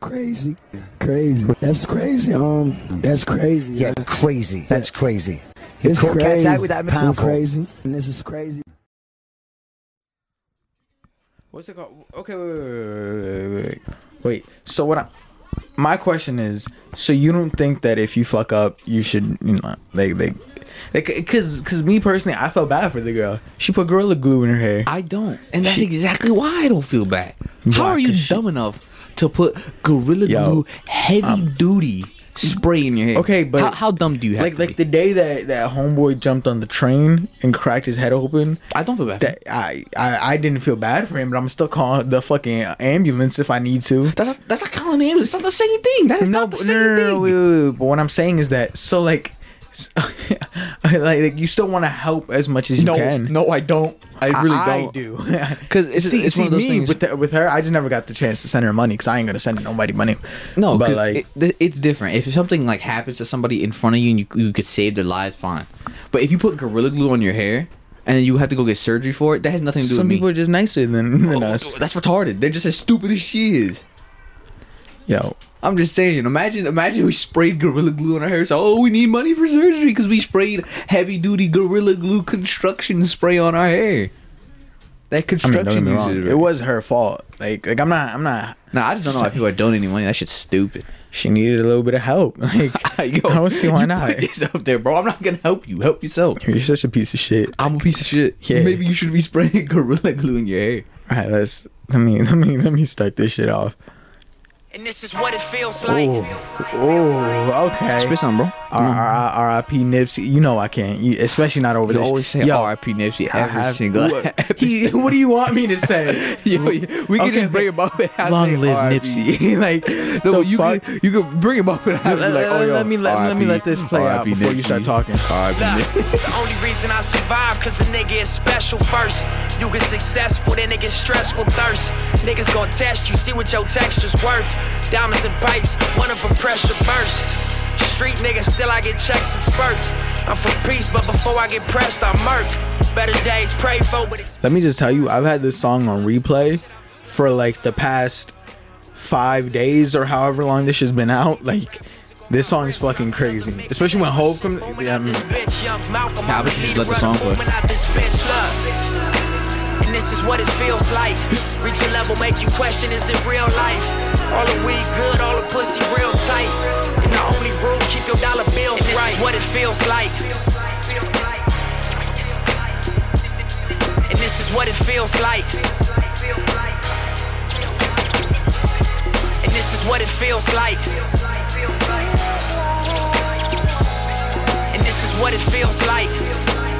Crazy, crazy. That's crazy. Um, that's crazy. Yeah, crazy. That's crazy. You It's cool cats crazy. out with that I'm powerful. crazy, and this is crazy. What's it called? Okay, wait, wait, wait, wait, wait, wait. Wait. So what? I, my question is, so you don't think that if you fuck up, you should, you know, like, like, like, cause, cause me personally, I felt bad for the girl. She put gorilla glue in her hair. I don't, and that's She- exactly why I don't feel bad. How Why? are you 'Cause she- dumb enough to put gorilla Yo, glue, heavy duty spray in your hair? Okay, but how, how dumb do you have like, like be? the day that that homeboy jumped on the train and cracked his head open. I don't feel bad. That I, I, I didn't feel bad for him, but I'm still calling the fucking ambulance if I need to. that's not, that's not calling ambulance. It's not the same thing. That is no, not the same no, no, thing. wait, wait, wait. But what I'm saying is that so like, like, like you still want to help as much as you no, can. no, I don't. I really I don't. do. 'Cause it's- see, it's see one of those me things- with the, with her. I just never got the chance to send her money because I ain't gonna send nobody money. No, but but like, it, it's different. If something like happens to somebody in front of you and you, you could save their lives, fine. But if you put gorilla glue on your hair and you have to go get surgery for it, that has nothing to do some with me. Some people are just nicer than, than Oh, us. That's retarded. They're just as stupid as she is. Yo, I'm just saying. Imagine, imagine we sprayed gorilla glue on our hair. So, oh, we need money for surgery because we sprayed heavy duty gorilla glue construction spray on our hair. That I mean, construction don't get me wrong. It was her fault. Like, like I'm not, I'm not. Nah, I just don't know why people are donating money. That shit's stupid. She needed a little bit of help. Like, Yo, I don't see why you not. Put up there, bro. I'm not gonna help you. Help yourself. You're such a piece of shit. I'm a piece of shit. Yeah. Maybe you should be spraying gorilla glue in your hair. All right, let's let me let me let me start this shit off. And this is what it feels like. Oh, okay. Spit some, bro. R- mm-hmm. R- R- R.I.P. Nipsey. You know I can't, you, especially not over You this. always say Yo, R.I.P. Nipsey every have- single what, he, what do you want me to say? Yo, we can Okay, just bring him up and have Long live R.I.P. Nipsey. like, No, the you fuck? can you can bring him up and have Let, like, oh, yo, let me let, let me let this play out R.I.P. before you start talking. R.I.P. Nipsey. the only reason I survive, cause a nigga is special first. You get successful, then it get stressful thirst. Niggas gon' test you, see what your texture's worth. Diamonds and pipes, one of them pressure burst. Street nigga, still I get checks and spurts. I'm for peace, but before I get pressed, I murk. Better days, pray for, but it's Let me just tell you, I've had this song on replay for like the past five days or however long this has been out. Like, this song is fucking crazy, especially when Hov comes. Woman Yeah, I mean, this bitch, young Malcolm. Nah, but you just let the song play. And this is what it feels like. Reach a level, make you question, is it real life? All the weed good, all the pussy real tight. And the only rule, keep your dollar bills and this right. Is what it feels like. And this is what it feels like. And this is what it feels like. And this is what it feels like.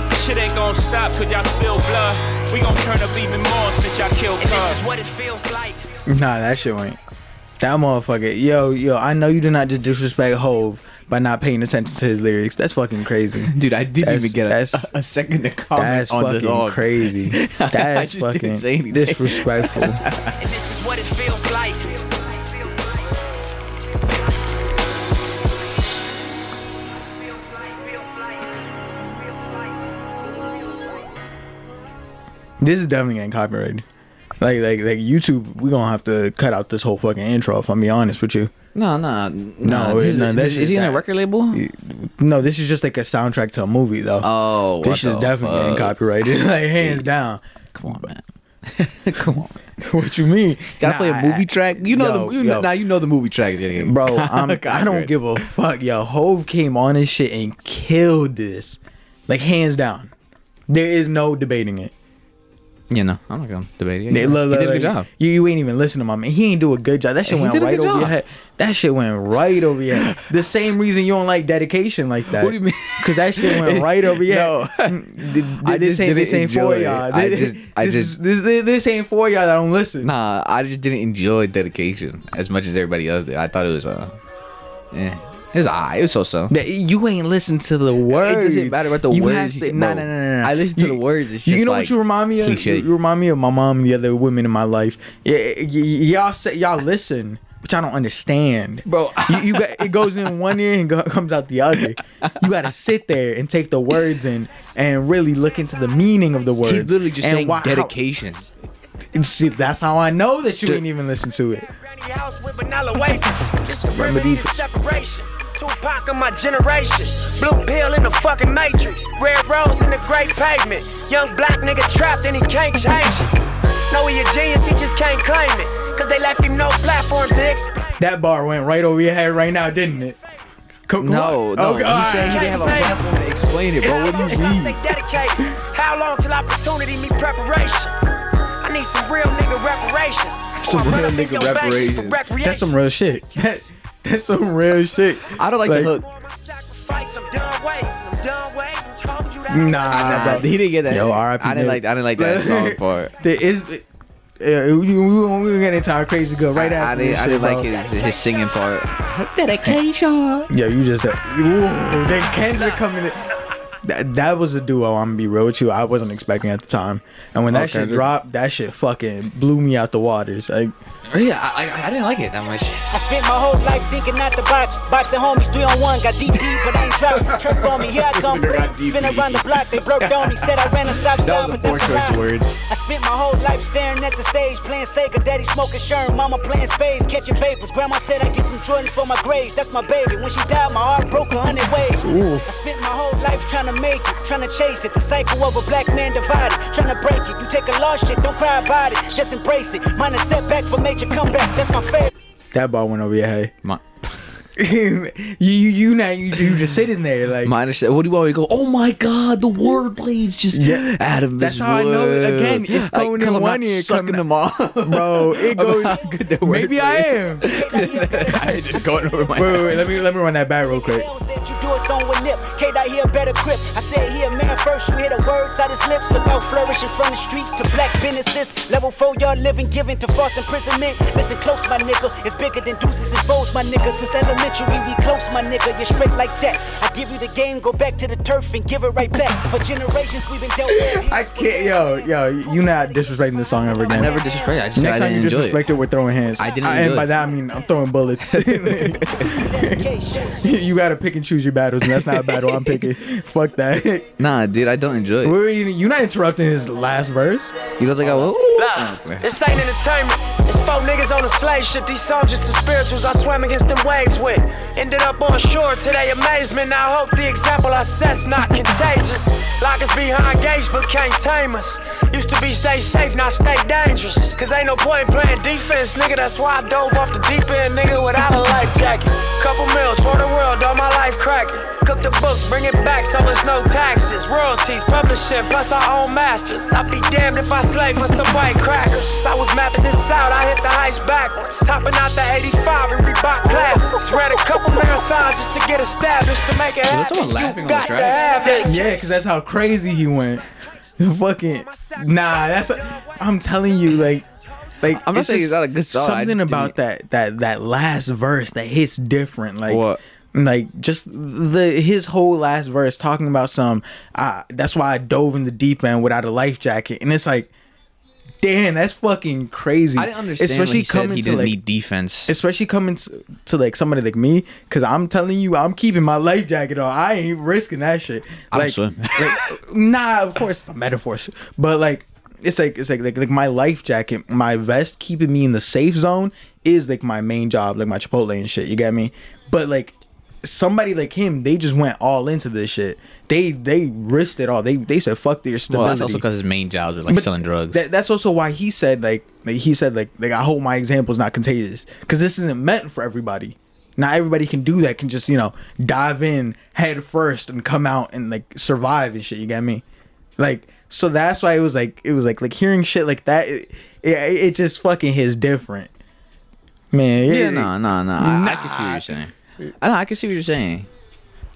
Shit ain't gonna stop cause y'all spill blood. We gon' turn up even more since y'all killed And this is what it feels like. Nah, that shit ain't. That motherfucker. Yo, yo, I know you did not just disrespect Hov by not paying attention to his lyrics. That's fucking crazy. Dude, I didn't That's- even get a, that's- a, a second to comment That's on the fucking song. crazy. That's just didn't fucking disrespectful. And this is what it feels like. This is definitely getting copyrighted. Like, like, like YouTube. We gonna have to cut out this whole fucking intro. If I'm being honest with you. No, no, No, is, no, is, is he on a record label? No, this is just like a soundtrack to a movie, though. Oh, this is definitely getting fuck? copyrighted, like hands down. Come on, man. Come on. What you mean? Gotta play a movie track. You know Yo, the you yo. know, now you know the movie tracks. Yeah, Bro, I'm, I don't give a fuck. Yo, Hov came on this shit and killed this. Like, hands down. There is no debating it. You know, I'm not gonna debate it. They- Yeah, look, he look, did a good job. You, you ain't even listening to my man. He ain't do a good job. That shit He went did a right good over your job. head. That shit went right over your head. The same reason you don't like dedication like that. What do you mean? Because that shit went right over your No. head. Th- I this just ain't this didn't ain't for enjoy it. y'all. I This, just- I this, just- is- this, this, this ain't for y'all that don't listen. Nah, I just didn't enjoy dedication as much as everybody else did. I thought it was uh, yeah, it was alright. It was so so. You ain't listen to the words. It doesn't matter what the You words have he to- said, Nah, bro. nah, nah, nah. I listen to the words, it's you know like what you remind me of? cliche. You remind me of my mom and the other women in my life. Yeah, y- y- y'all say y'all listen, which y'all don't understand, Bro. You, you got it goes in one ear and go, comes out the other. You got to sit there and take the words in and really look into the meaning of the words. He's literally just and saying why- how- dedication. see, that's how I know that you Ju- ain't even listen to it. House with vanilla wafers. It's the remedy remedy for- separation. Tupac of my generation. Blue pill in the fucking matrix. Red rose in the great pavement. Young black nigga trapped and he can't change it. No, he a genius, he just can't claim it. Cause they left him no platforms to explain. That bar went right over your head right now, didn't it? Co- No, oh, no. Okay, he all said he didn't have a platform to explain it, bro. What do you mean? Stay. How long till opportunity meet preparation? I need some real nigga reparations. Some Or I run real nigga your banks for reparations. That's some real shit. That, that's some real shit. I don't like, the hook. For my sacrifice, I'm done waiting. I'm done waiting. Told you that. Nah, Nah, bro. he didn't get that. Yo, R.I.P. I didn't Nip. like. I didn't like that song part. There is. Yeah, we, we, we gonna get into our crazy good right I, I didn't. this I shit, didn't like his his singing part. Dedication. Yeah, you just uh, ooh, then Kendrick coming in. That, that was a duo. I'm gonna be real with you. I wasn't expecting at the time, and when that Oh, shit Kendrick. dropped, that shit fucking blew me out the waters. Like, Yeah, I, I, I didn't like it that much. I spent my whole life thinking out the box. Boxing homies, three on one. Got DP, but I ain't dropped. Chirp on me, here I come. Got Spin around the block, they broke on me. Said I ran a stop That sign, was a but poor that's choice around. of words. I spent my whole life staring at the stage, playing Sega, daddy smoking Sherm, mama playing spades, catching vapors. Grandma said I get some Jordans for my grades. That's my baby. When she died, my heart broke a hundred ways. I spent my whole life trying to make it, trying to chase it. The cycle of a black man divided, trying to break it. You take a lost shit, don't cry about it, just embrace it. Mine a setback for major comeback. That's my favorite. that ball went over your head. My, you you you now you, you just sitting there like my understand. What do you want me to go? Oh my god, the wordplay is just Yeah. out of That's this how I know, again, it's Like, going 'cause in I'm one not ear, sucking them off, bro. It goes. how good the Maybe I am. I just going over my. Wait, wait, wait. Let me let me run that back real quick. Hell said you do it song with nip. K dot here better grip. I said here man first. You hear the words out his lips about flourishing from the streets to black businesses. Level four y'all living giving to false imprisonment. Listen close, my nigga. It's bigger than deuces and foes, my nigga. Since elementary we close, my nigga. You're straight like that. I give you the game, go back to the turf and give it right back. For generations we've been dealt with. I can't, yo, yo. You not disrespecting the song ever again. I never disrespect. I just Next time you didn't enjoy disrespect it. it, we're throwing hands. I didn't and by it. that I mean I'm throwing bullets. You gotta pick and choose your battles, and that's not a battle I'm picking. Fuck that. Nah, dude, I don't enjoy it. Wait, you not interrupting his last verse. You don't think I will? Nah, this ain't entertainment. It's four niggas on a slave ship. These songs just the spirituals I swam against them waves with. Ended up on shore to their amazement. I hope the example I set's not contagious. Lock us behind gates but can't tame us. Used to be stay safe, now stay dangerous. Cause ain't no point in playing defense, nigga. That's why I dove off the deep end, nigga, without a life jacket. Couple mil, tour the world, all my life cracking. Cook the books, bring it back so it's no taxes. Royalties, publishing, plus our own masters. I'd be damned if I slave for some white crackers. I was mapping this out, I hit the heights backwards. Hopping out the 85 and Reebok Classics. Read a couple marathons just to get established to make it happen. someone laughing you on the got track? to have. Yeah, cause that's how crazy he went. Fucking nah. That's I'm telling you, like, like I'm not saying it's not a good song, I Something just about that that that last verse that hits different. Like What? Like just the his whole last verse talking about some. Uh, that's why I dove in the deep end without a life jacket, and it's like, damn, that's fucking crazy. I didn't understand Especially when he said coming he to didn't like, need defense. especially coming to, to like somebody like me, because I'm telling you, I'm keeping my life jacket on. I ain't risking that shit. I don't Like, nah, of course, it's metaphors, but like it's like it's like, like like my life jacket, my vest, keeping me in the safe zone is like my main job, like my Chipotle and shit. You get me? But like somebody like him, they just went all into this shit. They they risked it all. They they said fuck their stability. Well, that's also because his main jobs are like But selling drugs. That, that's also why he said like, like he said like like I hope my example is not contagious because this isn't meant for everybody. Not everybody can do that. Can just you know dive in head first and come out and like survive and shit. You get me? Like so that's why it was like it was like like hearing shit like that. It it, it just fucking hits different. Man, yeah, no, no, no. I, I can see what you're saying. I know, I can see what you're saying.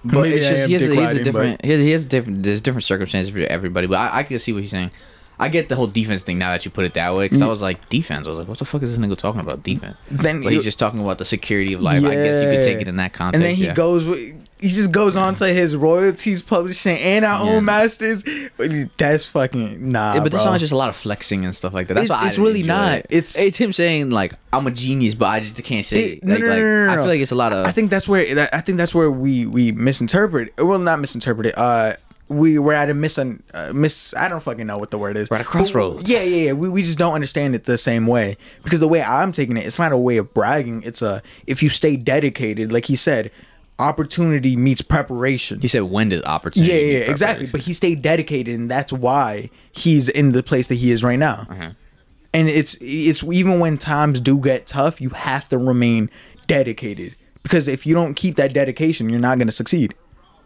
But Maybe it's I just am he has, a, he has a riding, different he has, he has a different there's different circumstances for everybody. But I, I can see what he's saying. I get the whole defense thing now that you put it that way. Because I mm. was like defense. I was like, what the fuck is this nigga talking about defense? Then but he's just talking about the security of life. I guess you could take it in that context. And then he yeah. goes, with- he just goes on to his royalties, publishing, and our Yeah. own masters. That's fucking nah, Yeah, but this bro. song is just a lot of flexing and stuff like that. That's It's- why it's really not. it. It's- it's him saying like I'm a genius, but I just can't say It- it. no, Like, no, like, no, no, I feel like it's a lot of. I think that's where I think that's where we we misinterpret. Well, not misinterpret it. Uh, we were at a mis uh, miss. I don't fucking know what the word is. We're at a crossroads. Yeah, yeah, yeah. We, we just don't understand it the same way because the way I'm taking it, it's not a way of bragging. It's a if you stay dedicated, like he said, opportunity meets preparation. he said, "When does opportunity?" Yeah, yeah, exactly. But he stayed dedicated, and that's why he's in the place that he is right now. Uh-huh. And it's it's even when times do get tough, you have to remain dedicated because if you don't keep that dedication, you're not gonna succeed.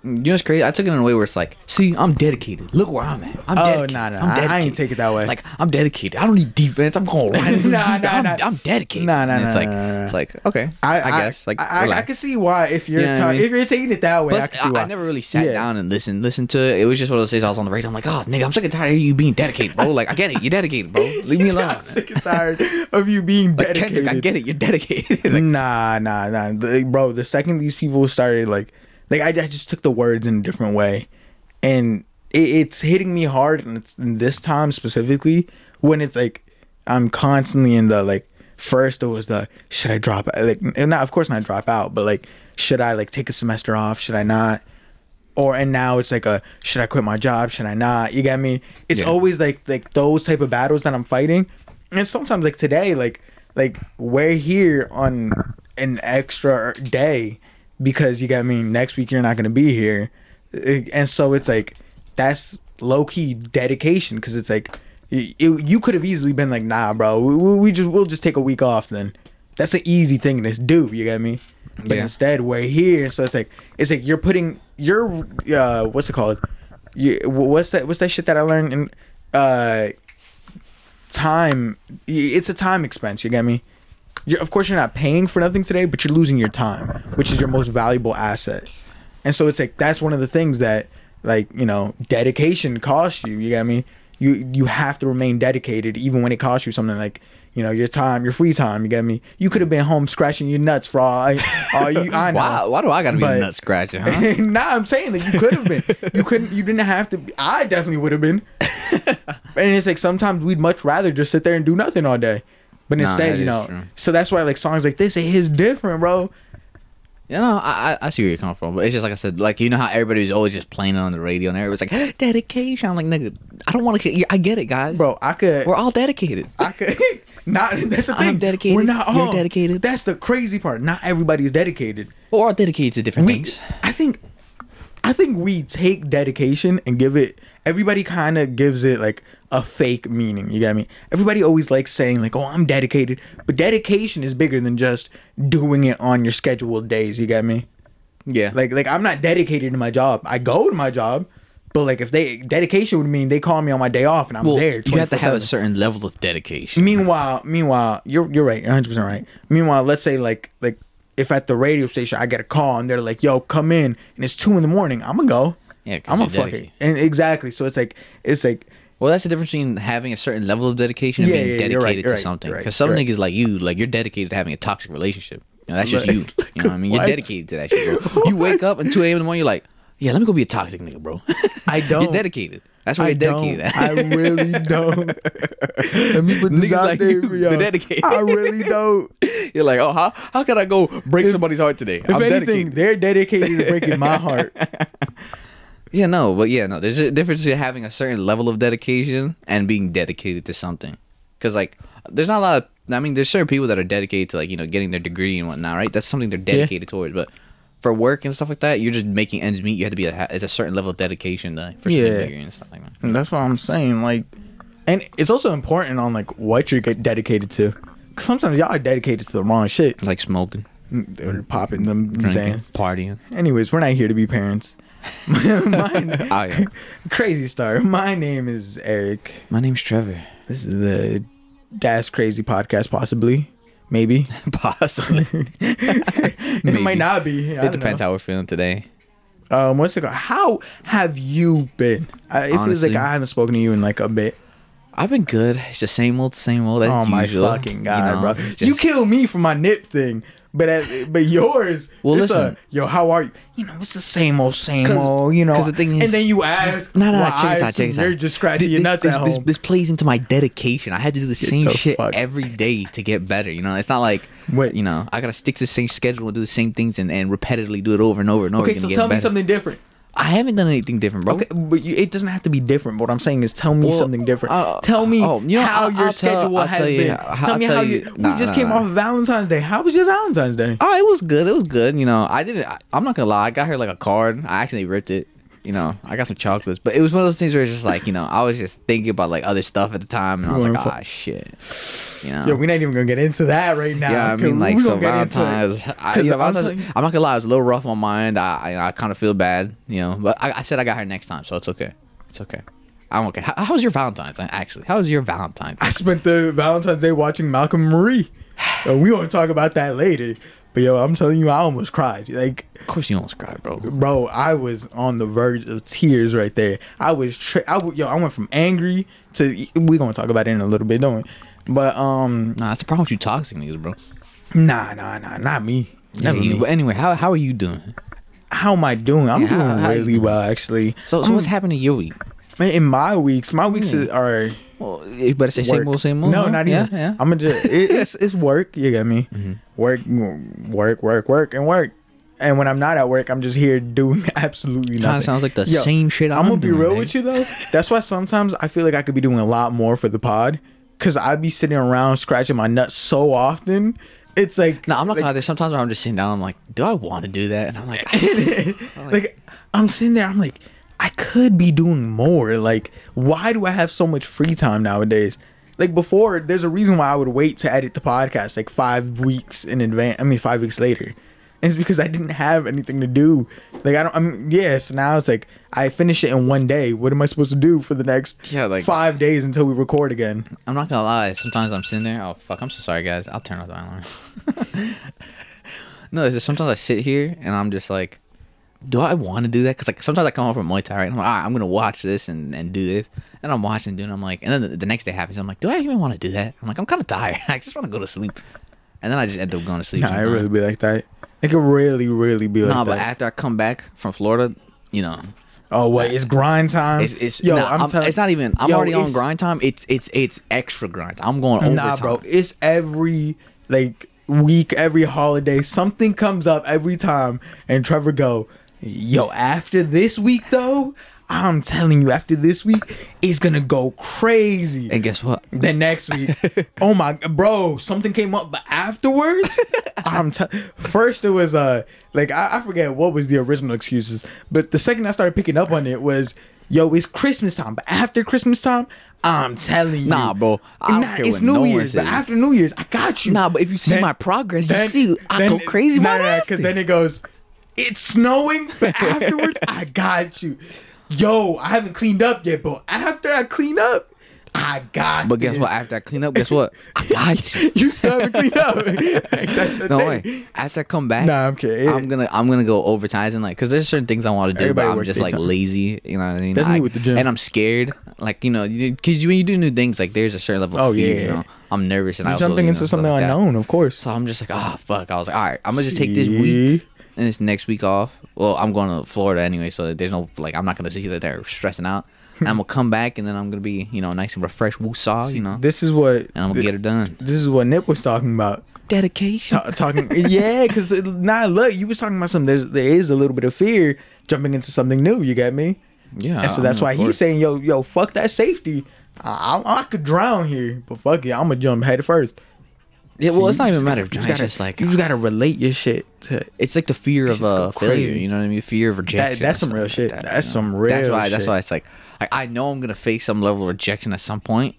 You know what's crazy? I took it in a way where it's like, see, I'm dedicated. Look where I'm at. I'm Oh, dedicated. nah, nah, I'm I- I ain't take it that way. Like I'm dedicated. I don't need defense. I'm going right into Nah, deep. nah, I'm, nah. I'm dedicated. Nah, nah, And it's like nah, it's like okay. I, guess like I, I, I can see why if you're You know ta- I mean? if you're taking it that way, Plus, I can see why. I never really sat Yeah. down and listened listened to it. It was just one of those days I was on the radio. I'm like, oh nigga, I'm sick and tired of you being dedicated, bro. Like I get it, you're dedicated, bro. Leave me alone. got sick and tired of you being Like dedicated. Kendrick, I get it, you're dedicated. Like, nah, nah, nah, The- bro. The second these people started like, like I, I just took the words in a different way, and it, it's hitting me hard. And it's in this time specifically when it's like I'm constantly in the like. First, it was the should I drop like and not of course not drop out, but like should I like take a semester off? Should I not? Or and now it's like a should I quit my job? Should I not? You get me? It's Yeah. always like like those type of battles that I'm fighting, and sometimes like today, like like we're here on an extra er, day because you got me next week you're not gonna be here, and so it's like that's low key dedication because it's like you, you could have easily been like nah bro we, we we just we'll just take a week off then. That's an easy thing to do you get me? But Yeah. instead we're here so it's like it's like you're putting your uh what's it called? You, what's that what's that shit that I learned in uh time it's a time expense you get me you're, of course you're not paying for nothing today but you're losing your time which is your most valuable asset and so it's like that's one of the things that like you know dedication costs you you get me you you have to remain dedicated even when it costs you something like you know your time your free time you get me you could have been home scratching your nuts for all I, all you I know why, why do I gotta be But- a nut scratcher, huh? nah, I'm saying that you could have been. You couldn't. You didn't have to. Be. I definitely would have been. and it's like sometimes we'd much rather just sit there and do nothing all day. But Nah, instead, you know, true. so that's why like songs like this, it hits different, bro. You know, I, I see where you're coming from, but it's just like I said, like you know how everybody everybody's always just playing it on the radio, and everybody's like dedication. I'm like, nigga, I don't want to. I get it, guys. Bro, I could. we're all dedicated. I could. Not. That's the thing. I'm dedicated, We're not you're all dedicated. That's the crazy part. Not everybody is dedicated. We're all dedicated to different we, things. I think I think we take dedication and give it everybody kind of gives it like a fake meaning, you get me? Everybody always likes saying like, "Oh, I'm dedicated." But dedication is bigger than just doing it on your scheduled days, you get me? Yeah, Like like I'm not dedicated to my job. I go to my job, but like if they dedication would mean they call me on my day off and I'm well, there you have to have a certain level of dedication. Meanwhile, meanwhile, you're you're right, you're 100 percent right. Meanwhile, let's say like like if at the radio station I get a call and they're like, "Yo, come in," and it's two in the morning, I'm gonna go. Yeah, I'm gonna fuck it. And exactly, so it's like it's like Well, that's the difference between having a certain level of dedication and Yeah, being yeah, dedicated right, to right, something. you're right, Because some niggas like you, like you're dedicated to having a toxic relationship. You know, that's just you. You know what I mean? You're dedicated to that shit, bro. You wake up at 2 a.m. in the morning, you're like, yeah, let me go be a toxic nigga, bro. I don't. you're dedicated. That's why I you're dedicated. I really don't. Let me put this Niggas out like there for y'all. dedicated. I really don't. you're like, oh, how how can I go break If- somebody's heart today? If I'm anything, dedicated. they're dedicated to breaking my heart. Yeah, no, but yeah, no. There's a difference between having a certain level of dedication and being dedicated to something. Because like, there's not a lot of. I mean, there's certain people that are dedicated to like you know getting their degree and whatnot, right? That's something they're dedicated towards. But for work and stuff like that, you're just making ends meet. You have to be a, it's a certain level of dedication to, for something Yeah. bigger and stuff like that. And that's what I'm saying. Like, and it's also important on like what you're get dedicated to. 'Cause sometimes y'all are dedicated to the wrong shit. Like smoking, Or popping them drinking, saying. partying. Anyways, we're not here to be parents. Oh, yeah. crazy Star. My name is Eric. My name's Trevor. This is the Das Crazy podcast, possibly, maybe. Possibly. It might not be. I It depends know. how we're feeling today. Um, what's it called? How have you been? Uh, it feels like I haven't spoken to you in like a bit. I've been good. It's the same old, same old. As oh my usual, fucking god, know, bro! just- You kill me for my nip thing, but uh, but yours. Well, it's listen. A, yo, how are you? You know, it's the same old, same old. You know, 'cause the thing is- and then you ask, No, no, no. Check this out. Check this out. You're just scratching Th- your nuts this, at this, home. This plays into my dedication. I had to do the same the shit fuck. every day to get better. You know, it's not like Wait. you know, I gotta stick to the same schedule and do the same things and, and repetitively do it over and over and over okay, so get tell me better. something different. I haven't done anything different, bro. Okay, but you, it doesn't have to be different. But What I'm saying is, tell me Well, something different. uh, tell me oh, you know, how I'll- your I'll schedule has tell you- been. I'll tell me tell how you- you. nah, we just nah, came nah. off of Valentine's Day. How was your Valentine's Day? Oh, it was good. It was good. You know, I didn't. I, I'm not gonna lie. I got her like a card. I actually ripped it. You know, I got some chocolates, but it was one of those things where it's just like, you know, I was just thinking about like other stuff at the time, and I was like, ah, shit. You know. Yo, we're not even gonna get into that right now. yeah, I mean, like, so gonna get into- Valentine's. I, yeah, I'm Valentine's I'm not gonna lie, it was a little rough on my end. I, I, I kind of feel bad, you know, but I, I said I got her next time, so it's okay. It's okay. I'm okay. How, how was your Valentine's? Actually, how was your Valentine's? I spent the Valentine's Day watching Malcolm Marie. We gonna talk about that later. But yo, I'm telling you, I almost cried. Like, Of course, you almost cried, bro. bro, I was on the verge of tears right there. I was, tra- I w- yo, I went from angry to. We gonna talk about it in a little bit, don't we? But um, Nah, that's the problem with you toxic niggas, bro. nah, nah, nah, not me. Yeah, Never you- me. but anyway, how how are you doing? How am I doing? I'm Yeah, doing how you really well, actually. So, so I'm- what's happening in your week? in my weeks? My weeks Hmm. are Well, you better say work. same old, same old. No, huh? not yeah, even. Yeah, I'm gonna just it, it's it's work. You get me? Mm-hmm. Work, work, work, work, and work. And when I'm not at work, I'm just here doing absolutely nothing. Kind of sounds like the same shit. I'm, I'm gonna be doing, real man. with you though. That's why sometimes I feel like I could be doing a lot more for the pod, cause I'd be sitting around scratching my nuts so often. It's like No, I'm not like, gonna lie. There's sometimes where I'm just sitting down. I'm like, do I want to do that? And I'm like, like I'm sitting there. I'm like, I could be doing more. Like, why do I have so much free time nowadays? Like before, there's a reason why I would wait to edit the podcast like five weeks in advance. I mean, five weeks later. And it's because I didn't have anything to do. Like I don't. I'm yes. now it's like I finish it in one day. What am I supposed to do for the next Yeah, like- five days until we record again? I'm not gonna lie. Sometimes I'm sitting there. Oh fuck! I'm so sorry, guys. I'll turn off the alarm. no, it's just sometimes I sit here and I'm just like, do I want to do that? Because like sometimes I come home from Muay Thai right, and I'm like, right, I'm gonna watch this and, and do this, and I'm watching, doing. I'm like, and then the, the next day happens. I'm like, do I even want to do that? I'm like, I'm kind of tired. I just want to go to sleep, and then I just end up going to sleep. Nah, I sometimes. really be like that. It could really, really be like Nah, that. but after I come back from Florida, you know, oh wait, it's grind time. it's it's yo. nah, I'm, I'm it's not even. I'm Yo, already on grind time. It's it's it's extra grind. I'm going overtime. Nah, bro. It's every like week, every holiday, something comes up every time, and Trevor go, "Yo, after this week though, I'm telling you, after this week, it's gonna go crazy." And guess what? then next week, oh my, bro, something came up, but afterwards, I'm t- first it was uh like I, I forget what was the original excuses, but the second I started picking up on it was. Yo, it's Christmas time, but after Christmas time, I'm telling you, Nah, bro. Nah, it's New no Year's, but after New Year's, I got you. Nah, but if you see my progress, you see I go crazy Nah, about nah, because then it goes, it's snowing, but afterwards, I got you. Yo, I haven't cleaned up yet, but after I clean up, I got. You. But guess this. what? After I clean up, guess what? I got you. You still haven't cleaned up. Like, No thing. way. After I come back, Nah, I'm kidding. I'm gonna I'm gonna go overtime and like, cause there's certain things I want to do, Everybody but I'm just like time. lazy. You know what I mean? That's me with the gym. and I'm scared. Like you know, you, cause you, when you do new things, like there's a certain level. Of Oh, fear, yeah. You know, I'm nervous and I also, jumping know, into something like that. unknown, of course. So I'm just like, oh fuck. I was like, all right, I'm gonna just take this week and this next week off. Well, I'm going to Florida anyway, so there's no like I'm not gonna see that they're stressing out. And I'm gonna come back and then I'm gonna be you know nice and refreshed, woosah, you know, This is what. and I'm gonna get it done. This is what Nick was talking about. Dedication. Ta- talking, yeah, because now look, you was talking about something. There's there is a little bit of fear jumping into something new. You get me? Yeah. And so I that's mean, why he's saying, yo, yo, fuck that safety. I, I, I could drown here, but fuck it, I'm gonna jump head first. Yeah, well, So it's not even a matter of you giant, gotta- it's just like- you just gotta relate your shit to. It's like the fear of uh, failure. You know what I mean? Fear of rejection. that's some real shit. like That's you some That's real why. That's why it's like, like I know I'm gonna face some level of rejection at some point,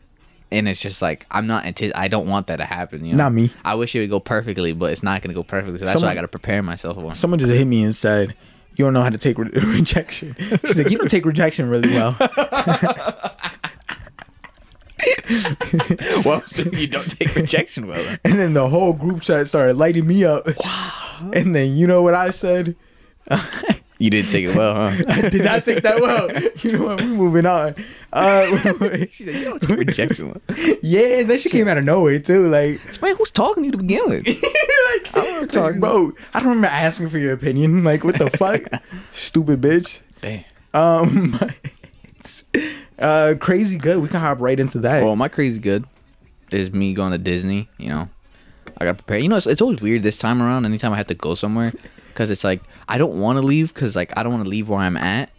and it's just like I'm not. Anti- I don't want that to happen. You know? Not me. I wish it would go perfectly, but it's not gonna go perfectly. So that's why I gotta prepare myself for. Someone just hit me and said, "You don't know how to take re- rejection." She's like, "You don't take rejection really well." well, so you don't take rejection well. Then. And then the whole group chat started lighting me up. Wow. And then you know what I said? You didn't take it well, huh? I did not take that well. You know what? We're moving on. Uh, She said, "You don't take rejection well." yeah, and then she came out of nowhere too. Like, Man, who's talking to you to begin with? like I don't remember talking, bro. I don't remember asking for your opinion. Like, what the fuck, stupid bitch. Damn. Um, uh, crazy good. We can hop right into that. Well, my crazy good is me going to Disney. You know, I got to prepare. You know, it's, it's always weird this time around. Anytime I have to go somewhere, because it's like I don't want to leave because like I don't want to leave where I'm at.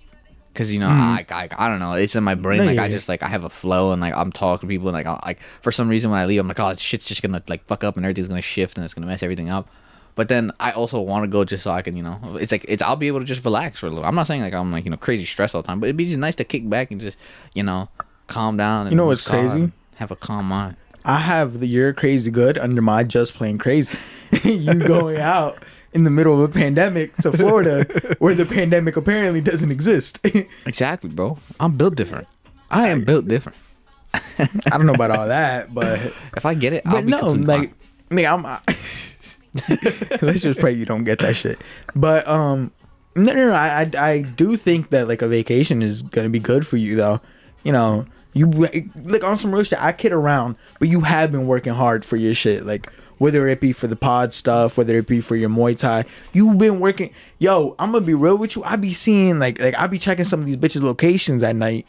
Cause you know, I, I I don't know. It's in my brain. No, like yeah, I just like I have a flow and like I'm talking to people and like I, like for some reason when I leave, I'm like, oh, shit's just gonna like fuck up and everything's gonna shift and it's gonna mess everything up. But then I also want to go just so I can, you know, it's like it's I'll be able to just relax for a little. I'm not saying like I'm like you know crazy stressed all the time, but it'd be just nice to kick back and just you know calm down. And You know what's crazy? Have a calm mind. I have the you're crazy good under my just plain crazy. you going out in the middle of a pandemic to Florida where the pandemic apparently doesn't exist. Exactly, bro. I'm built different. I am built different. I don't know about all that, but If I get it, I'll but be no, like, fine. nigga, I'm. let's just pray you don't get that shit. But um, no, no, no. I, I, I do think that like a vacation is gonna be good for you though. You know, you like on some real shit. I kid around, but you have been working hard for your shit. Like whether it be for the pod stuff, whether it be for your Muay Thai, you've been working. Yo, I'm gonna be real with you. I be seeing like like I be checking some of these bitches' locations at night,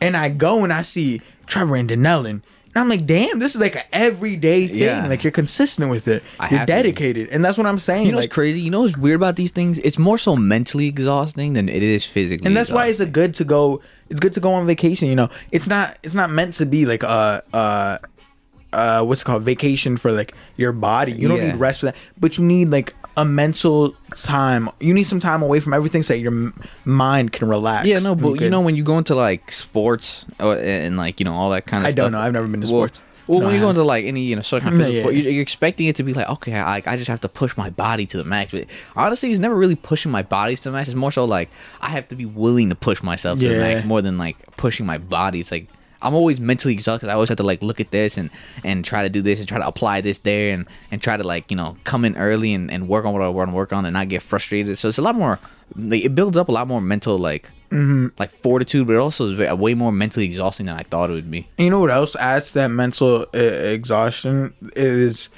and I go and I see Trevor and Denellen. And I'm like, damn, this is like an everyday thing. Yeah. Like you're consistent with it. I you're have to be. dedicated, and that's what I'm saying. You know like, what's crazy? You know what's weird about these things? It's more so mentally exhausting than it is physically. and that's why it's a good to go. It's good to go on vacation. You know, it's not. It's not meant to be like a. uh uh, what's it called? Vacation for like your body. You don't Yeah. need rest for that, but you need like a mental time. You need some time away from everything so your m- mind can relax. Yeah, no, but you can- know when you go into like sports or, and like you know all that kind of stuff. I stuff. don't know. I've never been to sports. Well, No, when you go into like any you know of kind of Yeah, physical, yeah. You're, you're expecting it to be like okay, I, I just have to push my body to the max. But honestly, he's never really pushing my body to the max. It's more so like I have to be willing to push myself to the max more than like pushing my body. It's like I'm always mentally exhausted. I always have to like look at this and and try to do this and try to apply this there and and try to like you know come in early and, and work on what I want to work on and not get frustrated. So it's a lot more. Like, it builds up a lot more mental like Mm-hmm. like fortitude, but it also is way more mentally exhausting than I thought it would be. And you know what else adds to that mental uh, exhaustion is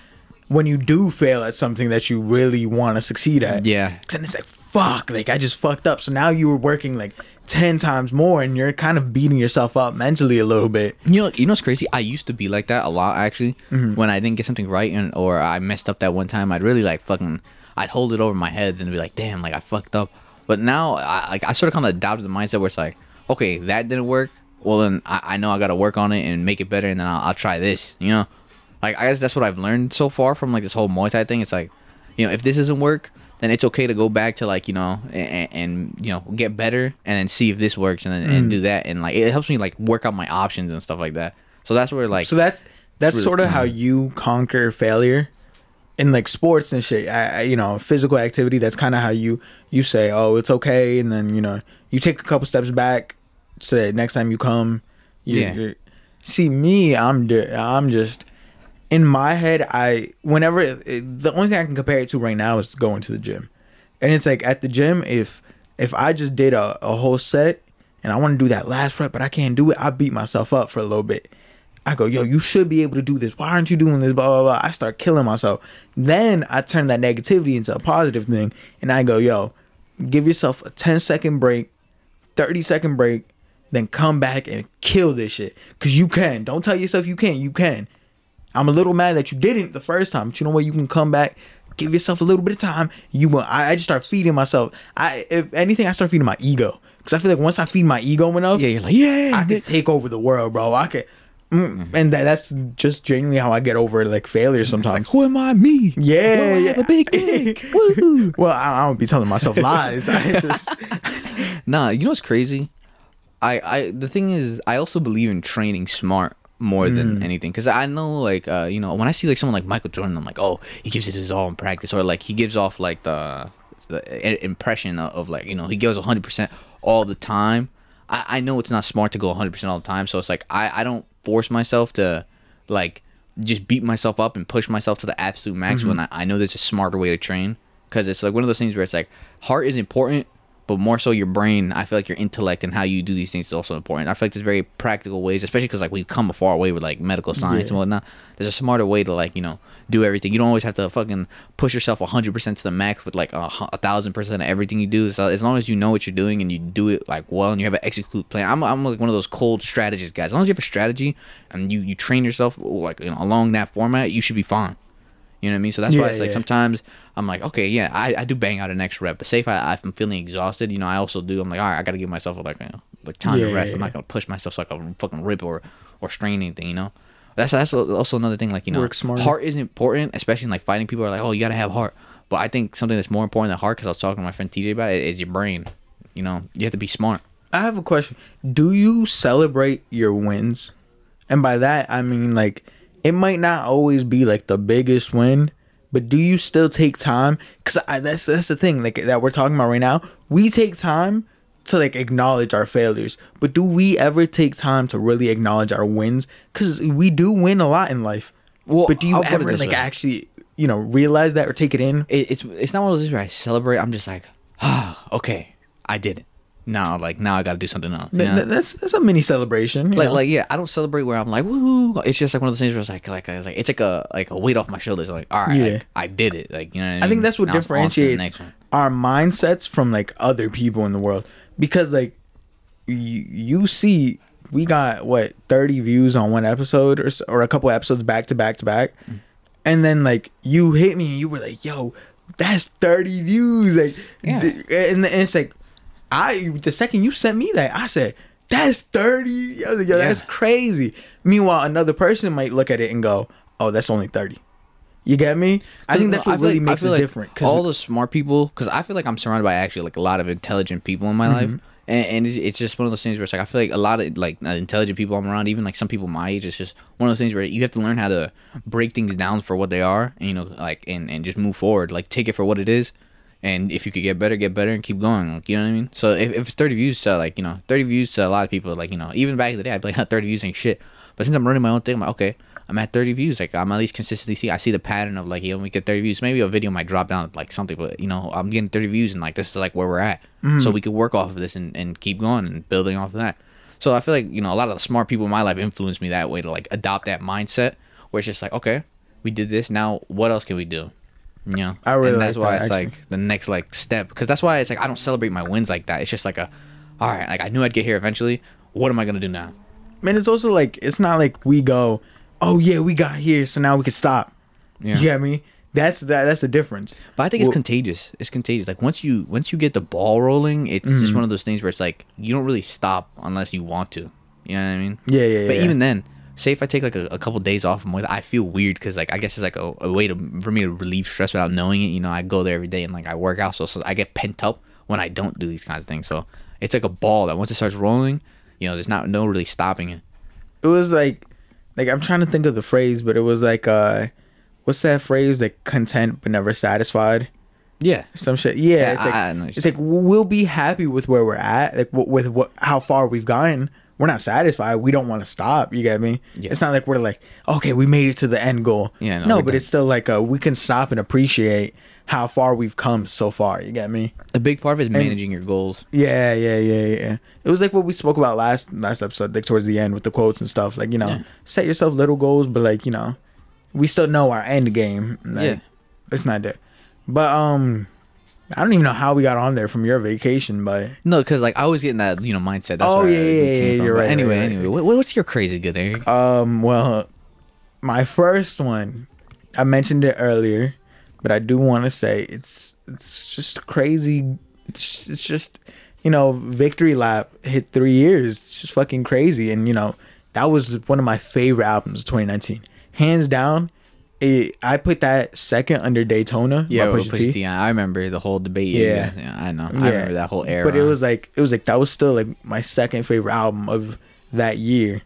when you do fail at something that you really want to succeed at. Yeah. And it's like, fuck, like I just fucked up. So now you were working like 10 times more and you're kind of beating yourself up mentally a little bit. You know, you know what's crazy? I used to be like that a lot actually. Mm-hmm. When I didn't get something right and or I messed up that one time, I'd really like fucking, I'd hold it over my head and be like, damn, like I fucked up. But now, I like I sort of kind of adopted the mindset where it's like, okay, that didn't work. Well, then I, I know I got to work on it and make it better, and then I'll, I'll try this. You know, like I guess that's what I've learned so far from like this whole Muay Thai thing. It's like, you know, if this doesn't work, then it's okay to go back to like you know and, and you know get better and then see if this works and then Mm. and do that and like it helps me like work out my options and stuff like that. So that's where like So that's that's really sort of how you conquer failure in like sports and shit. I, I you know, physical activity. That's kind of how you you say, oh, it's okay, and then you know you take a couple steps back. So that next time you come, you, Yeah. you're, see me. I'm di- I'm just in my head. I whenever it, the only thing I can compare it to right now is going to the gym, and it's like at the gym if if I just did a, a whole set and I want to do that last rep, but I can't do it, I beat myself up for a little bit. I go, yo, you should be able to do this. Why aren't you doing this? Blah blah blah. I start killing myself. Then I turn that negativity into a positive thing, and I go, yo, give yourself a 10 second break, 30 second break, then come back and kill this shit. Cause you can. Don't tell yourself you can't. You can. I'm a little mad that you didn't the first time, but you know what? You can come back, give yourself a little bit of time. You will. I, I just start feeding myself. I, if anything, I start feeding my ego. Cause I feel like once I feed my ego enough, yeah, you're like yeah, I could take over the world, bro. I could. Mm, and that, that's just genuinely how I get over like failure sometimes. Who am I? Me. yeah, Well, I yeah. big dick. Well, I, I don't be telling myself lies. I just, Nah, you know what's crazy? I, I the thing is, I also believe in training smart more than anything. Because I know, like, uh, you know, when I see like someone like Michael Jordan, I'm like, oh, he gives it his all in practice, or like he gives off like the, the impression of, of like you know he goes 100 percent all the time. I, I know it's not smart to go 100 percent all the time, so it's like I, I don't force myself to like just beat myself up and push myself to the absolute max when I, I know there's a smarter way to train because it's like one of those things where it's like heart is important but more so your brain i feel like your intellect and how you do these things is also important. I feel like there's very practical ways especially because like we've come a far way with like medical science and whatnot. There's a smarter way to like you know do everything. You don't always have to fucking push yourself 100% to the max with like a, a thousand percent of everything you do. So as long as you know what you're doing and you do it like well and you have an execute plan i'm, I'm like one of those cold strategist guys. As long as you have a strategy and you you train yourself like you know, along that format you should be fine you know what I mean? So that's why it's like yeah. sometimes I'm like, okay, yeah, I, I do bang out an extra rep, but say if I, I'm feeling exhausted, you know, I also do. I'm like, all right, I got to give myself like, you know, like time Yeah, to rest. yeah, I'm yeah. not gonna push myself so I can fucking rip or or strain anything, you know. That's that's also another thing. Like you know, Work smarter. heart is important, especially in like fighting. People are like, oh, you gotta have heart, but I think something that's more important than heart, because I was talking to my friend TJ about it, is your brain. You know, you have to be smart. I have a question. Do you celebrate your wins? And by that, I mean like it might not always be like the biggest win, but do you still take time? Cause I, that's that's the thing like that we're talking about right now. We take time to like acknowledge our failures, but do we ever take time to really acknowledge our wins? Cause we do win a lot in life. Well, but do you I'll ever like way. actually you know realize that or take it in? it, it's it's not one of those where I celebrate. I'm just like, ah, okay, I did it. Now, like now, I got to do something else. you Th- th- That's that's a mini celebration. like know? like yeah, I don't celebrate where I'm like woo. It's just like one of those things where it's like like it's like it's like a like a weight off my shoulders. Like all right, Yeah. like, I did it. Like you know. I, I think that's what Now it's on to the differentiates our mindsets from like other people in the world because like you, you see we got what 30 views on one episode or, or a couple episodes back to back to back Mm. and then like you hit me and you were like yo that's 30 views like Yeah. th- and, and it's like i the second you sent me that i said that's 30 I was like, yo, that's crazy meanwhile another person might look at it and go oh that's only 30 you get me i think that's what really like- makes it like different 'cause- all the smart people, because I feel like I'm surrounded by actually like a lot of intelligent people in my Mm-hmm. life, and, and it's, it's just one of those things where it's like I feel like a lot of like intelligent people I'm around, even like some people my age, it's just one of those things where you have to learn how to break things down for what they are, and you know, like and and just move forward, like take it for what it is. And if you could get better, get better, and keep going. Like, you know what I mean? So if, if it's 30 views to like, you know, 30 views to a lot of people, like, you know, even back in the day, I'd be like, 30 views ain't shit. But since I'm running my own thing, I'm like, okay, I'm at 30 views. Like, I'm at least consistently see, I see the pattern of like, you know, we get 30 views. Maybe a video might drop down like something, but you know, I'm getting 30 views and like, this is like where we're at. Mm. So we could work off of this and, and keep going and building off of that. So I feel like, you know, a lot of the smart people in my life influenced me that way to like adopt that mindset where it's just like, okay, we did this. Now, what else can we do? Know, I really and that's like why that, it's actually. like the next like step because that's why it's like I don't celebrate my wins like that. It's just like a, all right, like I knew I'd get here eventually. What am I gonna do now? man, it's also like it's not like we go, oh yeah, we got here, so now we can stop. Yeah. You get me? That's that. That's the difference. But I think it's Well- contagious. It's contagious. Like once you once you get the ball rolling, it's Mm-hmm. just one of those things where it's like you don't really stop unless you want to. You know what I mean? Yeah, yeah, But yeah. even then, say if I take like a, a couple days off with, I feel weird because like I guess it's like a, a way to for me to relieve stress without knowing it. You know, I go there every day and like I work out, so so I get pent up when I don't do these kinds of things. So it's like a ball that once it starts rolling, you know, there's not no really stopping it. It was like, like I'm trying to think of the phrase, but it was like, uh, what's that phrase? Like content but never satisfied. Yeah. Some shit. Yeah, Yeah, it's like I- I it's you're like we'll be happy with where we're at, like with what how far we've gotten. We're not satisfied. We don't want to stop. You get me? Yeah. It's not like we're like, okay, we made it to the end goal. Yeah, no, no, but done. it's still like uh, we can stop and appreciate how far we've come so far. You get me? A big part of it is managing your goals. Yeah, yeah, yeah, yeah. It was like what we spoke about last last episode, like towards the end with the quotes and stuff. Like you know, Yeah. set yourself little goals, but like you know, we still know our end game. Like, Yeah. it's not there. But um, I don't even know how we got on there from your vacation, but No, because like I was getting that you know mindset. That's Oh, yeah, I yeah, yeah, you're But right, Anyway, right, right. anyway, what, what's your crazy good, Eric? um, well, my first one, I mentioned it earlier, but I do want to say it's it's just crazy. It's just, it's just you know, victory lap hit three years. It's just fucking crazy, and you know, that was one of my favorite albums of 2019, hands down. It, I put that second under Daytona. Yeah, Pusha Pusha T. T. I remember the whole debate. Yeah. Yeah, yeah, I know. I remember that whole era. But it was like it was like that was still like my second favorite album of that year.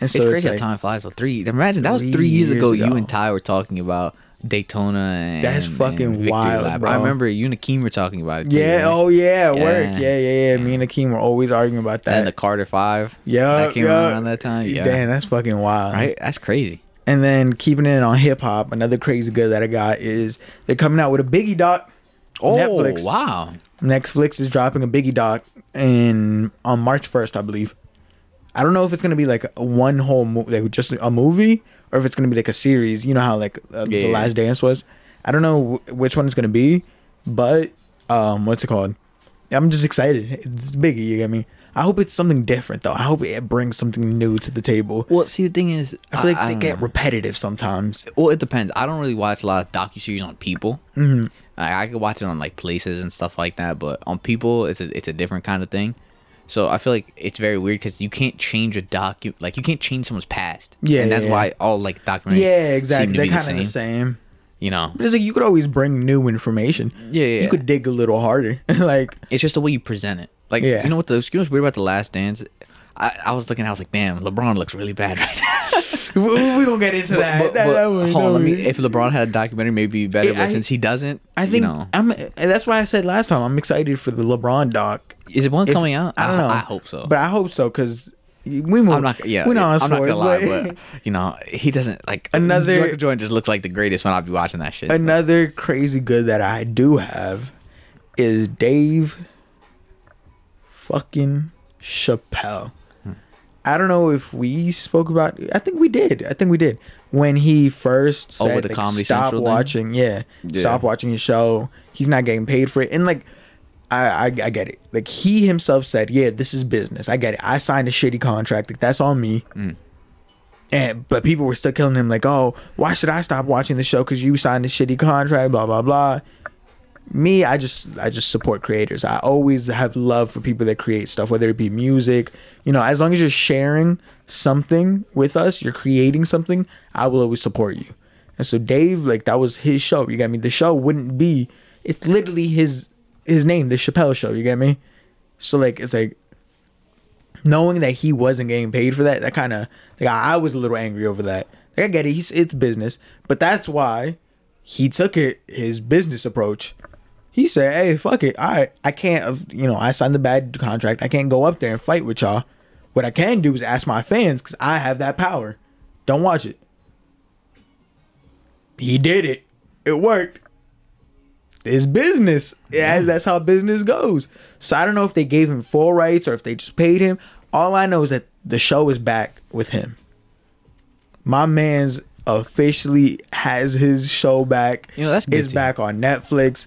And It's so crazy it's how time flies. So three. Imagine that was Three three years, years ago, ago. You and Ty were talking about Daytona and That's fucking wild, Lap. bro. I remember you and Akeem were talking about it. Too, yeah, right? oh yeah, work, Yeah. yeah, yeah, yeah. Me and Akeem were always arguing about that. and the Carter Five. yeah, that came yeah. around that time. Yeah, Damn, that's fucking wild. right. That's crazy. And then keeping it on hip hop, another crazy good that I got is they're coming out with a Biggie doc. Oh Netflix. wow! Netflix is dropping a Biggie doc in on March first, I believe. I don't know if it's gonna be like one whole movie, like just a movie, or if it's gonna be like a series. You know how like uh, Yeah, the. Last Dance was. I don't know wh- which one it's gonna be, but um, what's it called? I'm just excited. It's Biggie. You get me? I hope it's something different though. I hope it brings something new to the table. Well, see, the thing is, I feel like I they get know. repetitive sometimes. Well, it depends. I don't really watch a lot of docu series on people. Mm-hmm. I, I could watch it on like places and stuff like that, but on people, it's a it's a different kind of thing. So I feel like it's very weird because you can't change a docu like you can't change someone's past. Yeah, and that's yeah, why all like documentaries. Yeah, exactly. They're kind of the same. You know, But it's like you could always bring new information. Yeah, yeah. You could dig a little harder. like it's just the way you present it. Like Yeah. you know what the you know what's weird about the Last Dance. I, I was looking, I was like, damn, LeBron looks really bad right now. we, we gonna get into that. But- That- but that hold on, me, if LeBron had a documentary, maybe better. But I- since he doesn't, I think you know, I'm. That's why I said last time I'm excited for the LeBron doc. is it one If- coming out? I don't know. I hope so. but I hope so because we move. I'm not. Yeah, we're not I'm not gonna lie, but but you know, he doesn't like Another- Michael Jordan just looks like the greatest when I'll be watching that shit. another crazy good that I do have is Dave fucking Chappelle. Hmm. I don't know if we spoke about. I think we did. I think we did when he first Oh, said with the like, Comedy stop Central watching. Yeah, Yeah. stop watching his show. He's not getting paid for it, and like. I, I I get it. Like he himself said, "Yeah, this is business. I get it. I signed a shitty contract. Like that's on me." Mm. And but people were still killing him. Like, "Oh, why should I stop watching the show? Because you signed a shitty contract." Blah blah blah me i just i just support creators. I always have love for people that create stuff whether it be music. You know as long as you're sharing something with us you're creating something i will always support you. And so dave like that was his show you get me? The show wouldn't be it's literally his his name the chappelle show you get me? So like it's like knowing that he wasn't getting paid for that that kind of like I, I was a little angry over that. Like, i get it he's it's business but that's why he took it his business approach he said, "Hey, fuck it. I I can't. uh, You know, I signed the bad contract. I can't go up there and fight with y'all. What I can do is ask my fans because I have that power. Don't watch it. He did it. It worked. It's business. Yeah, that's how business goes. So I don't know if they gave him full rights or if they just paid him. All I know is that the show is back with him. My man's officially has his show back. You know, that's good It's back on Netflix.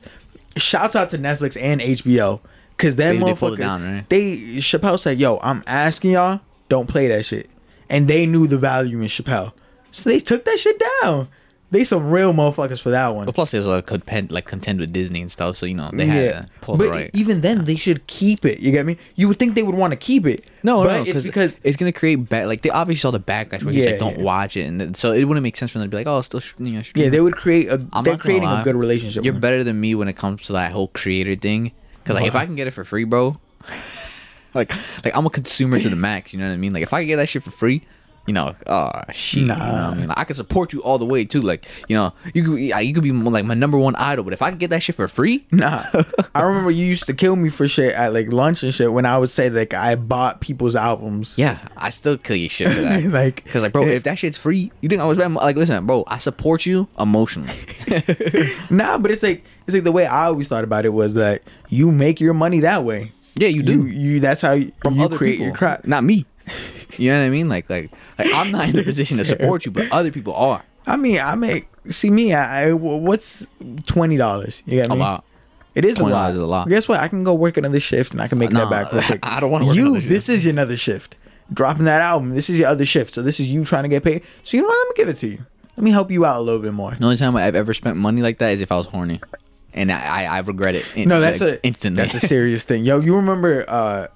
Shouts out to Netflix and HBO. Cause them They- they motherfuckers, pulled it down, right? they Chappelle said, "Yo, I'm asking y'all, don't play that shit," and they knew the value in Chappelle, so they took that shit down. They some real motherfuckers for that one. but plus, there's a contend like contend with Disney and stuff, so you know they had to pull but the right. even then, they should keep it. You get me? You would think they would want to keep it. No, but no, it's because because it's gonna create bad. Like they obviously saw the backlash where Yeah, like, "Don't yeah. watch it," and then, so it wouldn't make sense for them to be like, "Oh, still sh- you know." stream yeah, they would create a. I'm they're creating a good relationship. You're better than me when it comes to that whole creator thing. Because like if I can get it for free, bro, like like I'm a consumer to the max. You know what I mean? Like if I get that shit for free. You know, oh shit. You know I mean? Like, I can support you all the way too. Like, you know, you could, yeah, you could be more like my number one idol. But if I can get that shit for free, Nah, I remember you used to kill me for shit at like lunch and shit when I would say like I bought people's albums. yeah, I still kill you shit for that. Like- because like, bro, if that shit's free, you think I was bad? Like, listen, bro, I support you emotionally. Nah, but it's like it's like the way I always thought about it was that you make your money that way. Yeah, you do. You, you that's how you, you create people, your crap. not me. You know what I mean? Like, like, like I'm not in the position to support you, but other people are. I mean, I make see me. I, I what's twenty dollars? You get A me? lot. It is a lot. is a lot. Guess what? I can go work another shift and I can make Nah, that back real quick. I don't wanna You, shift. this is your another shift. Dropping that album. This is your other shift. So this is you trying to get paid. So you know what? Let me give it to you. Let me help you out a little bit more. The only time I've ever spent money like that is if I was horny, and I I, I regret it. in- No, that's like, a instantly. That's a serious thing. Yo, you remember? uh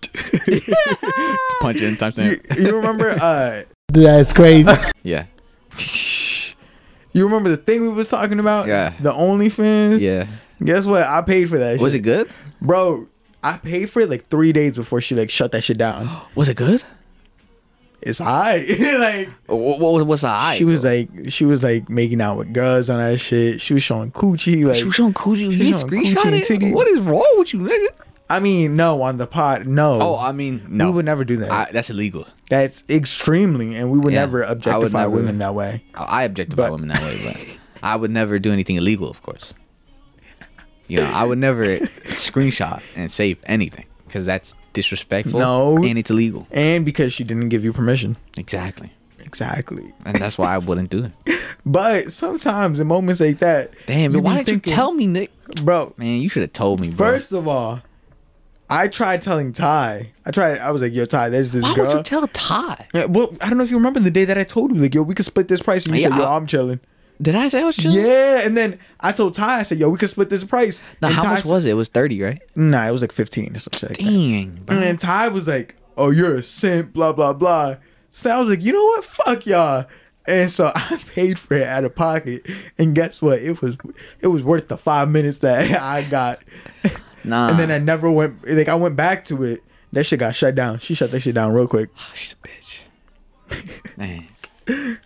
Punch in you, timestamp. you remember? Uh, That's crazy. Yeah. you remember the thing we was talking about? Yeah. The only OnlyFans. Yeah. Guess what? I paid for that. Was shit. it good? bro? I paid for it like three days before she like shut that shit down. Was it good? It's high. like What, what was the eye? she was like she was like making out with girls on that shit. She was showing coochie. Like She was showing coochie. She You was showing screenshot coochie and it? titty. What is wrong with you, nigga? I mean, no, on the pod, no. Oh, I mean, no. We would never do that. I, that's illegal. That's extremely, and we would Yeah, never I would objectify never- women that way. I I objectify But- women that way, but I would never do anything illegal, of course. You know, I would never screenshot and save anything because that's disrespectful. No. and it's illegal. And because she didn't give you permission. Exactly, Exactly. and that's why I wouldn't do it. But sometimes in moments like that, Damn, why didn't you tell me, Nick? bro? Man, you should have told me, bro. First of all, I tried telling Ty. I tried. I was like, "Yo, Ty, there's this why girl." would you tell Ty? yeah, well, I don't know if you remember the day that I told you, like, "Yo, we could split this price," and you Yeah, said, "Yo, I- I'm chilling." Did I say I was chilling? Yeah, and then I told Ty, I said, "Yo, we could split this price." Now, and how Ty much was it? It was thirty, right? Nah, it was like fifteen or something. Like that. Dang, bro. And then Ty was like, "Oh, you're a simp," blah blah blah. So I was like, "You know what? Fuck y'all." And so I paid for it out of pocket, and guess what? It was it was worth the five minutes that I got. Nah. And then I never went. Like I went back to it. That shit got shut down. She shut that shit down real quick. She's a bitch. Man.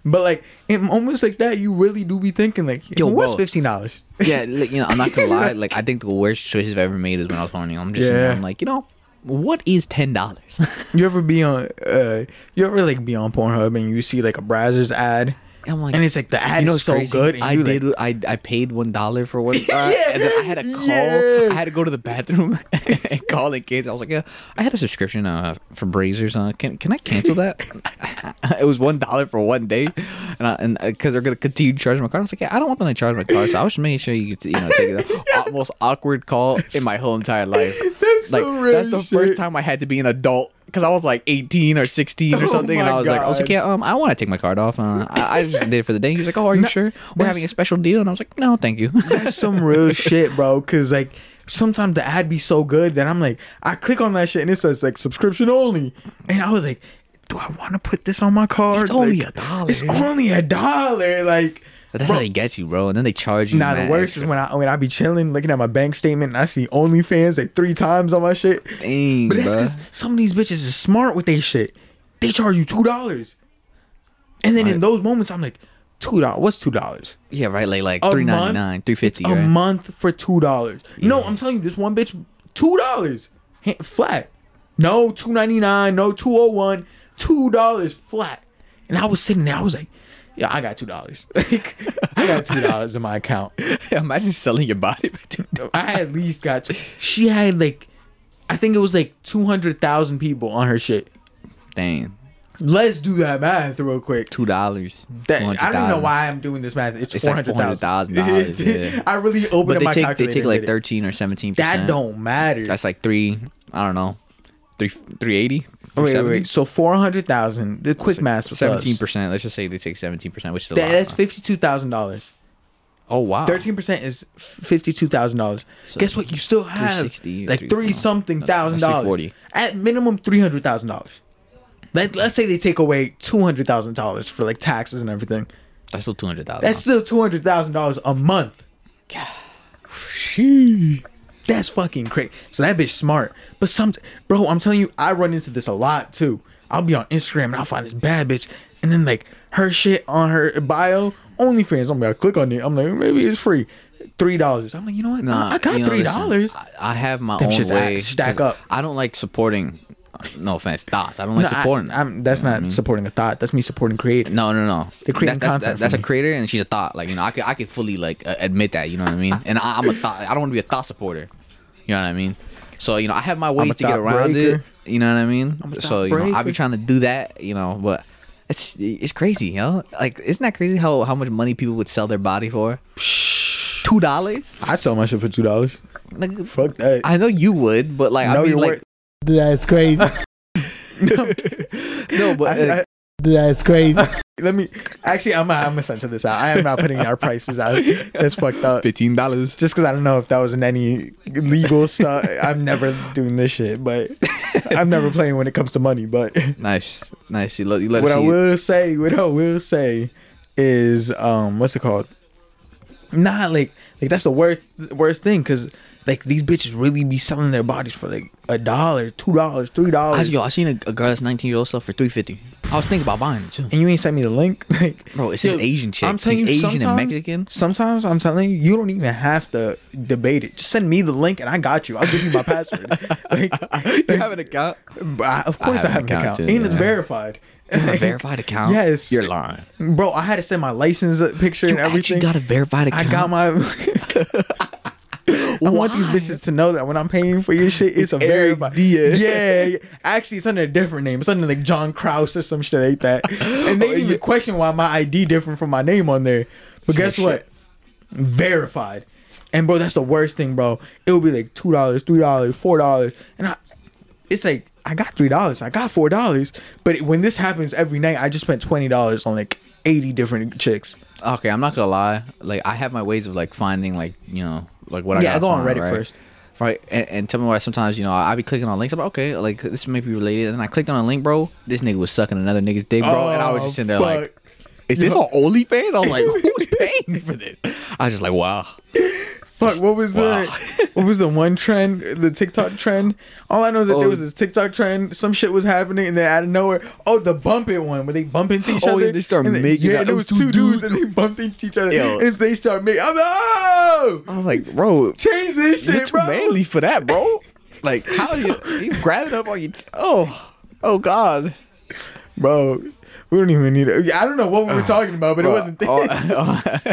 But like in moments like that, you really do be thinking like, Yo, "Yo, what's fifteen dollars?" yeah, like, you know, I'm not gonna lie. Like, I think the worst choices I've ever made is when I was horny. I'm just, Yeah. I'm like, you know, what is ten dollars? You ever be on? uh You ever like be on Pornhub and you see like a Brazzers ad, I'm like, and it's like the ad you know, is so crazy? good. And I you, like, did. I I paid one dollar for one, uh, Yeah, and then I had to call. yeah. I had to go to the bathroom and call in case. I was like, yeah, I had a subscription uh, for Brazzers. Uh, can can I cancel that? it was one dollar for one day, and I, and because they're gonna continue charge my card. I was like, yeah, I don't want them to charge my card, so I was just making sure you get, you know, take the most awkward call in my whole entire life. That's like real that's the first time I had to be an adult because I was like 18 or 16 or Oh something, and I was like, I was like, yeah, um, I want to take my card off. Uh, I, I just did it for the day. He was like, oh, are you No, sure we're having a special deal? And I was like, no, thank you. That's some real shit, bro. Cause like sometimes the ad be so good that I'm like, I click on that shit and it says like subscription only, and I was like, do I want to put this on my card? It's only a dollar. It's only a dollar. Like, But that's bro, how they get you, bro. And then they charge you. Nah, the worst extra. is when I when I be chilling, looking at my bank statement, and I see OnlyFans like three times on my shit. Dang, But that's because some of these bitches is smart with their shit. They charge you two dollars, and then in those moments, I'm like, two dollars. What's two dollars? yeah, right. Like like three ninety nine, three fifty. A Right? month for two dollars. You know, I'm telling you, this one bitch, two dollars flat. No two ninety nine. No two oh one. Two dollars flat. And I was sitting there. I was like, yeah, I got two dollars. Like, I got two dollars in my account. Imagine selling your body. for two I at least got. Two. She had like, I think it was like two hundred thousand people on her shit. Dang, Let's do that math real quick. two dollars. I don't even know why I'm doing this math. It's, It's four like $400,000, yeah. I really opened But up they my take they take like thirteen or seventeen. That don't matter. That's like three. I don't know. Three three eighty. Oh, wait, wait, wait. So four hundred thousand. The quick math. Seventeen percent. Let's just say they take seventeen percent, which is a That- lot. that's fifty-two thousand dollars. oh wow. Thirteen percent is fifty-two thousand dollars. Guess what? You still have like three, three something no, thousand dollars. 340. At minimum, three hundred thousand dollars. Let Let's say they take away two hundred thousand dollars for like taxes and everything. That's still two hundred thousand. That's still two hundred thousand dollars a month. That's fucking crazy. So that bitch smart. But some, bro, I'm telling you, I run into this a lot too. I'll be on Instagram and I'll find this bad bitch, and then like her shit on her bio, OnlyFans. I'm like, click on it. I'm like, maybe it's free, three dollars. I'm like, you know what? Nah, I got you know, three dollars. I, have my Them own shits way. act- stack up. I don't like supporting. No offense, thoughts. I don't like No, supporting. I, am that's You know not I mean? supporting a thought. That's me supporting creators. No, no, no. They're creating that's, content that's a creator, and she's a thought. Like you know, I could, I could fully like uh, admit that. You know what I mean? And I, I'm a thought. I don't want to be a thought supporter. You know what I mean? So you know, I have my ways to get around breaker. it. You know what I mean? So you know, I be breaker. trying to do that. You know, but it's it's crazy, you know. Like, isn't that crazy how how much money people would sell their body for? Two dollars? I sell my shit for two dollars. Like, Fuck that. I know you would, but like, know I mean, your like, worth. That's crazy. no, but I- uh, I- That's crazy. Let me actually. I'm I'm gonna censor this out. I am not putting our prices out. That's fucked up. Fifteen dollars. Just because I don't know if that was in any legal stuff. I'm never doing this shit, but I'm never playing when it comes to money. But Nice, nice. You let you let what I see it. will say, what I will say, is um, what's it called? Nah, like like that's the worst worst thing because like these bitches really be selling their bodies for like a dollar, two dollars, three I, dollars, yo, I seen a, a girl that's 19 years old stuff for 350. I was thinking about buying it too. and you ain't sent me the link. Like, Bro, it's just Asian chick. I'm telling She's you, Asian and sometimes, Mexican. Sometimes I'm telling you, you don't even have to debate it. Just send me the link and I got you. I'll give you my password. Like, You have an account? I- of course I have, an account, too, and it's yeah. verified. A verified account? Yes. You're lying. Bro, I had to send my license picture You and everything. actually got a verified account. I got my. I want these bitches to know that when I'm paying for your shit, it's, a Eric verified. Diaz. Yeah, yeah. Actually, it's under a different name. It's under like John Kraus or some shit like that. And they Oh, even yeah. question why my ID different from my name on there. But guess Shit. what? Verified. And bro, that's the worst thing, bro. It will be like two dollars, three dollars, four dollars, and I, it's like I got three dollars, I got four dollars. But when this happens every night, I just spent twenty dollars on like eighty different chicks. Okay, I'm not gonna lie. Like, I have my ways of like finding like you know like what I Yeah, got go on Reddit right? first. Right, and, and tell me why sometimes you know I be clicking on links. I'm like, okay, like this may be related, and I clicked on a link, bro. This nigga was sucking another nigga's dick, bro, and I was Oh, just sitting there like, oh, is this on OnlyFans? I'm like, who's paying for this? I was just like, wow. Fuck, what was Wow. the what was the one trend, the TikTok trend? All I know is that there Oh. was this TikTok trend. Some shit was happening, and then out of nowhere, oh, the bump it one where they bump into each Oh, other. yeah, they start making Yeah, there was two dudes, and they bumped into each other, Yo. and they start making. I'm like, oh, I was like, bro, change this you're shit, too bro. manly for that, bro. Like, how you he's grabbing up on you? Oh, oh God. bro. We don't even need it. I don't know what we were talking about, but it wasn't this. All,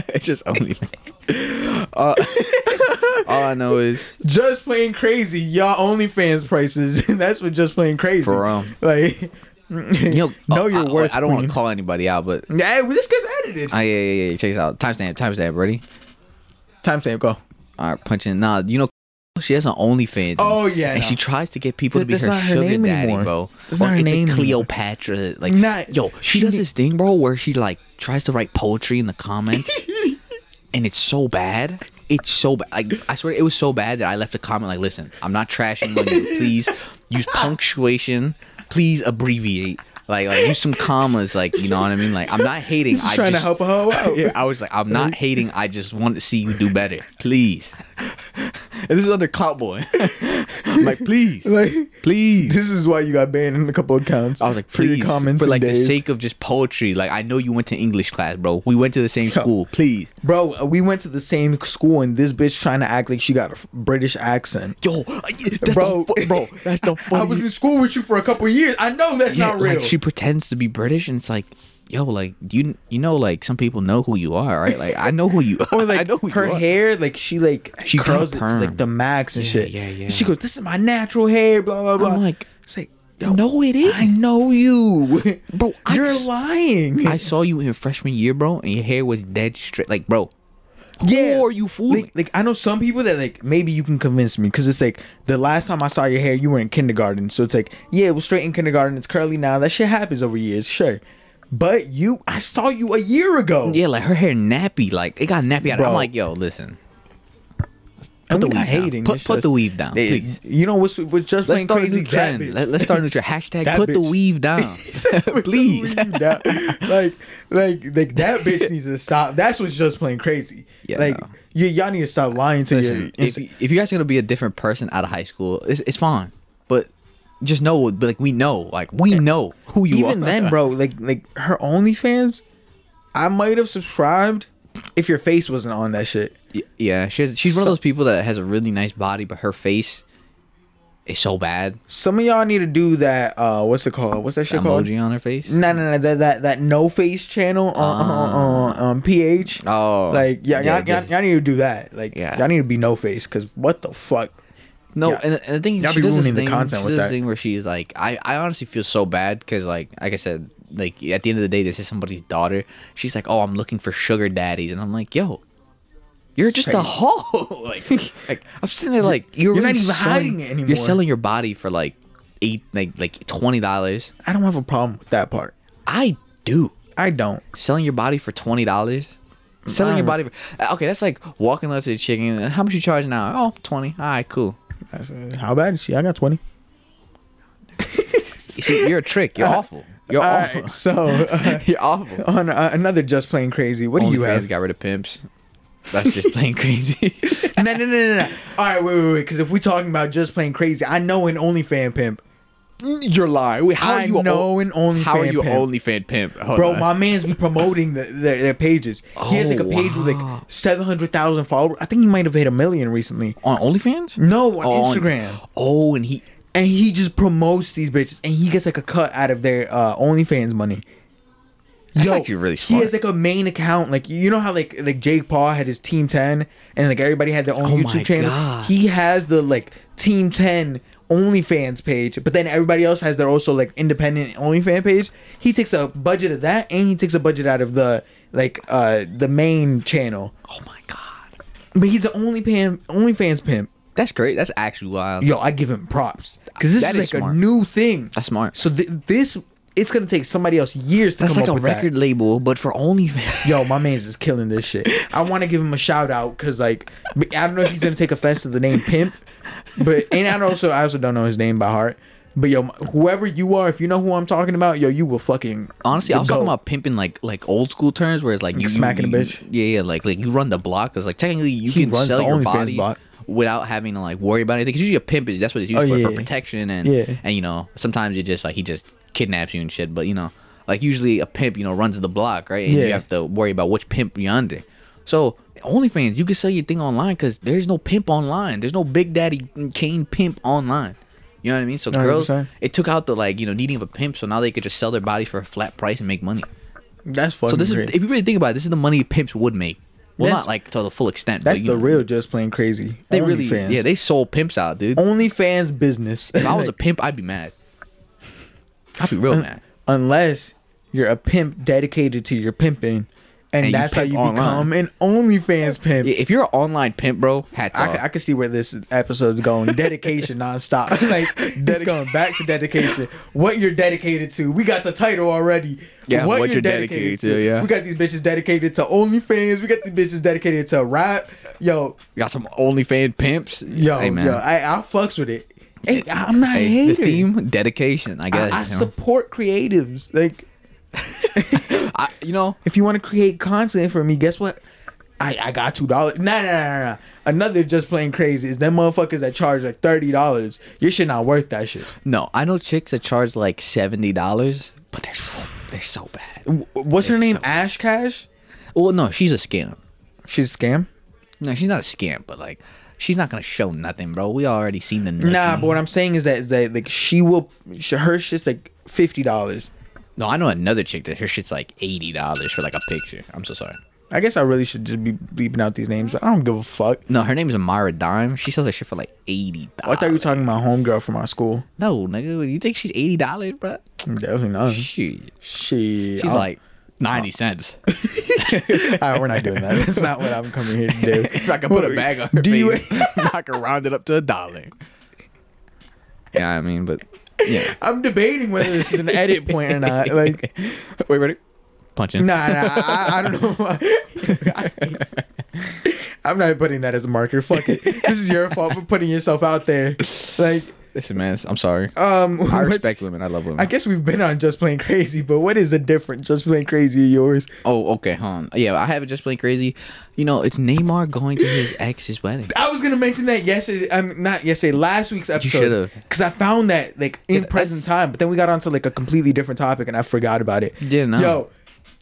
it's just OnlyFans. Uh, all I know is just playing crazy, y'all OnlyFans prices, that's what just playing crazy. For real. Like, you know, know oh, your I, worth. I don't want to call anybody out, but Yeah, well, this gets edited. ah, yeah, yeah, yeah. Check this out. Timestamp, timestamp. Ready? Timestamp, go. All right, punching. Nah, you know, she has an OnlyFans. Oh, yeah, and no. she tries to get people That- to be her her sugar daddy, anymore. bro. That's or not her it's name a anymore. Cleopatra. Like, Not- yo, she, she does this thing, bro, where she like tries to write poetry in the comments, and it's so bad. It's so bad. Like, I swear, it was so bad that I left a comment like, "Listen, I'm not trashing you. Please use punctuation. Please abbreviate." Like, like use some commas, like you know what I mean. Like, I'm not hating. Just I trying just, to help a hoe out. yeah, I was like, I'm not hating. I just want to see you do better, please. and this is under Clout Boy. I'm like, please, Like, please. this is why you got banned in a couple accounts. I was like, for please, comments for like the sake of just poetry. Like, I know you went to English class, bro. We went to the same school. Please, Bro, uh, we went to the same school, and this bitch trying to act like she got a British accent. yo, that's bro, the bro, that's the I was in school with you for a couple years. I know that's yeah, not real. Like, she pretends to be British, and it's like, yo, like do you you know, like some people know who you are, right? Like, I know who you. are. or I like know who her you are. hair, like she like She curls it to like the max and Yeah, shit. yeah, yeah. She goes, "This is my natural hair." Blah blah blah. I'm like, it's like, no, it is. I know you, Bro, You're s- lying. I saw you in your freshman year, bro, and your hair was dead straight. Like, bro, yeah, who are you fooling? Like, like I know some people that like maybe you can convince me because it's like the last time I saw your hair, you were in kindergarten. So it's like, yeah, it was straight in kindergarten. It's curly now. That shit happens over years, sure. But you, I saw you a year ago. Yeah, like her hair nappy, like it got nappy. Out. Bro. I'm like, yo, listen. And the weave down. hating. Put- put just- the weave down, please. You know what's what's just Let's plain start crazy? a new trend. Let, us start a new trend. Hashtag That put the weave down, please. weave down. like, like, like that bitch needs to stop. That's what's just plain crazy. Yeah, like, no. y- y'all need to stop lying to Listen, your. if, you- if you guys are gonna be a different person out of high school, it's, it's fine. But just know, but like we know, like we know who you even are. Even then, bro, like like her OnlyFans, I might have subscribed if your face wasn't on that shit. Yeah, she's she's one of those people that has a really nice body, but her face is so bad. Some of y'all need to do that. Uh, what's it called? What's that shit called? Emoji on her face. No, no, no. That that that no face channel on uh, uh, on PH. Oh, like yeah, yeah, y'all, y'all, y'all need to do that. Like Yeah. y'all need to be no face because what the fuck? No, and, and the thing is, Y'all she be does this ruining the thing. content she with does this thing where she's like, I, I honestly feel so bad because, like, like I said, like at the end of the day, this is somebody's daughter. She's like, oh, I'm looking for sugar daddies, and I'm like, yo, you're just a hoe. like, like I'm sitting there like you're, You're not even selling- hiding it anymore. You're selling your body for like eight, like like twenty dollars. I don't have a problem with that part. I do. I don't. Selling your body for twenty dollars. Selling your body for okay. That's like walking up to the chicken. How much you charge now? Oh, 20. All right, cool. I said, How bad is she? I got twenty. See, you're a trick. You're awful. You're All awful. right, so uh, You're awful. on uh, another just plain crazy. What do you have? got rid of pimps. That's just plain crazy. no, no, no, no, no. All right, wait, wait, wait. Because if we're talking about just plain crazy, I know an OnlyFan pimp. You're lying. Wait, I know an OnlyFan How are you pimp. OnlyFan pimp? Hold Bro, on. my man's be promoting the, their, their pages. he has like a Oh, page with like seven hundred thousand followers. I think he might have hit a million recently. on OnlyFans? No, on Oh, Instagram. Oh, and he and he just promotes these bitches, and he gets like a cut out of their uh, OnlyFans money. That's actually really He has like a main account, like you know how like like Jake Paul had his Team Ten, and like everybody had their own Oh YouTube channel. God. He has the like Team Ten OnlyFans page, but then everybody else has their also like independent OnlyFans page. He takes a budget of that, and he takes a budget out of the like uh the main channel. Oh my god. But he's the only pan OnlyFans pimp. That's great. That's actually wild. Yo, I give him props because this is is like smart. a new thing. That's smart. So th- this it's gonna take somebody else years to That's come like a record That. label, but for OnlyFans. Yo, my man's is killing this shit. I want to give him a shout out because like I don't know if he's gonna take offense to the name pimp, but and I also I also don't know his name by heart. But yo, whoever you are, if you know who I'm talking about, yo, you will fucking Honestly, I was talking about pimping like like old school terms, where it's like you smacking a you- bitch? Yeah, yeah, like like you run the block because like technically you He can sell your body without having to like worry about anything. Because usually a pimp is that's what it's used Oh, for, for protection and Yeah. and you know sometimes it just like he just kidnaps you and shit. But you know like usually a pimp you know runs the block right, and Yeah. you have to worry about which pimp you're under. So OnlyFans, you can sell your thing online because there's no pimp online. There's no Big Daddy Kane pimp online. You know what I mean? So girls, 100%. it took out the like you know needing of a pimp, so now they could just sell their bodies for a flat price and make money. That's fucking So this great. is, if you really think about it, this is the money pimps would make. Well, That's- not like to the full extent. That's but, the know, real just plain crazy. They really, OnlyFans. yeah, they sold pimps out, dude. OnlyFans business. If I was a pimp, I'd be mad. I'd be real mad. unless you're a pimp dedicated to your pimping, and, And you that's how you online. become an OnlyFans pimp. Yeah, If you're an online pimp, bro, hats I, off. I can see where this episode's going. Dedication nonstop. like it's going back to dedication. What you're dedicated to. We got the title already. Yeah, what you're dedicated to, yeah. We got these bitches dedicated to OnlyFans. We got these bitches dedicated to rap. Yo, Got some OnlyFans pimps. yo, hey, man. yo. I, I fucks with it. Hey, I'm not a Hey, the theme, dedication. I guess. I, I you, know. support creatives. Like, I, you know, if you want to create content for me, guess what? I, I got two dollars. Nah, nah, nah, nah. Another just plain crazy is them motherfuckers that charge like thirty dollars. Your shit not worth that shit. no, I know chicks that charge like seventy dollars, but they're so they're so bad. What's her name? so- Ash Cash. Well, no, she's a scam. She's a scam. No, she's not a scam, but like, she's not gonna show nothing, bro. We already seen the. Nah, but what I'm saying is that is that like she will. sh- Her shit's like fifty dollars. No, I know another chick that her shit's like eighty dollars for like a picture. I'm so sorry. I guess I really should just be bleeping out these names, but I don't give a fuck. No, her name is Amara Dime. She sells her shit for like eighty Oh, I thought you were talking about homegirl from our school. No, nigga, you think she's eighty dollars, bro? Definitely not. Shit, She. she's like ninety cents. Alright, uh, we're not doing that. That's not what I'm coming here to do. if I can put a bag on her Do you- face, I could round it up to a dollar. Yeah, I mean, but yeah. I'm debating whether this is an edit point or not. Like, Wait, ready? Punching. nah, nah, I, I don't know. I'm not putting that as a marker. Fuck it. This is your fault for putting yourself out there. Like, Listen, man, I'm sorry. um, I respect women. I love women. I guess we've been on just plain crazy, but what is the different just plain crazy of yours? oh, okay, on. Yeah, I have it just plain crazy. You know, it's Neymar going to his ex's wedding. I was gonna mention that yesterday. I'm not yesterday. Last week's episode. Because I found that like in Yeah, present time, but then we got onto like a completely different topic, and I forgot about it. Yeah, no. Yo,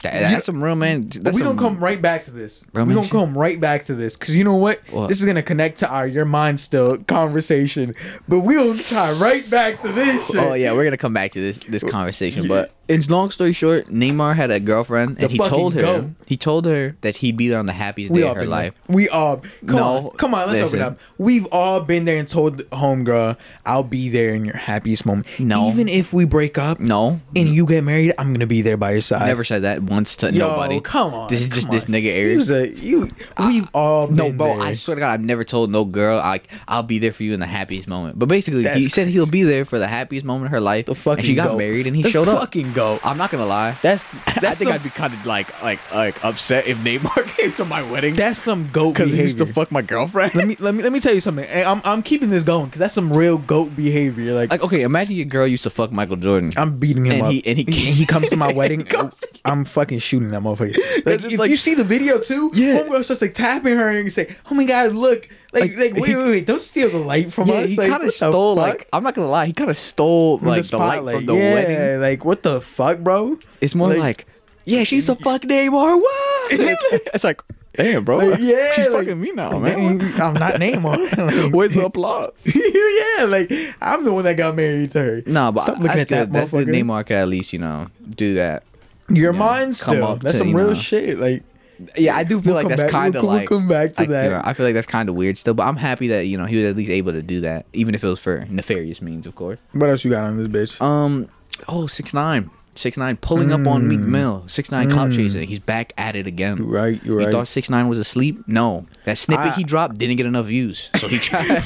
That, that's some real man. Mm. That's we some, gonna come right back to this. Real we man gonna shit. come right back to this because you know what? What? This is gonna connect to our your mind still conversation, but we gonna tie right back to this oh, shit. Oh yeah, we're gonna come back to this this conversation, but in long story short, Neymar had a girlfriend, The and he told her goat. he told her that he'd be there on the happiest we day of her life. there. We all come No, on, come on. Let's open listen. up. We've all been there and told homegirl, "I'll be there in your happiest moment." No. even if we break up, No, and you get married, I'm gonna be there by your side. never said that. once to Yo, nobody. come on. This is just come this on. nigga He Eric. was a you. We've all been No, bro, there. I swear to God, I've never told no girl like I'll be there for you in the happiest moment. But basically, he That's said he'll be there for the happiest moment of her life. The fucking and she got goat. married and he The showed up. Fucking. I'm not gonna lie. That's that's I think some, I'd be kind of like like like upset if Neymar came to my wedding that's some goat because behavior. he used to fuck my girlfriend. let me let me let me tell you something. Hey, I'm I'm keeping this going because that's some real goat behavior. Like, like okay, imagine your girl used to fuck Michael Jordan. I'm beating him And up. he- and he he, he comes to my wedding. I'm fucking shooting that motherfucker. Like, if like- you see the video too, Yeah. homegirl starts like tapping her and you say, "Oh my god, look!" Like, Like, like, wait, he- wait, wait, don't steal the light from yeah, us. he like, kind of stole like I'm not gonna lie, he kind of stole From like the, light from the yeah, wedding. Like, what the fuck, bro? It's more Like- like, yeah, she's the fuck Neymar. What? it's, like, damn, bro. Like, yeah, she's like- fucking me now, man. I'm not Neymar. Like, Where's the applause? yeah, like I'm the one that got married to her. No, but stop I- looking that's at that good. motherfucker. Neymar could at least you know do that. Your Yeah, mind come still. up That's some real know. shit. Like Yeah, I do feel We'll like that's kind of we'll- we'll like. come back to like, you know, I feel like that's kind of weird still, but I'm happy that you know he was at least able to do that, even if it was for nefarious means, of course. what else you got on this bitch? Um, oh six nine. Six nine pulling up on Meek Mm. Mill. Six nine clout chasing. He's back at it again. You're right. You're You right. thought six nine was asleep? No, that snippet I- he dropped didn't get enough views, so he tried.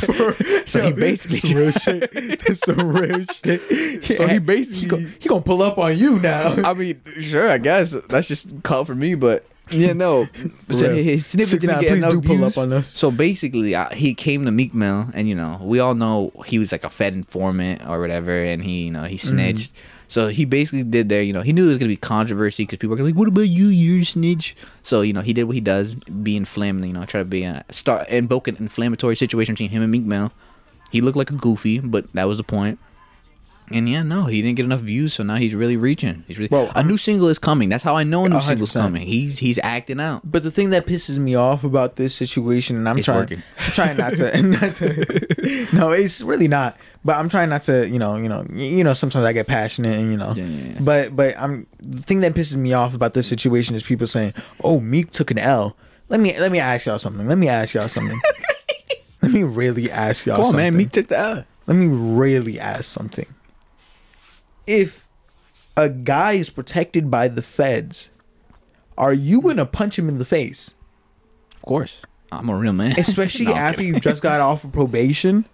so he basically some real shit. That's some real shit. So he basically- he, go- he gonna pull up on you now. I mean, sure, I guess that's just clout for me, but yeah, no. so his snippet didn't get enough do pull views. up on us. So basically, uh, he came to Meek Mill, and you know, we all know he was like a Fed informant or whatever, and he, you know, he snitched. So he basically did there, you know, he knew it was gonna be controversy because people were gonna be like, "What about you? You're snitch." So you know, he did what he does, be inflamed, you know, try to be a start invoke an inflammatory situation between him and Meek Mill. He looked like a goofy, but that was the point. And yeah, no, he didn't get enough views, so now he's really reaching. He's really Bro, a new single is coming. That's how I know a new A single's hundred percent. coming. He's he's acting out. But the thing that pisses me off about this situation, and I'm It's trying, working. I'm trying not to, not to. No, it's really not. But I'm trying not to, you know, you know, you know. Sometimes I get passionate, and you know. Yeah, yeah, yeah. But but I'm the thing that pisses me off about this situation is people saying, "Oh, Meek took an L." Let me let me ask y'all something. Let me ask y'all something. let me really ask y'all Come on, something. man. Meek took the L. Let me really ask something. If a guy is protected by the feds, are you gonna punch him in the face? Of course, I'm a real man. Especially No, after you just got off of probation?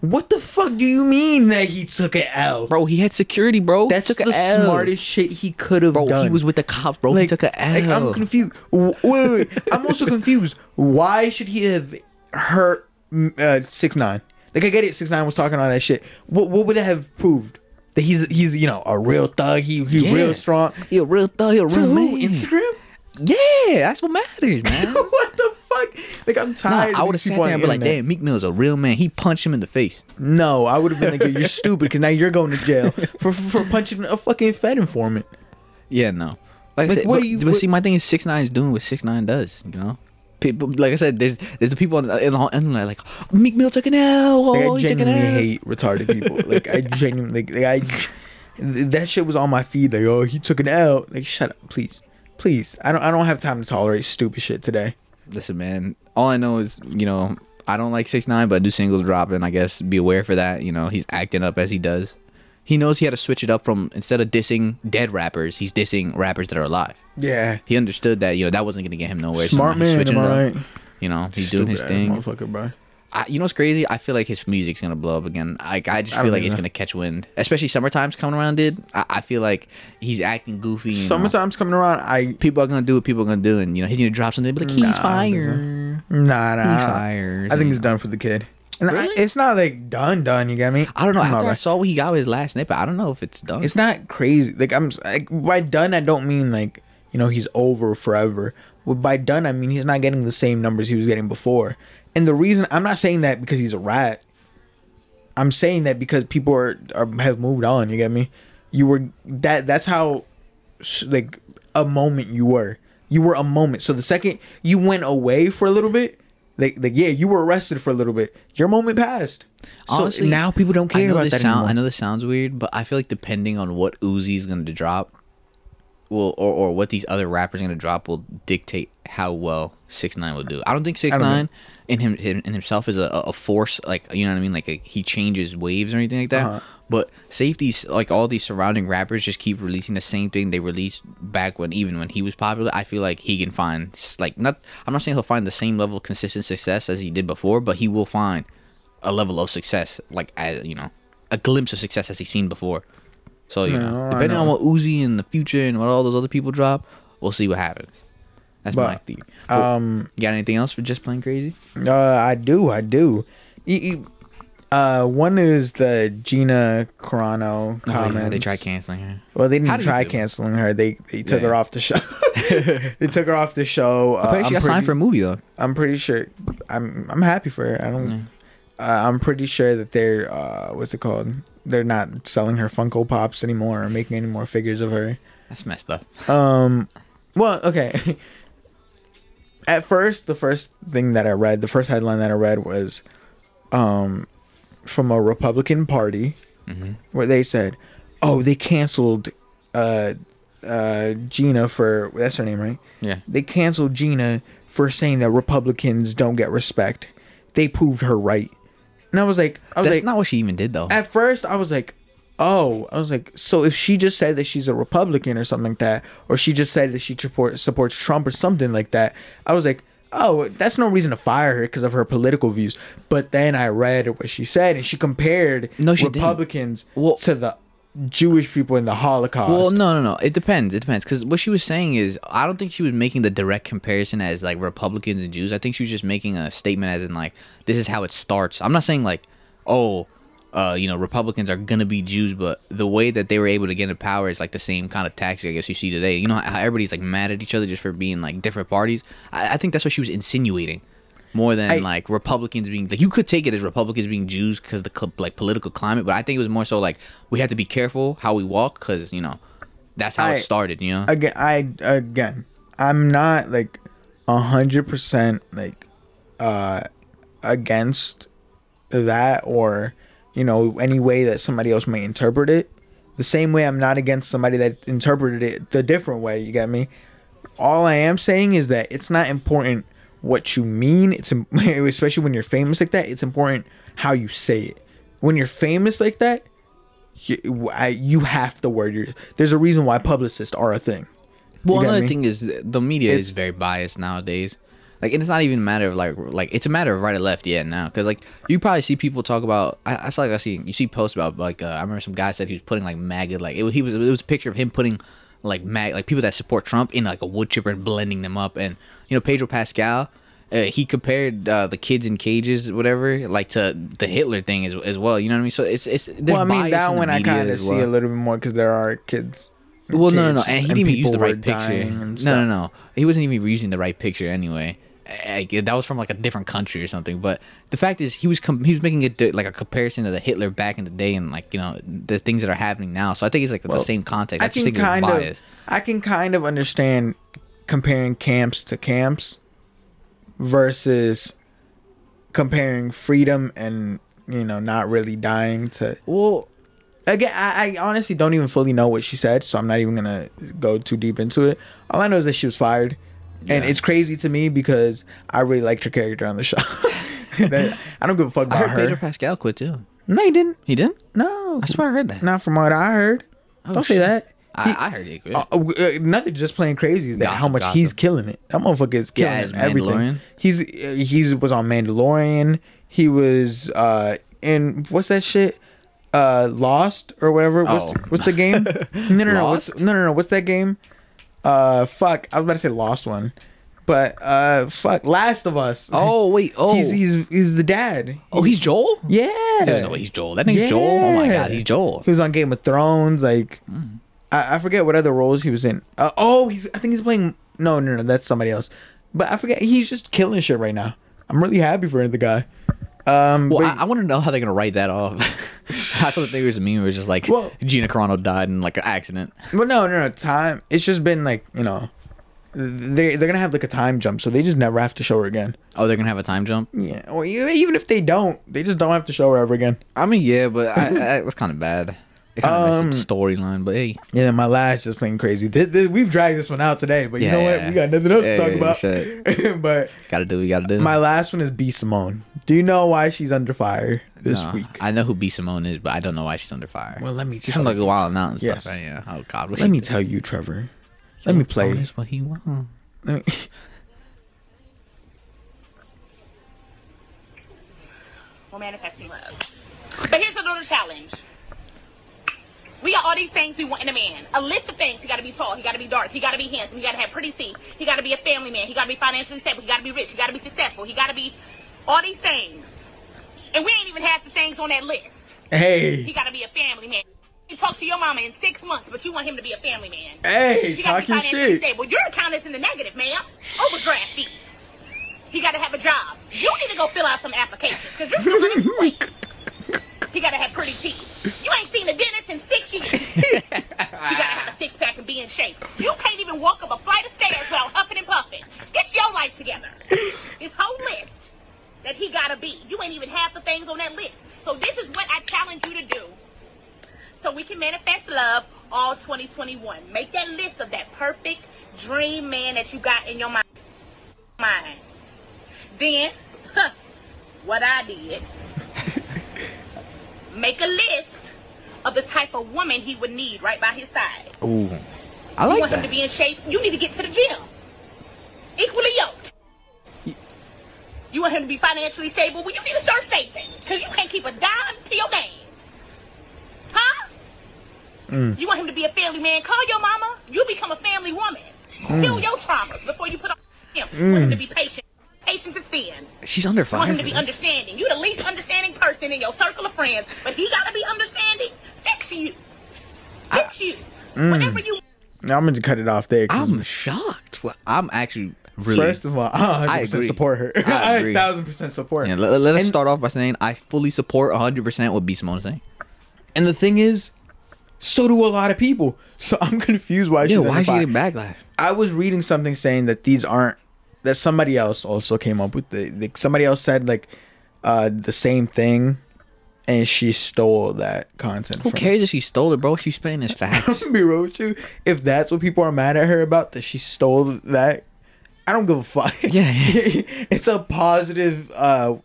What the fuck do you mean that he took an L? bro. He had security, bro. That's the L. smartest shit he could have bro. done. He was with the cops, bro. he took a L. Like, I'm confused. Wait, wait, wait. I'm also confused. Why should he have hurt uh, six nine? Like I get it. Six nine was talking all that shit. What what would it have proved? That he's he's you know a real thug. He he Yeah. real strong. He a real thug. He a To real who? man. Instagram? Yeah, that's what matters, man. what the fuck? Like I'm Nah, tired. I would have sat there and be like, "Damn, Meek Mill's a real man." He punched him in the face. No, I would have been like, you're stupid because now you're going to jail for, for for punching a fucking Fed informant. Yeah, no. Like, I Like, said, what but, you- but what- see, my thing is six nine is doing what six nine does. You know, people. Like I said, there's there's the people in the, in the internet like Meek Mill took an L. Like, Oh, I he took an genuinely hate retarded people. Like I genuinely like, like I that shit was on my feed. Like oh he took an L. Like shut up, please, please. I don't I don't have time to tolerate stupid shit today. Listen, man. All I know is you know I don't like six nine, but new singles dropping. I guess be aware for that. You know he's acting up as he does. He knows he had to switch it up from instead of dissing dead rappers, he's dissing rappers that are alive. Yeah, He understood that you know that wasn't gonna get him nowhere. smart he's man. Am I right? You know he's doing his Stupid thing. motherfucker, bro. I, you know what's crazy? I feel like his music's gonna blow up again. Like I just feel don't like it's uh, gonna catch wind, especially summertime's coming around. Did I, I feel like he's acting goofy? Know? Uh, summertime's coming around. I people are gonna do what people are gonna do, and you know he's gonna drop something. But like, he's I think fire. nah nah. He's fired. I think he's done for the kid. And I, it's not like done done. You get me? I don't know. After I saw what he got with his last snippet, I don't know if it's done. it's not crazy. Like I'm like by done, I don't mean like you know he's over forever. Well, by done, I mean he's not getting the same numbers he was getting before. And the reason I'm not saying that because he's a rat. I'm saying that because people are, are have moved on. You get me? You were that. That's how like a moment you were. You were a moment. So the second you went away for a little bit. Like, like yeah, you were arrested for a little bit. Your moment passed. Honestly, so now people don't care about that sound, anymore. I know this sounds weird, but I feel like depending on what Uzi's gonna drop, will or, or what these other rappers are gonna drop will dictate how well six nine will do. I don't think six don't know. nine in him, him in himself is a, a force like you know what I mean like a, he changes waves or anything like that. Uh-huh. But safeties like all these surrounding rappers just keep releasing the same thing they released back when even when he was popular. I feel like he can find like not I'm not saying he'll find the same level of consistent success as he did before, but he will find a level of success like as you know a glimpse of success as he's seen before. So you No, know, depending on what Uzi in the future and what all those other people drop, we'll see what happens. That's my But, theory. Um, you got anything else for just playing crazy? uh, I do, I do. You- you- uh, one is the Gina Carano Oh, yeah, they tried canceling her. Well, they didn't try canceling her. They they took Yeah. her off the show. they took her off the show. Uh, she got signed pretty- for a movie though. I'm pretty sure. I'm I'm happy for her. I don't. Yeah. Uh, I'm pretty sure that they're uh, what's it called? They're not selling her Funko Pops anymore or making any more figures of her. That's messed up. Um, well, okay. At first, the first thing that I read, the first headline that I read was, um, from a Republican Party, where they said, "Oh, they canceled, uh, uh, Gina for that's her name, right? Yeah. They canceled Gina for saying that Republicans don't get respect. They proved her right." And I was like, I was That's like, not what she even did though. at first I was like, oh, I was like, so if she just said that she's a Republican or something like that, or she just said that she support, supports Trump or something like that, I was like, oh, that's no reason to fire her because of her political views. But then I read what she said, and she compared No, she. Republicans Well- to the Jewish people in the Holocaust. Well, no, no, no. It depends. It depends because what she was saying is, I don't think she was making the direct comparison as like Republicans and Jews. I think she was just making a statement as in like, this is how it starts. I'm not saying like, oh, uh, you know, Republicans are gonna be Jews, but the way that they were able to get into power is like the same kind of tactic I guess you see today. You know how everybody's like mad at each other just for being like different parties. I, I think that's what she was insinuating. More than I- like Republicans being like you could take it as Republicans being Jews because the cl- like political climate, but I think it was more so like we have to be careful how we walk because you know that's how I- it started. You know, again i again i'm not like a hundred percent like uh against that or you know any way that somebody else may interpret it. The same way i'm not against somebody that interpreted it the different way you get me? All i am saying is that it's not important what you mean. It's especially when you're famous like that it's important how you say it. When you're famous like that you, I, you have to word. Your there's a reason why publicists are a thing. Well, another me? thing is the media It's- is very biased nowadays. Like, and it's not even a matter of like, like it's a matter of right or left, yeah, now. Because like you probably see people talk about. I, I saw like I see you see posts about like uh, I remember some guy said he was putting like MAGA like it, was- he was it was a picture of him putting like mag like people that support Trump in like a wood chipper and blending them up, and you know Pedro Pascal. Uh, he compared uh, the kids in cages, whatever, like to the Hitler thing as, as well. You know what I mean? So it's it's. Well, I mean that one I kind of see well. a little bit more because there are kids. Well, no, no, no, and he didn't even use the right picture. No, no, no, he wasn't even using the right picture anyway. Like, that was from like a different country or something. But the fact is, he was com- he was making it like a comparison to the Hitler back in the day and like you know the things that are happening now. So I think it's like the same context. I, I can think kind of, I can kind of understand comparing camps to camps versus comparing freedom and you know not really dying to. Well, Again, I, I honestly don't even fully know what she said, so I'm not even gonna go too deep into it. All I know is that she was fired, and it's crazy to me because I really liked her character on the show. That- I don't give a fuck about I heard Pedro her. Pascal quit too. No, he didn't. He didn't. No, I swear I heard that. not from what I heard. Oh, don't say shit. that. I, I heard he quit. Uh, uh, nothing, just playing crazy. Is that how much gossip. he's killing it? That motherfucker is killing Yeah, Everything. Mandalorian? He's uh, he was on Mandalorian. He was uh in what's that shit? Uh, Lost or whatever. What's Oh. what's the game? no, no, no. What's, no, no, no. What's that game? Uh, fuck. I was about to say Lost one, but uh, fuck. Last of Us. oh wait. Oh. he's he's he's the dad. oh he's Joel. Yeah. No way he's Joel. That name's Joel. Oh my god, he's Joel. He was on Game of Thrones. Like, Hmm. I, I forget what other roles he was in. Uh, oh, he's. I think he's playing. No, no, no. That's somebody else. But I forget. He's just killing shit right now. I'm really happy for the guy. Um, Well, but- I, I want to know how they're gonna write that off. I saw the thing was a meme. It was just like Well- Gina Carano died in like an accident. But no, no, no. Time. It's just been like you know, they they're gonna have like a time jump, so they just never have to show her again. Oh, they're gonna have a time jump. Yeah. Or e- even if they don't, they just don't have to show her ever again. I mean, yeah, but I, I, that's kind of bad. It kind of Um, storyline, but hey, Yeah, my last just plain crazy. Th- th- we've dragged this one out today, but you Yeah, know what? yeah. We got nothing else Yeah, to talk yeah, about. shit. but gotta do we gotta do. my last one is B Simone. Do you know why she's under fire this No, week? I know who B Simone is, but I don't know why she's under fire. Well, let me she's tell from like you. a Wild Out and stuff, Yes. right? Yeah. Oh God. Let me did. tell you, Trevor. Let me play. That's what he wants. Let me- We're manifesting love. But here's the little challenge. We got all these things we want in a man. A list of things. He got to be tall. He got to be dark. He got to be handsome. He got to have pretty teeth. He got to be a family man. He got to be financially stable. He got to be rich. He got to be successful. He got to be all these things. And we ain't even half the things on that list. Hey. He got to be a family man. You talk to your mama in six months, but you want him to be a family man. hey, He talk be your financially shit. stable. Your account is in the negative, ma'am. Overdraft fees. He got to have a job. You need to go fill out some applications because you're still unemployed. He got to have pretty teeth. You ain't seen a dentist in six years. you got to have a six pack and be in shape. You can't even walk up a flight of stairs without huffing and puffing. Get your life together. This whole list that he got to be. You ain't even half the things on that list. So this is what I challenge you to do so we can manifest love all 2021. Make that list of that perfect dream man that you got in your mi- mind. Then, huh, what I did, make a list of the type of woman he would need right by his side. Ooh, I like you want him to be in shape, you need to get to the gym. Equally yoked. You want him to be financially stable? Well, you need to start saving. Because you can't keep a dime to your name. Huh? Mm. You want him to be a family man? Call your mama. You become a family woman. Mm. Heal your traumas before you put on him. You want him to be patient. Patience is thin. She's under You want him to be that. understanding. You the least understanding person in your circle of friends, but he gotta be understanding. Fix you. Fix you. Mm. Whatever you Now I'm gonna cut it off there. I'm shocked. Well, I'm actually really. First of all, I 100% I agree. support her. I I, agree. a thousand percent support. Yeah, let, let us And- start off by saying I fully support 100% what B Simone is saying. And the thing is, so do a lot of people. So I'm confused why Yeah, she's why is she getting backlash? I was reading something saying that these aren't that somebody else also came up with the, the somebody else said like uh the same thing and she stole that content Who from cares if she stole it, bro? She's spitting his facts. be real with you. If that's what people are mad at her about, that she stole that, I don't give a fuck. Yeah. it's a positive uh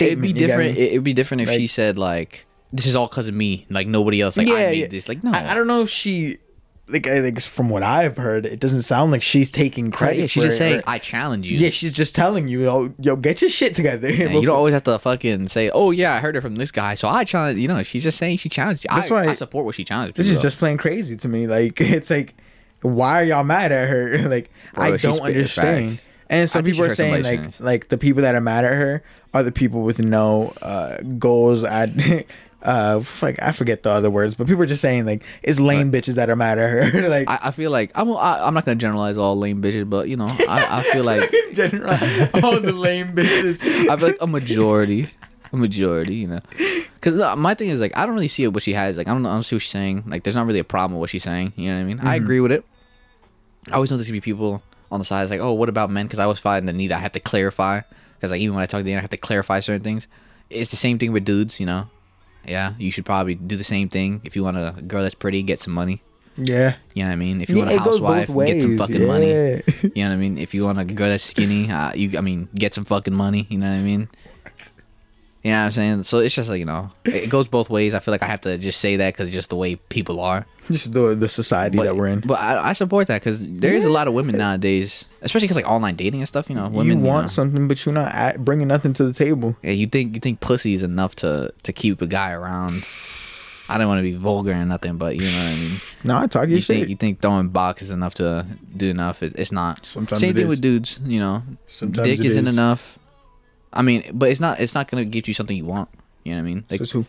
It'd be different. It'd be different if she said like, "This is all because of me." Like nobody else. Like I made this. Like no. I, I don't know if she like I think from what I've heard, it doesn't sound like she's taking credit. Yeah, she's just it, saying, or- "I challenge you." yeah, she's just telling you, yo, yo, get your shit together. And you don't always have to fucking say, "Oh yeah, I heard it from this guy." So I challenge. You know, she's just saying she challenged you. That's I, why- I support what she challenged. This is though. just plain crazy to me. Like it's like, why are y'all mad at her? like Bro, I don't understand. And some I people are saying like like the people that are mad at her are the people with no uh, goals at. Uh, like I forget the other words, but people are just saying like it's lame bitches that are mad at her. like I, I feel like I'm. I, I'm not gonna generalize all lame bitches, but you know, I, I feel like all the lame bitches. I feel like a majority, a majority, you know. Because my thing is like I don't really see what she has. Like I don't, I don't see what she's saying. Like there's not really a problem with what she's saying. You know what I mean? I Mm-hmm. agree with it. I always know there's gonna be people on the side. Like, oh, what about men? Because I always find the need. I have to clarify. Because like even when I talk to the I have to clarify certain things. It's the same thing with dudes. You know. Yeah, you should probably do the same thing if you want a girl that's pretty, get some money. Yeah, You know what I mean? If you Yeah, want a housewife, get some fucking money. You know what I mean? If you want a girl that's skinny, uh, you I mean, get some fucking money. You know what I mean? You know what I'm saying? So it's just like you know, it goes both ways. I feel like I have to just say that because it's just the way people are. just the the society But, that we're in. but I, I support that because there is a lot of women nowadays, especially because like online dating and stuff. You know, women you want know, something, but you're not at, bringing nothing to the table. Yeah, you think you think pussy is enough to to keep a guy around. I don't want to be vulgar or nothing, but you know what I mean. No, nah, I talk your you shit. think you think throwing box is enough to do enough? It, it's not. Sometimes Same it thing is. with dudes. You know, Sometimes dick it isn't is. enough. I mean, but it's not. It's not gonna get you something you want. You know what I mean? Like, Says who?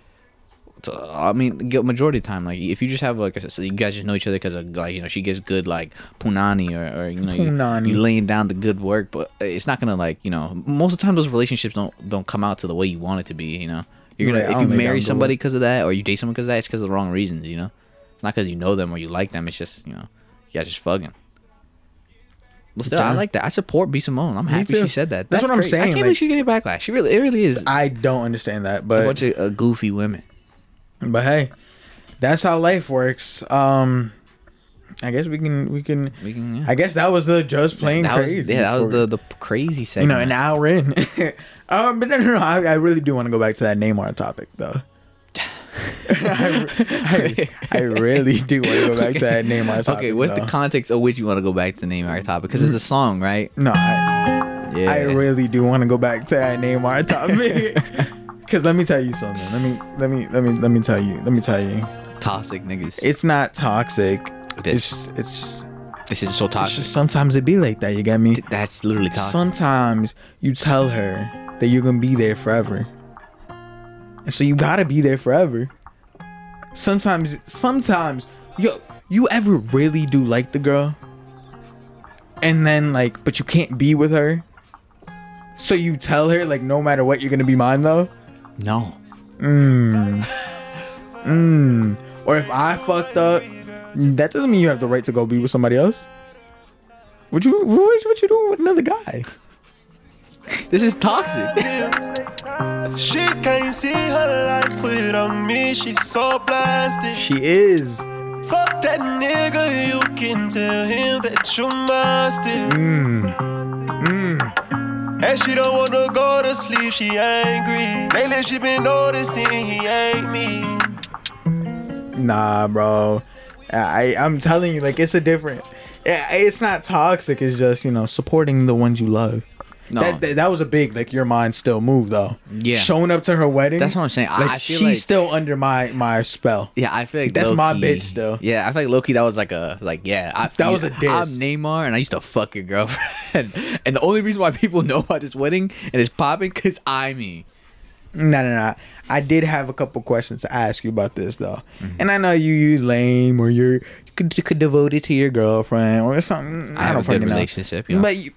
so, I mean, get majority of the time, like if you just have like, a, so you guys just know each other because of like you know she gives good like punani or, or you know you, Punani. you laying down the good work, but it's not gonna like you know most of the time those relationships don't don't come out to the way you want it to be. You know, you're gonna Right, if you don't lay down marry somebody because of that or you date someone because of that, it's because of the wrong reasons. You know, it's not because you know them or you like them. It's just you know, yeah, just fucking. But still, I like that. I support B Simone. I'm happy too. she said that. That's what I'm great. I can't like- believe she's getting backlash. She really, it really is I don't understand that, a but bunch of uh, goofy women. but hey, that's how life works. Um, I guess we can we can. We can, yeah. I guess that was the just playing that crazy. was yeah, that was for- the the crazy you segment. know an hour in. um, but no, no, no. I, I really do want to go back to that Neymar topic though. I, I, I really do want to go back to that Neymar topic. okay, what's though. the context of which you want to go back to the Neymar topic? Because it's a song, right? No, I, Yeah. I really do want to go back to that Neymar topic. Cause let me tell you something. Let me let me let me let me tell you. Let me tell you. toxic niggas. It's not toxic. It It's just, it's just, this is so toxic. sometimes it be like that. You get me? That's literally toxic. Sometimes you tell her that you're gonna be there forever, and so you gotta be there forever. Sometimes, sometimes, yo, you ever really do like the girl, and then like, but you can't be with her, so you tell her like, no matter what, you're gonna be mine though. no. Mm. Or if I fucked up, that doesn't mean you have the right to go be with somebody else. What you what, what you doing with another guy? This is toxic. She can't see her life without me. She's so blasted. She is. Fuck that nigga. You can tell him that you must it. Mm. Mm. And she don't wanna go to sleep. She angry. Lately she been noticing he ain't me. Nah, bro. I I'm telling you, like it's a different. Yeah, It's not toxic. It's just you know supporting the ones you love. No. That, that that was a big like your mind still move though. Yeah. Showing up to her wedding. That's what I'm saying. Like I feel she's like- still under my my spell. Yeah, I feel like That's my bitch still. Yeah, I feel like Loki. That was like a like yeah. I, That was a I'm. Neymar, and I used to fuck your girlfriend. and the only reason why people know about this wedding and it's popping because I me. No, no, no. I did have a couple questions to ask you about this though, mm-hmm. and I know you you lame or you're you could, you could devote it to your girlfriend or something. I, have don't a good fucking know. relationship, you? But you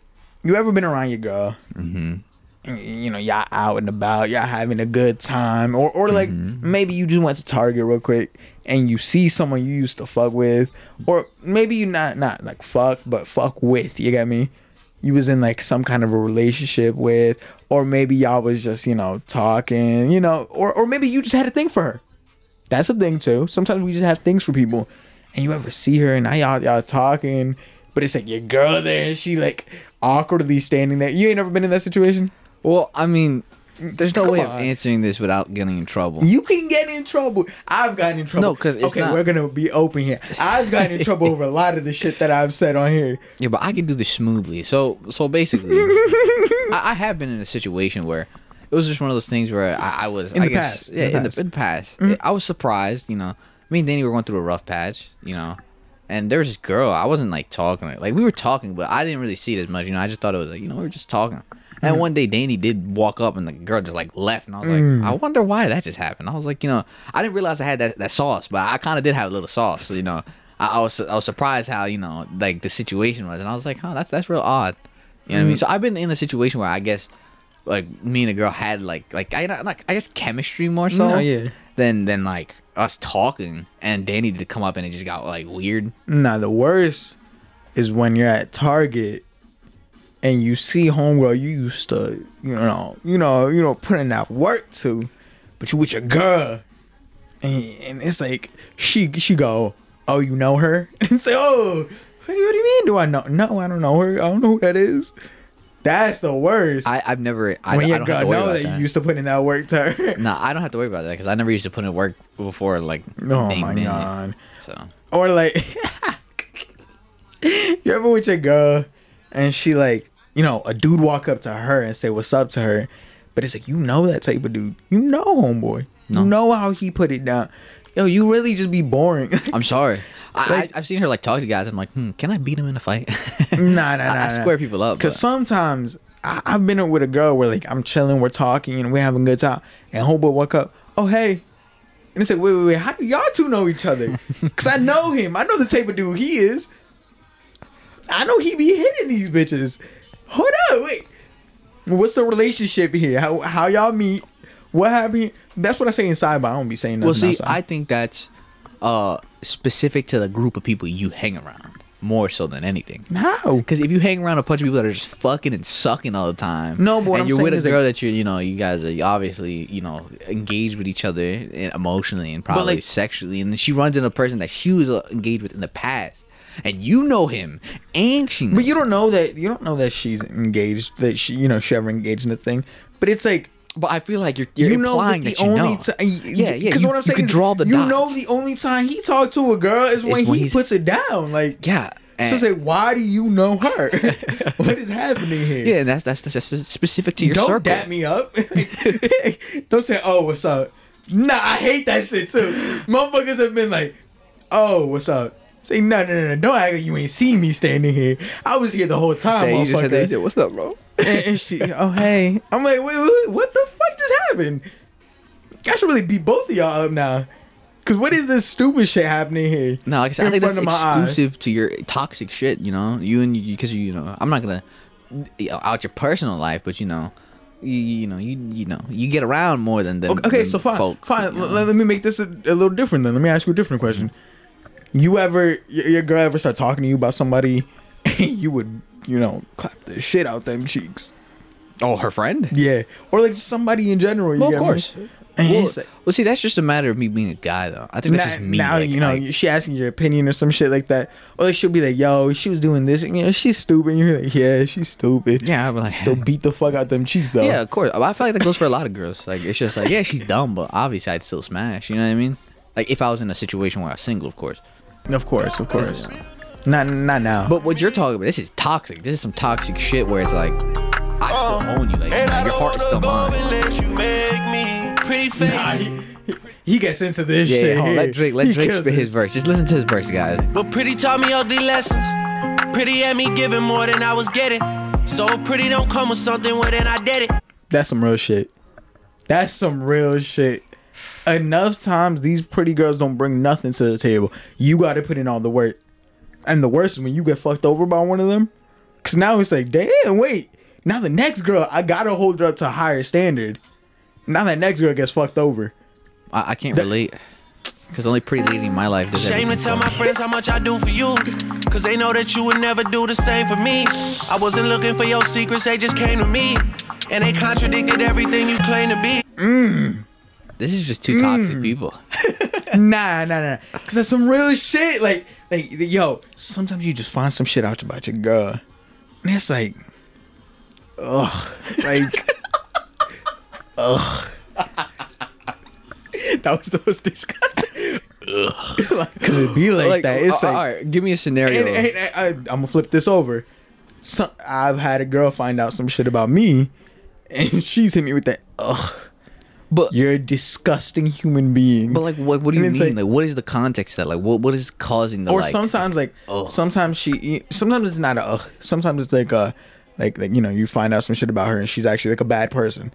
you ever been around your girl? Mm-hmm. You know, y'all out and about, y'all having a good time, or or like Mm-hmm. maybe you just went to Target real quick and you see someone you used to fuck with, or maybe you not not like fuck but fuck with. You get me? you was in like some kind of a relationship with, or maybe y'all was just you know talking, you know, or or maybe you just had a thing for her. That's a thing too. Sometimes we just have things for people, and you ever see her and now y'all y'all talking, but it's like your girl there and she like awkwardly standing there. You ain't never been in that situation. Well, I mean, there's no Come way of on. answering this without getting in trouble. You can get in trouble. I've gotten in trouble. No, 'cause it's okay, not- we're gonna be open here. I've gotten in trouble over a lot of the shit that I've said on here. Yeah, but I can do this smoothly. So, so basically, I, I have been in a situation where it was just one of those things where I, I was In I the guess, past, in Yeah, the in the, past. in the past, mm-hmm. I was surprised. You know, me and Danny were going through a rough patch. You know, and there was this girl. I wasn't like talking like we were talking, but I didn't really see it as much. You know, I just thought it was like you know we were just talking. And mm-hmm. one day Danny did walk up and the girl just like left, and I was like, mm. I wonder why that just happened. I was like, you know, I didn't realize I had that, that sauce, but I kind of did have a little sauce. So, you know, I, I was I was surprised how you know like the situation was, and I was like, oh, that's that's real odd. You know what I mean? Mm. So I've been in a situation where I guess like me and a girl had like like I like I guess chemistry more mm, so No, yeah. than than like us talking, and Danny to come up and it just got like weird. Nah, the worst is when you're at Target and you see homegirl you used to, you know, you know, you know, putting that work to, but you with your girl, and, and it's like she she go, oh, you know her, and say, oh, what do, you, what do you mean? Do I know? No, I don't know her. I don't know who that is. That's the worst. I I've never I, when I your don't girl to worry know that, you used to put in that work to her. Nah, I don't have to worry about that because I never used to put in work before like. Oh my god. So Or like, you ever with your girl and she like, you know, a dude walk up to her and say what's up to her, but it's like you know that type of dude. You know, homeboy. No. You know how he put it down. Yo, you really just be boring. I'm sorry. I, Like- I I've seen her like talk to guys. I'm like, hmm, can I beat him in a fight? nah, nah, nah. I, I nah. square people up. Cause sometimes I, I've been with a girl where like I'm chilling, we're talking, and we're having a good time, and homeboy woke up, oh hey, and it's like wait, wait, wait, how do y'all two know each other? Cause I know him, I know the type of dude he is. I know he be hitting these bitches. Hold up, wait, what's the relationship here? How how y'all meet? What happened? That's what I say inside, but I don't be saying nothing Well, see, outside. I think that's uh specific to the group of people you hang around more so than anything. No, Because if you hang around a bunch of people that are just fucking and sucking all the time, No, but what and I'm you're with a girl that you're, you know, you guys are obviously, you know, engaged with each other emotionally and probably like- sexually, and then she runs into a person that she was uh, engaged with in the past, and you know him, and she, But you don't know that you don't know that she's engaged. That she, you know, she ever engaged in a thing. But it's like but I feel like you're, you're you know implying that that, the you only know. time, yeah, yeah. Because you, what I'm you saying, can is draw the You dots. know, the only time he talked to a girl is when, when he puts it down. Like, yeah. so like, why do you know her? what is happening here? yeah, and that's, that's that's specific to your don't circle. dap me up. don't say, "Oh, what's up." Nah, I hate that shit too. Motherfuckers have been like, "Oh, what's up." Say no, no, no, no. Don't act like you ain't seen me standing here. I was here the whole time, Yeah, you just said that. You said, What's up, bro? And, and she, oh hey, I'm like, wait, wait, what the fuck just happened? I should really beat both of y'all up now. Cause what is this stupid shit happening here? No, like I said, I in think that's front of my eyes? exclusive to your toxic shit. You know, you and you because you, you know, I'm not gonna out your personal life, but you know, you, you know, you you know, you get around more than than. Okay, than so fine, folk, fine. you know. Let, let me make this a, a little different then. Let me ask you a different question. You ever, your, your girl ever start talking to you about somebody, you would, you know, clap the shit out them cheeks? Oh, her friend. Yeah, or like somebody in general. You Well, of me? course. And Well, like, well, see, that's just a matter of me being a guy, though. I think that's just me. now like, you know like- she asking your opinion or some shit like that, or like she'll be like, "Yo, she was doing this, and you know, she's stupid." And you're like, "Yeah, she's stupid." Yeah, I'm like, still beat the fuck out them cheeks though. yeah, of course. I feel like that goes for a lot of girls. Like, it's just like, yeah, she's dumb, but obviously, I'd still smash. You know what I mean? Like, if I was in a situation where I was single, of course. of course, of course. Not, not now. But what you're talking about, this is toxic. This is some toxic shit where it's like, I still uh, own you. Like, And I your heart is still mine. you make me pretty face. Nah, he, he gets into this Yeah, shit. hold let Drake let He Drake spit his verse. Just listen to his verse, guys. But pretty taught me ugly lessons. Pretty had me giving more than I was getting. So pretty don't come with something, well then I did it. That's some real shit. That's some real shit. Enough times these pretty girls don't bring nothing to the table. You got to put in all the work. And the worst is when you get fucked over by one of them. Cause now it's like, damn, wait. Now the next girl, I gotta hold her up to a higher standard. Now that next girl gets fucked over. I, I can't relate. Because only pretty lady in my life does Shame to tell my friends how much I do for you. Cause they know that you would never do the same for me. I wasn't looking for your secrets, they just came to me. And they contradicted everything you claim to be. Mm. This is just two toxic people. nah, nah, nah. Cause that's some real shit. Like, like, yo, sometimes you just find some shit out about your girl. And it's like, ugh. Like, ugh. that was the most disgusting. Ugh. Cause it be like, that. It's uh, like, all right, give me a scenario. and, and- and I, I'm gonna flip this over. So, I've had a girl find out some shit about me, and she's hit me with that. Ugh, but you're a disgusting human being. but like, what, what do you mean? it's Like, what is the context of that? Like, what what is causing the or like? sometimes like ugh. sometimes she sometimes it's not a ugh. Sometimes it's like a like like you know you find out some shit about her and she's actually like a bad person.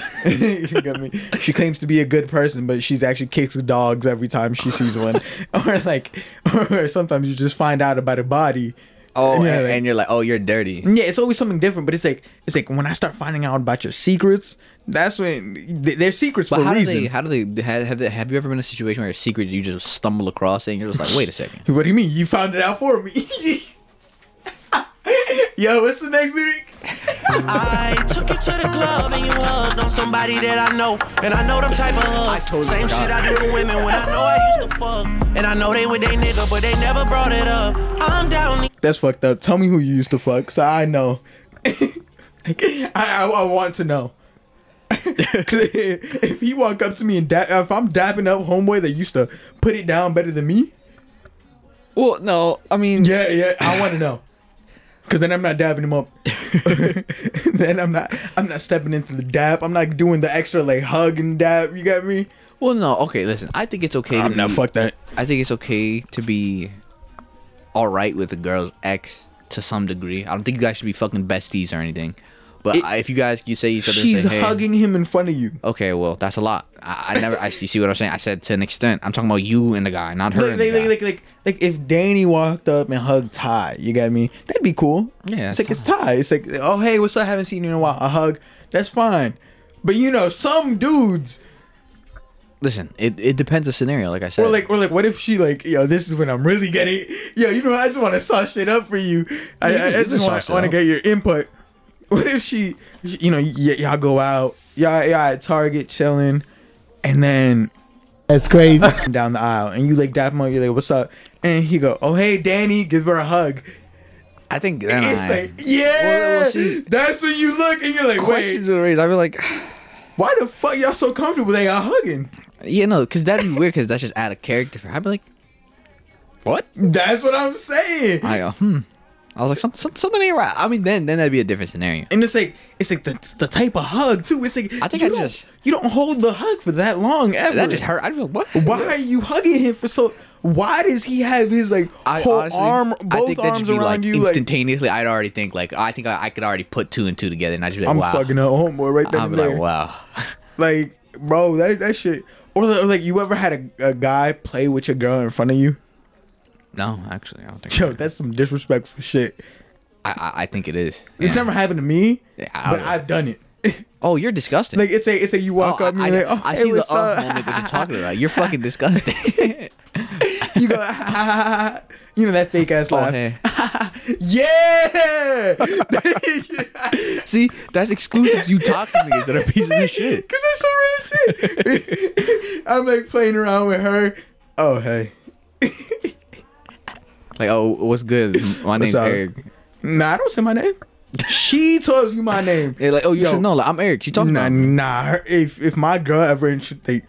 you get me? She claims to be a good person, but she's actually kicks dogs every time she sees one. or like, or sometimes you just find out about a body. Oh, and like- and you're like, oh, you're dirty. Yeah, it's always something different, but it's like it's like when I start finding out about your secrets, that's when th- they're secrets But for how a do reason. they? How do they? Have, have they? Have you ever been in a situation where a secret you just stumble across it and you're just like, wait a second. What do you mean? You found it out for me? Yo, what's the next lyric? I took you to the club and you hugged on somebody that I know. And I know them type of hugs. totally Same forgot. shit I do to women when I know I used to fuck. And I know they with they nigga, but they never brought it up. I'm down. That's fucked up. Tell me who you used to fuck, so I know. I, I I want to know. if he walk up to me and dap, if I'm dapping up homeboy that used to put it down better than me, Well, no, I mean, yeah, yeah, I want to know. Cause then I'm not dabbing him up. then I'm not, I'm not stepping into the dap. I'm not doing the extra like hug and dap. You got me? well, no. Okay, listen. I think it's okay. I'm to not be, fuck that. I think it's okay to be all right with the girl's ex to some degree. I don't think you guys should be fucking besties or anything. But It- I- if you guys you say each other, She's say, hey, hugging him in front of you. Okay, well, that's a lot. I, I never. I see, see what I'm saying. I said to an extent. I'm talking about you and the guy, not her. Like, like, like, like, like, like if Danny walked up and hugged Ty, you got me? That'd be cool. Yeah, it's like it's Ty. It's like, oh hey, what's up? Haven't seen you in a while. A hug, that's fine. But you know, some dudes Listen, it, it depends the scenario. Like I said, Or like, or like, what if she like, yo, this is when I'm really getting, yo, you know, I just want to sauce shit up for you. I, Yeah, I, I just want, sauce it want to get your input. What if she, you know, y- y'all go out, y'all, y'all at Target chilling, and then That's crazy. down the aisle, and you like dap him up, you're like, what's up? And he go, oh hey, Danny, give her a hug. I think then it's I, like, yeah, Well, well, see- that's when you look and you're like, questions wait, are raised. I be like, why the fuck y'all so comfortable? They are hugging. yeah, no, because that'd be weird. Because that's just out of character. for her. I'd be like, what? That's what I'm saying. I go, hmm. I was like, some, some, something ain't right. I mean, then then that'd be a different scenario. And it's like it's like the the type of hug too. It's like I think I just- you don't hold the hug for that long ever. That just hurt. I'd be like, what? Why are you hugging him for so? Why does he have his like I whole honestly, arm, I both think arms around like you? Like instantaneously. I'd already think like I think I, I could already put two and two together, and I'd just be like, I'm wow. fucking a homeboy right there. Be like, wow. Like, bro, that that shit. Or like, or like, you ever had a, a guy play with your girl in front of you? No, actually, I don't think. Yo, that's some disrespectful shit. I, I I think it is. It's Yeah. never happened to me, Yeah, but I've done it. Oh, you're disgusting. like it's a it's a you walk Oh, up and I, you're I, like, oh, I hey, see the what's uh up? moment that you're talking about. You're fucking disgusting. you go, ha, ha, ha, you know that fake ass oh, laugh. hey. Yeah. See, that's exclusive to you toxic niggas that are pieces of shit. Cause that's some real shit. I'm like playing around with her. Oh hey. Like, oh, what's good? My name's up? Eric. Nah, I don't say my name. she told you my name. They're like, oh, you Yo, should know. Like, I'm Eric. She talking Nah, about? me. nah. her- If if my girl ever intro- they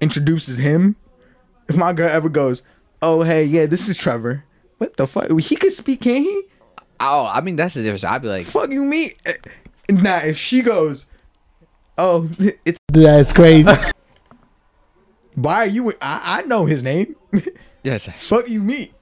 introduces him, if my girl ever goes, oh hey yeah, this is Trevor. What the fuck? He could speak, can he? Oh, I mean, that's the difference. I'd be like, Fuck you, me. Eh, nah, if she goes, oh, it's That's crazy. why are you? I I know his name. yes. Fuck you, me.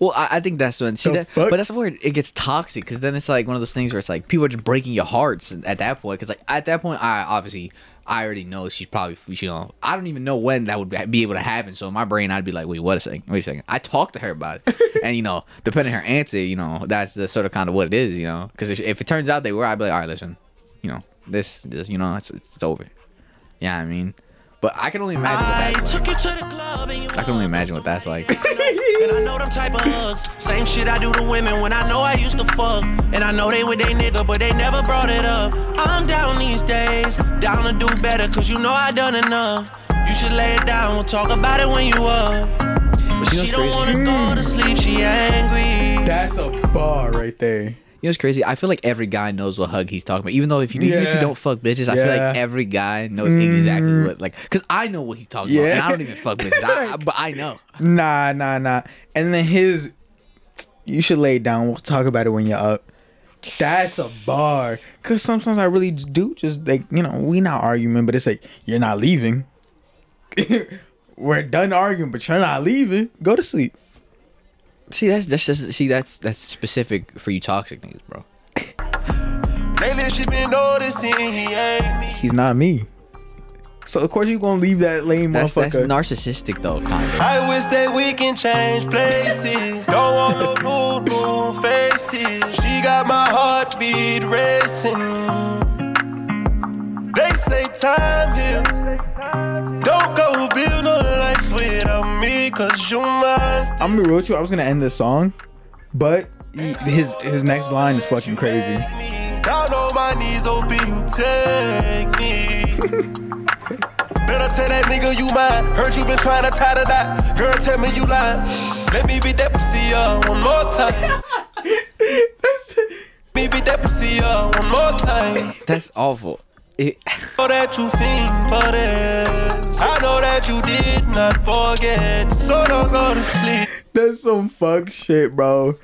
Well, I, I think that's when see The that, fuck? but that's where it gets toxic because then it's like one of those things where it's like people are just breaking your hearts at that point. Because like at that point, I obviously I already know she's probably you know I don't even know when that would be able to happen. So in my brain, I'd be like, wait, what a second, wait a second. I talked to her about it, and you know, depending on her answer, you know, that's the sort of kind of what it is, you know. Because if, if it turns out they were, I'd be like, all right, listen, you know, this this you know, it's it's, it's over. Yeah, I mean, but I can only imagine what that's like. took you to the club and you I can only imagine what that's like. And I know them type of hugs. Same shit I do to women when I know I used to fuck. And I know they with they nigga, but they never brought it up. I'm down these days, down to do better, cause you know I done enough. You should lay it down, we'll talk about it when you up. But You know she what's don't crazy? wanna go to sleep, she angry. That's a bar right there. You know what's crazy? I feel like every guy knows what hug he's talking about. Even though if you even if you Yeah. don't fuck bitches, I feel Yeah. like every guy knows exactly mm. what like because I know what he's talking about, and I Yeah. don't even fuck bitches, I, I, but I know. Nah, nah, nah. And then his, you should lay it down. We'll talk about it when you're up. That's a bar. Cause sometimes I really do just like you know we not arguing, but it's like you're not leaving. We're done arguing, but you're not leaving. Go to sleep. See, that's that's just see that's that's specific for you toxic niggas, bro. Lately she been noticing he ain't me. He's not me. So of course you gonna leave that lame That's that's motherfucker. narcissistic though, kind of. I wish that we can change places. Don't want no new, new faces. She got my heartbeat racing. They say time heals. Don't go build no life cause you mine. I'm gonna be real with you. I was gonna end this song, but he, his his next line is fucking crazy. Down on my knees, open you take me. Better tell that nigga you mine. Heard you been trying to tie the knot. Girl, tell me you lying. Let me beat that pussy up one more time. Me beat that pussy up one more time. That's awful. It, that you fiend for this. I know that you did not forget. So don't go to sleep. That's some fuck shit, bro.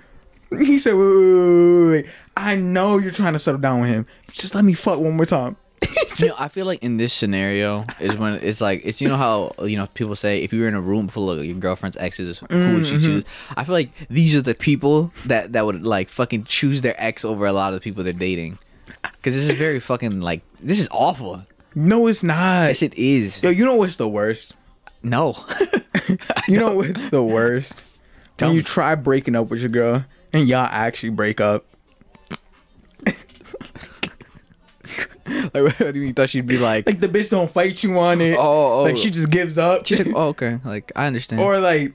He said, wait, wait, wait, wait, wait. I know you're trying to settle down with him. Just let me fuck one more time. you know, I feel like in this scenario is when it's like it's you know how you know people say if you were in a room full of your girlfriend's exes, who would you mm-hmm. choose? I feel like these are the people that that would like fucking choose their ex over a lot of the people they're dating. Because this is very fucking like this is awful. No, it's not. Yes, it is. Yo, you know what's the worst? No. You know what's the worst? Tell when you try breaking up with your girl and y'all actually break up. like, what do you thought she'd be like? Like the bitch don't fight you on it. Oh, oh. like she just gives up. She's like, oh, okay. Like, I understand. or like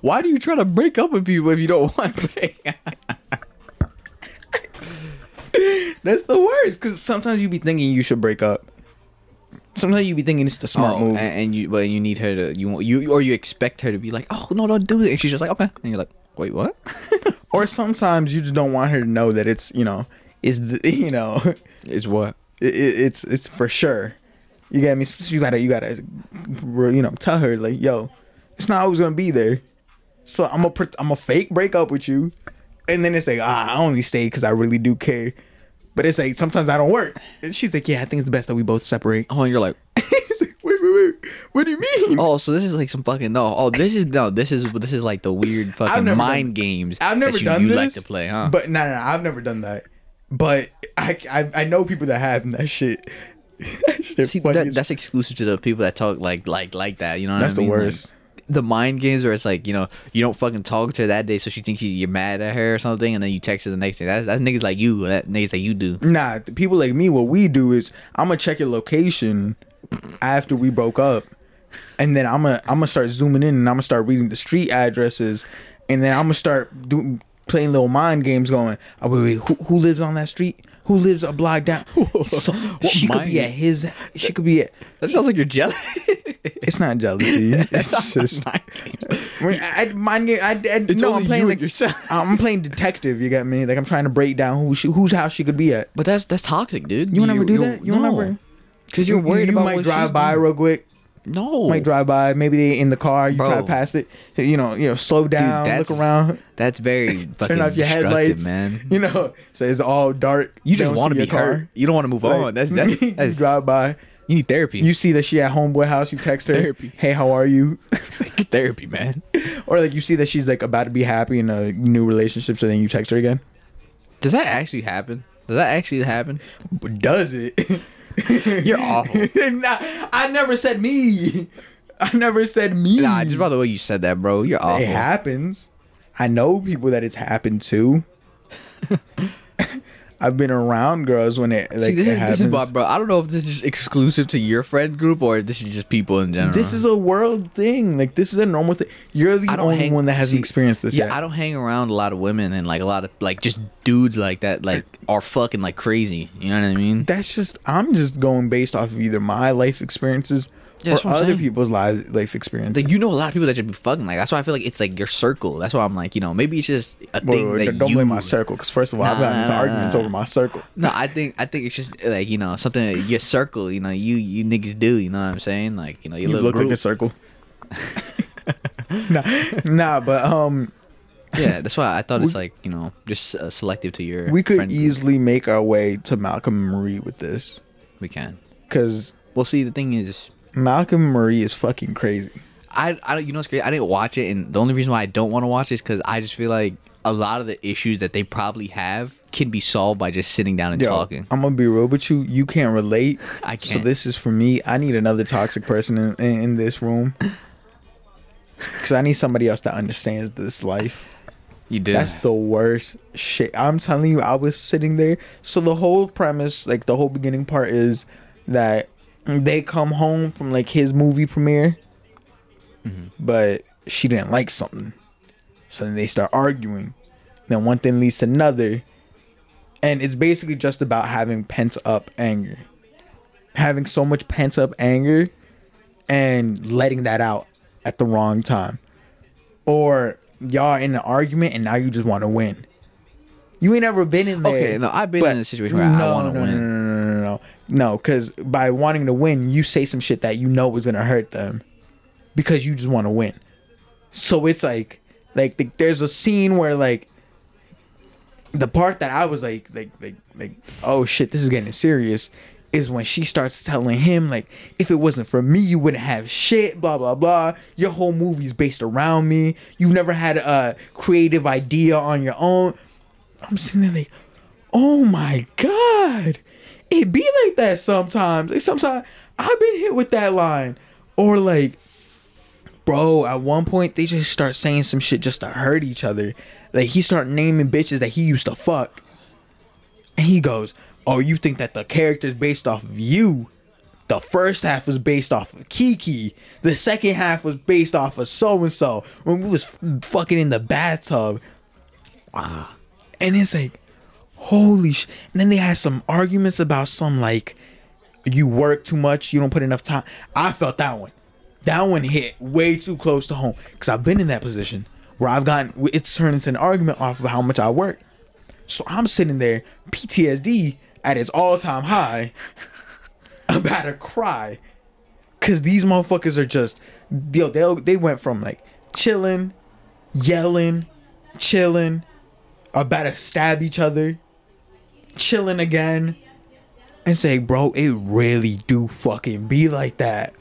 why do you try to break up with people if you don't want to break? that's the worst. Because sometimes you be thinking you should break up. Sometimes you be thinking it's the smart Oh, move. and, and you, but you need her to, you want you, or you expect her to be like, oh no, don't do it. And she's just like, okay. And you're like, wait, what? or sometimes you just don't want her to know that it's you know is the you know Is what? it, it- it's it's for sure. You get me? So you gotta you gotta you know tell her like yo, it's not always gonna be there. So I'm a I'm a fake break up with you, and then it's like ah, I only stay because I really do care. But it's like sometimes I don't work. And she's like, yeah, I think it's best that we both separate. Oh, and you're like, He's like, wait, wait, wait. What do you mean? oh, so this is like some fucking no. Oh, this is no. This is this is like the weird fucking never mind done- games. I've never that you, done you this. like to play, huh? But no, no, no, I've never done that. But I, I, I know people that have and that shit. that shit See, funny that, as- that's exclusive to the people that talk like like like that. You know, what That's I the mean? Like, worst. The mind games where it's like you know you don't fucking talk to her that day, so she thinks you- you're mad at her or something, and then you text her the next day. That's that's niggas like you. That niggas like you do. Nah, people like me, what we do is I'm gonna check your location after we broke up, and then I'm gonna I'm gonna start zooming in and I'm gonna start reading the street addresses, and then I'm gonna start doing playing little mind games, going, oh, wait, wait, who, who lives on that street? Who lives a block down? So, she could be at his. She could be at. That sounds like you're jealous. It's not jealousy. It's just. mind games. I, I, mind game. I, I no, I'm playing you like yourself. I'm playing detective. You got me? Like I'm trying to break down who she, whose house she could be at. But that's that's toxic, dude. You, never do that? You no. never? Because you're You- worried you about might drive by doing. real quick. No, Might drive by. Maybe they in the car. You Bro. drive past it. You know. You know. Slow down. that's- look around. That's very fucking Turn off your headlights, man. You know. So it's all dark. You just want to be car. hurt. You don't want to move Like, on. That's that's, you that's drive by. you need therapy. You see that she at homeboy house. You text her. Therapy. Hey, how are you? therapy, man. or like you see that she's like about to be happy in a new relationship. So then you text her again. Does that actually happen? Does that actually happen? Does it? You're awful. nah, I never said me. I never said me. Nah, just by the way you said that, bro, you're awful. It happens. I know people that it's happened to. I've been around girls when it like See, this it is happens. this is why, bro. I don't know if this is exclusive to your friend group or this is just people in general. This is a world thing. Like this is a normal thing. You're the only hang, one that hasn't see, experienced this Yeah, yet. I don't hang around a lot of women and like a lot of like just dudes like that like are fucking like crazy. You know what I mean? That's just I'm just going based off of either my life experiences that's or other saying. people's life life experiences. Like you know a lot of people that should be fucking like that's why I feel like it's like your circle. That's why I'm like you know maybe it's just a Wait, thing wait, that don't you blame my circle because first of all, I've Nah, gotten into nah, arguments nah. over my circle. No, I think I think it's just like you know something that your circle. You know you you niggas do. You know what I'm saying? Like you know your You little look group. like a circle. nah, nah, but um, yeah, that's why I thought it's like you know just uh, selective to your. we could friend group. easily make our way to Malcolm Marie with this We can. because Well, see, the thing is, Malcolm Marie is fucking crazy. I, I don't- you know what's crazy? I didn't watch it, and the only reason why I don't want to watch it is because I just feel like a lot of the issues that they probably have can be solved by just sitting down and Yo, talking. I'm gonna be real with you. You can't relate. I So can't. So this is for me. I need another toxic person in, in, in this room. Cause I need somebody else that understands this life. You do. That's the worst shit. I'm telling you, I was sitting there. So the whole premise, like the whole beginning part, is that they come home from like his movie premiere, mm-hmm. but she didn't like something. So then they start arguing. Then one thing leads to another, and it's basically just about having pent up anger, having so much pent up anger, and letting that out at the wrong time or y'all in an argument and now you just want to win. You ain't ever been in there. Okay, no, I've been in a situation where I no, win. No, no, no, no, no, no. Because by wanting to win, you say some shit that you know is gonna hurt them, because you just want to win. So it's like, like the, there's a scene where like, the part that I was like, like, like, like, oh shit, this is getting serious. Is when she starts telling him like, if it wasn't for me, you wouldn't have shit. Blah blah blah. Your whole movie's based around me. You've never had a creative idea on your own. I'm sitting there like, oh my god, it be like that sometimes. Like sometimes I've been hit with that line, or like, bro. At one point they just start saying some shit just to hurt each other. Like he start naming bitches that he used to fuck. And he goes, "Oh, you think that the character's based off of you?" The first half was based off of Kiki. The second half was based off of so and so when we was fucking in the bathtub. Wow. And it's like, holy sh! And then they had some arguments about some like, you work too much, you don't put enough time. I felt that one. That one hit way too close to home because I've been in that position where I've gotten it's turned into an argument off of how much I work. So I'm sitting there, PTSD at its all time high, about to cry, cause these motherfuckers are just yo they they went from like chilling, yelling, chilling, about to stab each other, chilling again, and say, bro, it really do fucking be like that.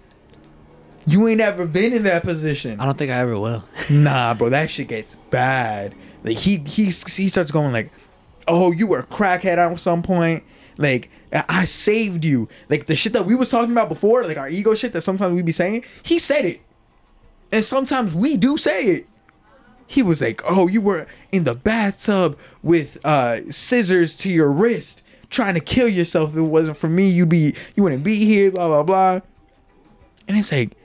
You ain't ever been in that position. I don't think I ever will. Nah, bro, that shit gets bad. Like he he he starts going like, "Oh, you were a crackhead at some point." Like I I saved you. Like the shit that we was talking about before, like our ego shit that sometimes we be saying. He said it, and sometimes we do say it. He was like, "Oh, you were in the bathtub with uh scissors to your wrist, trying to kill yourself. If it wasn't for me, you'd be you wouldn't be here." Blah blah blah. And it's like,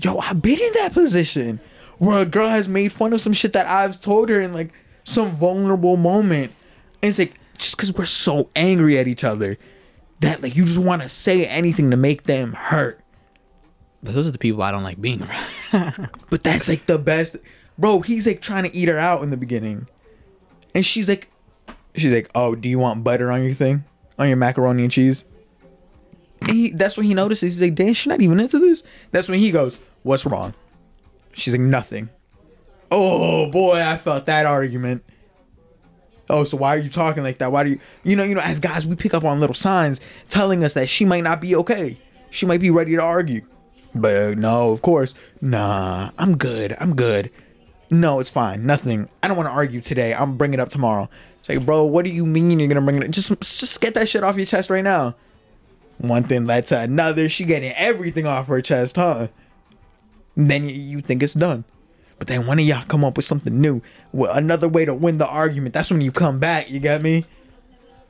yo, I've been in that position where a girl has made fun of some shit that I've told her in like some vulnerable moment. And it's like, just because we're so angry at each other that like you just want to say anything to make them hurt. But those are the people I don't like being around. But that's like the best. Bro, he's like trying to eat her out in the beginning. And she's like, she's like, oh, do you want butter on your thing? On your macaroni and cheese? He, that's when he notices. He's like, damn, she's not even into this. That's when he goes, what's wrong? She's like, nothing. Oh boy, I felt that argument. Oh, so why are you talking like that? Why do you, you know, you know, as guys, we pick up on little signs telling us that she might not be okay. She might be ready to argue. But no, of course, nah, I'm good. I'm good. No, it's fine. Nothing. I don't want to argue today. I'm bringing it up tomorrow. It's like, bro, what do you mean you're gonna bring it? Just, just get that shit off your chest right now. One thing led to another. She getting everything off her chest, huh? Then you, you think it's done. But then one of y'all come up with something new, well, another way to win the argument. That's when you come back. You get me?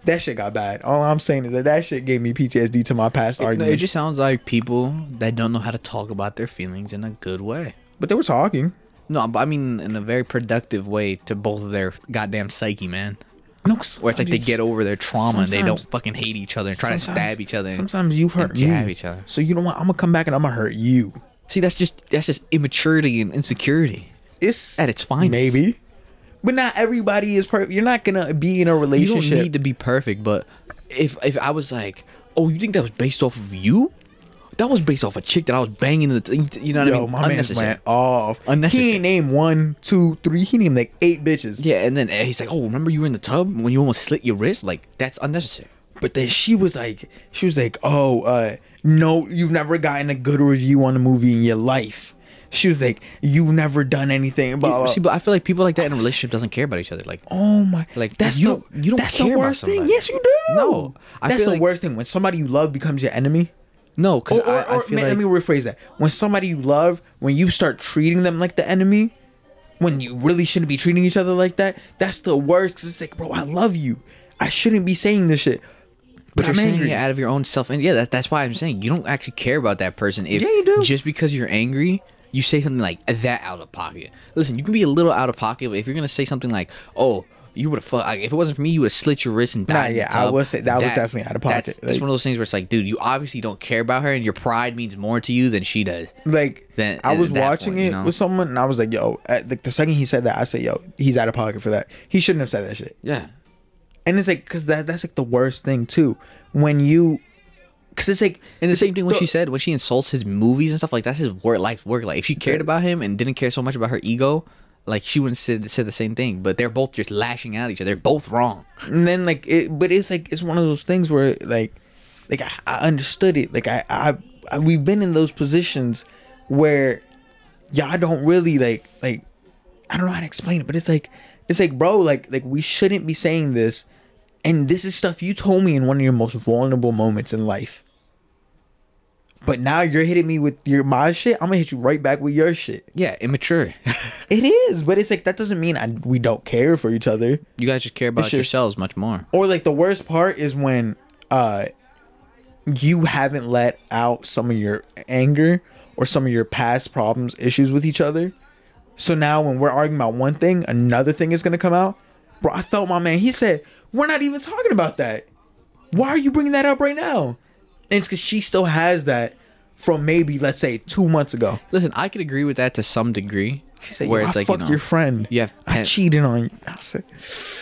That shit got bad. All I'm saying is that that shit gave me PTSD to my past No, argument. it just sounds like people that don't know how to talk about their feelings in a good way. but they were talking. No, but I mean in a very productive way to both of their goddamn psyche, man. No, Where it's like they get over their trauma and they don't fucking hate each other and try to stab each other. and- Sometimes you hurt and jab me. each other. So you know what? I'm gonna come back and I'm gonna hurt you. See, that's just that's just immaturity and insecurity. It's At its finest. maybe, but not everybody is perfect. You're not gonna be in a relationship. You don't need to be perfect, but if if I was like, oh, you think that was based off of you? That was based off a chick that I was banging in the. You know what I Yo, mean? my man went off. Unnecessary. He ain't named one, two, three. He named like eight bitches. Yeah, and then he's like, "Oh, remember you were in the tub when you almost slit your wrist? Like that's unnecessary." But then she was like, she was like, oh, uh, no, you've never gotten a good review on a movie in your life. She was like, you've never done anything. Blah, blah. See, but I feel like people like that in a relationship doesn't care about each other. Like, Oh my! Like, that's you the don't- you don't that's care the about worst thing. Yes, you do. No, I that's the like- worst thing when somebody you love becomes your enemy. No, because I, I feel ma- like let me rephrase that: when somebody you love, when you start treating them like the enemy, when you really shouldn't be treating each other like that, that's the worst. Cause it's like, bro, I love you. I shouldn't be saying this shit. But I'm you're saying angry. it out of your own self, and yeah, that's that's why I'm saying you don't actually care about that person. If Yeah, you do. Just because you're angry, you say something like that out of pocket. Listen, you can be a little out of pocket, but if you're gonna say something like, "Oh, you would have fuck," like, if it wasn't for me, you would have slit your wrist and died. Nah, yeah, I tub," would say that was definitely out of pocket. that's Like- one of those things where it's like, dude, you obviously don't care about her, and your pride means more to you than she does. like Then- I was watching point, it you know? with someone, and I was like, yo, at, like the second he said that, I said, yo, he's out of pocket for that. He shouldn't have said that shit. Yeah. And it's like, cause that that's like the worst thing too. When you, cause it's like, And the same thing when the- she said when she insults his movies and stuff like that's his work life work. Like if she cared about him and didn't care so much about her ego, like she wouldn't said said the same thing. But they're both just lashing out at each other. They're both wrong. and then like it but it's like it's one of those things where like like i, I understood it like I, I i we've been in those positions where y'all don't really like like i don't know how to explain it but it's like it's like bro like like we shouldn't be saying this and this is stuff you told me in one of your most vulnerable moments in life But now you're hitting me with your my shit. I'm gonna hit you right back with your shit. Yeah, immature. It is, but it's like that doesn't mean I, we don't care for each other. you guys just care about just- yourselves much more. Or like the worst part is when uh you haven't let out some of your anger or some of your past problems, issues with each other. So now when we're arguing about one thing, another thing is gonna come out. Bro, I felt my man. He said, We're not even talking about that. Why are you bringing that up right now? And it's because she still has that from maybe, let's say, two months ago. Listen, I could agree with that to some degree. She said, where it's I like, you fucked know, your friend. you have I cheated on you. I said,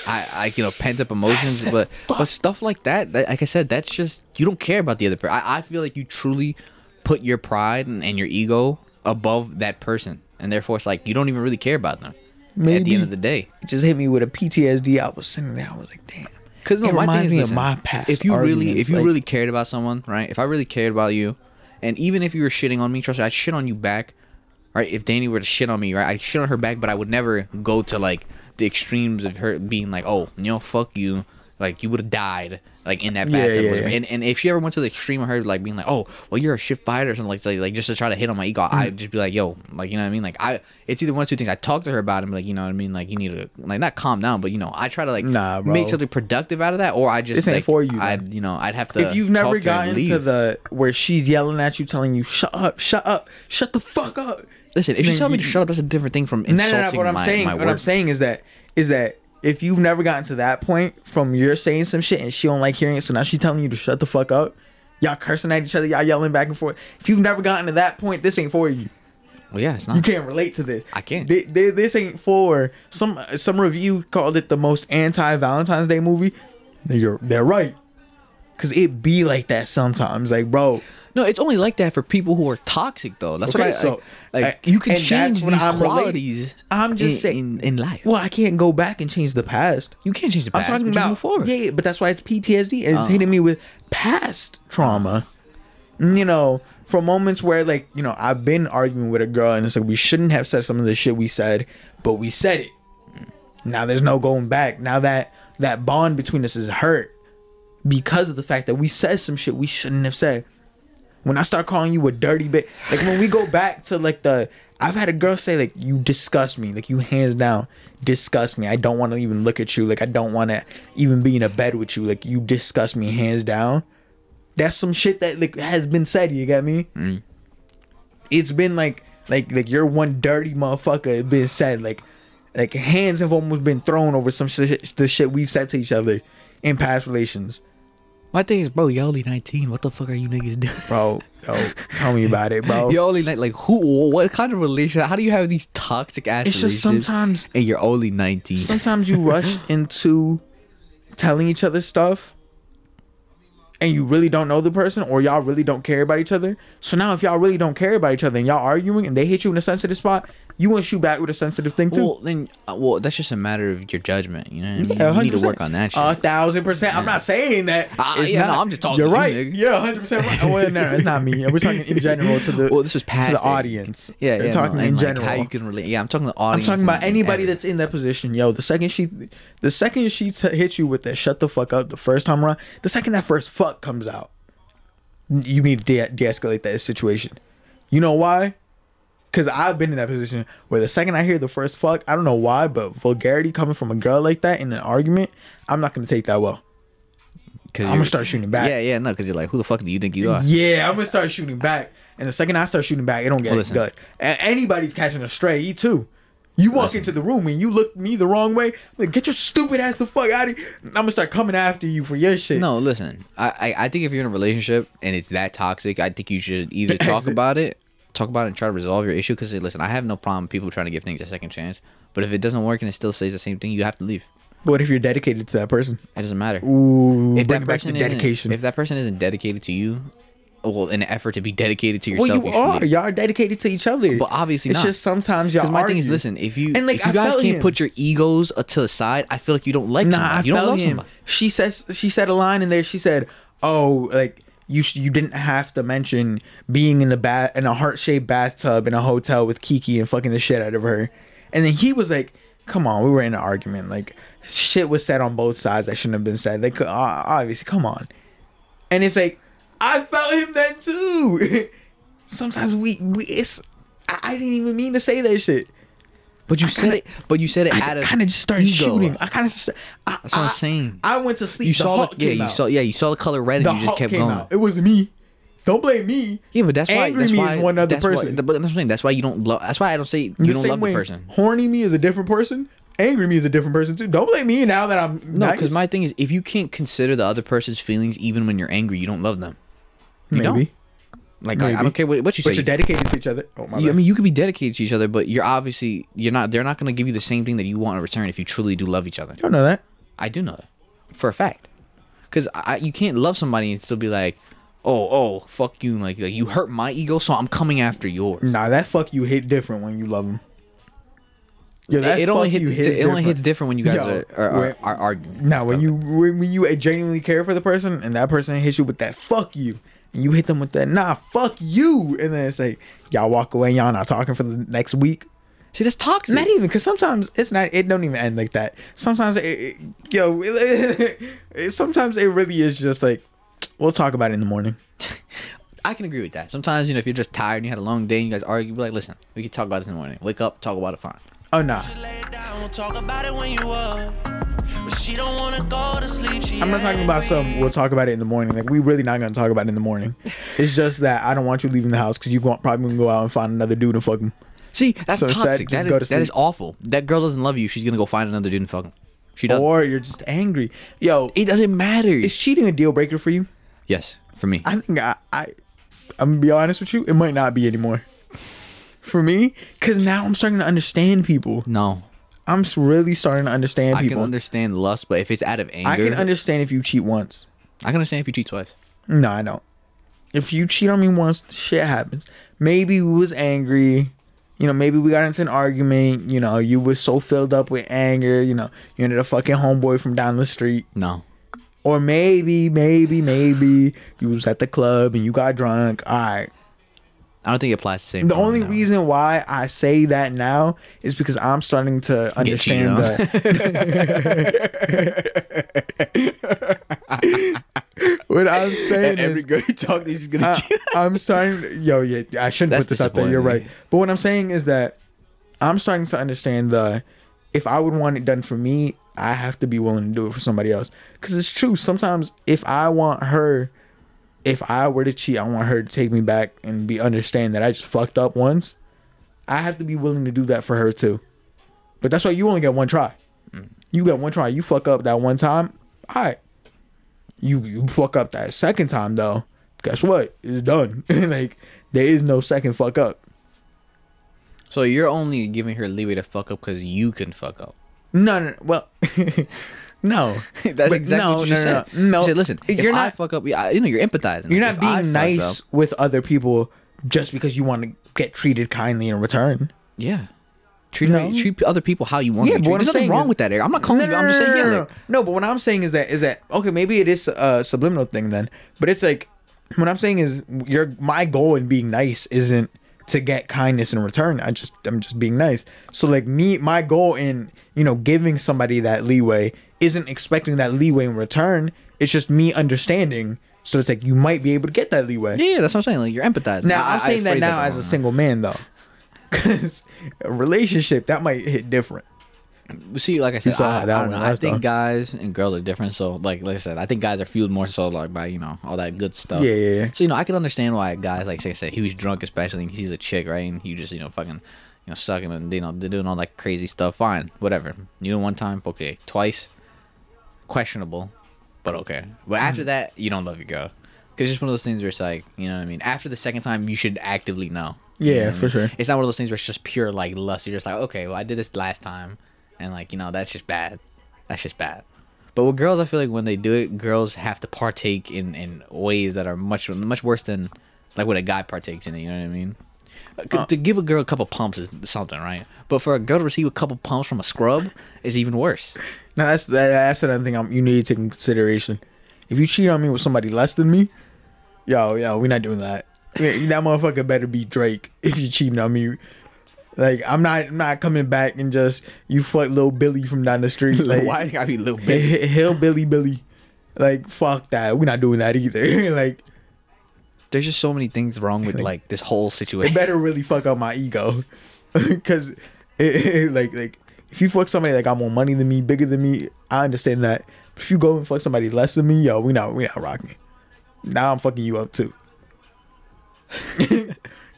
I, I you know pent up emotions, said, but "Fuck." but stuff like that, that, like I said, that's just you don't care about the other person. I, I feel like you truly put your pride and, and your ego above that person, and therefore it's like you don't even really care about them. At the end of the day, it just hit me with a PTSD. I was sitting there. I was like, damn. Because no, It my reminds thing is, me of listen, my past if you really, if you like- really cared about someone, right? If I really cared about you, and even if you were shitting on me, trust me, I'd shit on you back, right? If Danny were to shit on me, right, I'd shit on her back, but I would never go to like the extremes of her being like, oh, you know, fuck you, like you would have died, like in that bathtub. yeah, yeah. And and if she ever went to the extreme of her like being like, oh, well, you're a shit fighter or something like like, like just to try to hit on my ego, Mm. I'd just be like, yo, like you know what I mean? Like I, it's either one or two things. I talk to her about it, like, you know what I mean? Like you need to like not calm down, but you know, I try to like Nah, bro. make something productive out of that, or I just This ain't like, for you, I'd you know I'd have to. if you've never gotten to the where she's yelling at you, telling you, "Shut up, shut up, shut the fuck up." listen, if then she tells me to shut up, that's a different thing from insulting No, no, no. What I'm my, saying, my what I'm saying is that is that if you've never gotten to that point from you're saying some shit and she don't like hearing it, so now she's telling you to shut the fuck up. Y'all cursing at each other, y'all yelling back and forth. If you've never gotten to that point, this ain't for you. Well, yeah, it's not. You can't relate to this. I can't. Thi- thi- This ain't for some. Some review called it the most anti Valentine's Day movie. They're they're right, cause it be like that sometimes. Like, bro, No, it's only like that for people who are toxic, though. That's Okay, what I so, like. like you can change these I'm qualities. I'm just in, saying- in, in life. well, I can't go back and change the past. You can't change the past. I'm talking about forward. Yeah, yeah, but that's why it's PTSD and it's Uh. hitting me with past trauma. You know, from moments where like you know I've been arguing with a girl and it's like we shouldn't have said some of the shit we said, but we said it. Now there's no going back. Now that that bond between us is hurt because of the fact that we said some shit we shouldn't have said. When I start calling you a dirty bit, like when we go back to like the, I've had a girl say like you disgust me, like you hands down disgust me. I don't want to even look at you, like I don't want to even be in a bed with you, like you disgust me hands down. That's some shit that like has been said. You get me? Mm. It's been like like like you're one dirty motherfucker. It's been said like like hands have almost been thrown over some shit, the shit we've said to each other in past relations. My thing is, bro, you're only 19. What the fuck are you niggas doing? bro. Oh, tell me about it, bro. You're only like, like who? What kind of relationship? How do you have these toxic ass? It's just sometimes- and you're only 19. Sometimes you rush into telling each other stuff, and you really don't know the person, or y'all really don't care about each other. So now, if y'all really don't care about each other, and y'all arguing, and they hit you in a sensitive spot, you want to shoot back with a sensitive thing too. well, then, uh, well, that's just a matter of your judgment. You know, what I mean? Yeah, you need to work on that shit. A thousand percent. I'm not saying that. It's yeah, not, no, I'm just talking You're you, right. nigga. Yeah, hundred percent right. Well, no, it's not me. We're talking in general to the. Well, this was to the audience. yeah, We're yeah. talking no, in like, general. how you can relate. Yeah, I'm talking to the audience. I'm talking about anybody that's in that position. Yo, the second she, the second she t- hits you with that shut the fuck up the first time around, the second that first fuck comes out, you need to de- de-escalate that situation. You know why? Because I've been in that position where the second I hear the first fuck, I don't know why, but vulgarity coming from a girl like that in an argument, I'm not gonna take that well. 'Cause I'ma start shooting back. Yeah, yeah, no, because you're like, who the fuck do you think you are? Yeah, I'm gonna start shooting back, and the second I start shooting back, it don't get Well, listen. good. And anybody's catching a stray, you too. You walk into the room and you look me the wrong way. I'm like, get your stupid ass the fuck out of here. I'm gonna start coming after you for your shit. No, listen. I, I I think if you're in a relationship and it's that toxic, I think you should either talk about it, talk about it, and try to resolve your issue. Because listen, I have no problem people trying to give things a second chance. But if it doesn't work and it still says the same thing, you have to leave. What if you're dedicated to that person? It doesn't matter. Ooh, if that person dedication. Isn't, if that person isn't dedicated to you, well, in an effort to be dedicated to yourself. well, yourself, you are. Y'all are dedicated to each other. But obviously it's not. just sometimes y'all. Because my thing is, listen, if you And, like, if you I guys can't him. put your egos uh, to the side, I feel like you don't like Nah, somebody. I You don't felt love him. somebody. She says she said a line in there. She said, "Oh, like you sh- you didn't have to mention being in a bath in a heart shaped bathtub in a hotel with Kiki and fucking the shit out of her." And then he was like, "Come on, we were in an argument. Like shit was said on both sides that shouldn't have been said. Like uh, obviously, come on." And it's like. I felt him then too. Sometimes we we it's I, I didn't even mean to say that shit. But you I said kinda- it. But you said it I kind of just started ego. shooting. I kind of That's what I'm saying. I went to sleep. You the saw Hulk the yeah. You out. saw yeah. You saw the color red and the you just Hulk kept going. out. It was me. Don't blame me. Yeah, but that's why. Angry that's me why, is one other why- person. but that's what I'm saying. That's why you don't love. That's why I don't say you The don't love way the person. Horny me is a different person. Angry me is a different person too. Don't blame me now that I'm No, nice. because my thing is, if you can't consider the other person's feelings even when you're angry, you don't love them. You don't. Like I, don't care what, what you but say. you're dedicated to each other. Oh my You- I mean, you could be dedicated to each other, but you're obviously you're not. They're not going to give you the same thing that you want in return if you truly do love each other. you don't know that. I do know that for a fact. Because I, you can't love somebody and still be like, oh, oh, fuck you, like, like you hurt my ego, so I'm coming after yours. Nah, that fuck you hit different when you love them. Yeah, It, it only hits. you It only hits different when you guys Yo, are, are, are, are arguing. Now, when you when, when you genuinely care for the person and that person hits you with that fuck you, and you hit them with that nah fuck you, and then it's like y'all walk away, y'all not talking for the next week. see that's toxic. Not even because sometimes it's not. It don't even end like that. Sometimes it, it, yo, it, sometimes it really is just like we'll talk about it in the morning. I can agree with that. Sometimes you know if you're just tired and you had a long day and you guys argue, be like, listen, we can talk about this in the morning. Wake up, talk about it, fine. Oh nah, Lay it down, we'll talk about it when you up. But she don't wanna go to sleep. She I'm not talking about some. We'll talk about it in the morning. Like we really not gonna talk about it in the morning. It's just that I don't want you leaving the house because you go, probably gonna go out and find another dude and fuck him. See, that's So instead, toxic. just That go to that is awful. That girl doesn't love you. She's gonna go find another dude and fuck him. She doesn't. Or you're just angry. Yo, it doesn't matter. is cheating a deal breaker for you? yes, for me. I think I, I I'm gonna be honest with you. It might not be anymore. For me, because now I'm starting to understand people. no, I'm really starting to understand people. I can understand lust, but if it's out of anger, I can understand if you cheat once. I can understand if you cheat twice. No, I don't. If you cheat on me once, shit happens. Maybe we was angry. You know, maybe we got into an argument. You know, you was so filled up with anger. You know, you ended a fucking homeboy from down the street. No, Or maybe, maybe, maybe you was at the club and you got drunk. All right. I don't think it applies the same. The only women, no. reason why I say that now is because I'm starting to understand that. what I'm saying is, girl you talk to, she's gonna I, am starting. Yo, yeah, I shouldn't That's put this out there. You're right. But what I'm saying is that I'm starting to understand the. If I would want it done for me, I have to be willing to do it for somebody else. Because it's true. Sometimes if I want her, if I were to cheat, I want her to take me back and be understand that I just fucked up once. I have to be willing to do that for her too. But that's why you only get one try. Mm. You get one try. You fuck up that one time. All right. You you fuck up that second time though. Guess what? It's done. like there is no second fuck up. So you're only giving her leeway to fuck up because you can fuck up. No, no, no. well, no. That's But exactly no, what you no, said. no, no. Said, listen, if You're I not- fuck up, you know, you're empathizing. You're Like, not being nice up- with other people just because you want to get treated kindly in return. yeah. Treat, No. treat other people how you want Yeah, to be treated. There's nothing wrong is- with that, Eric. I'm not calling you. I'm just saying, yeah. no, Like, no, but what I'm saying is that is that okay? Maybe it is a subliminal thing then, but it's like what I'm saying is your my goal in being nice isn't to get kindness in return. I just I'm just being nice. So like me, my goal in you know giving somebody that leeway isn't expecting that leeway in return. It's just me understanding. So it's like you might be able to get that leeway. yeah, that's what I'm saying. Like, you're empathizing. Now I- I'm I saying that now the as a single man though, because a relationship that might hit different. See, like I said, I, I, don't know. I think time. guys and girls are different. So, like, like I said, I think guys are fueled more so like by you know all that good stuff. Yeah, yeah, yeah. So you know, I can understand why guys like say, say he was drunk, especially and he's a chick, right? And you just you know fucking, you know, sucking and you know they're doing all that crazy stuff. Fine, whatever. You know, one time, okay, twice, questionable, but okay. But Mm. after that, you don't love your girl. Cause it's just one of those things where it's like, you know what I mean. After the second time, you should actively know. You know Yeah, I for mean? sure. It's not one of those things where it's just pure like lust. You're just like, okay, well, I did this last time, and like you know that's just bad. That's just bad. But with girls, I feel like when they do it, girls have to partake in in ways that are much much worse than like when a guy partakes in it. You know what I mean? Uh, to give a girl a couple pumps is something, right? But for a girl to receive a couple pumps from a scrub is even worse. Now that's that, that's another thing I'm, you need to take in consideration. If you cheat on me with somebody less than me, yo, yo, we're not doing that. That motherfucker better be Drake if you cheating on me. Like I'm not I'm not coming back and just you fuck little Billy from down the street. Like Why you gotta be little Billy? Hill Billy Billy. Like fuck that. We're not doing that either. like there's just so many things wrong with like this whole situation. It better really fuck up my ego, because it, it- like like if you fuck somebody that got more money than me, bigger than me, I understand that. But if you go and fuck somebody less than me, yo, we not we not rocking. Now I'm fucking you up too.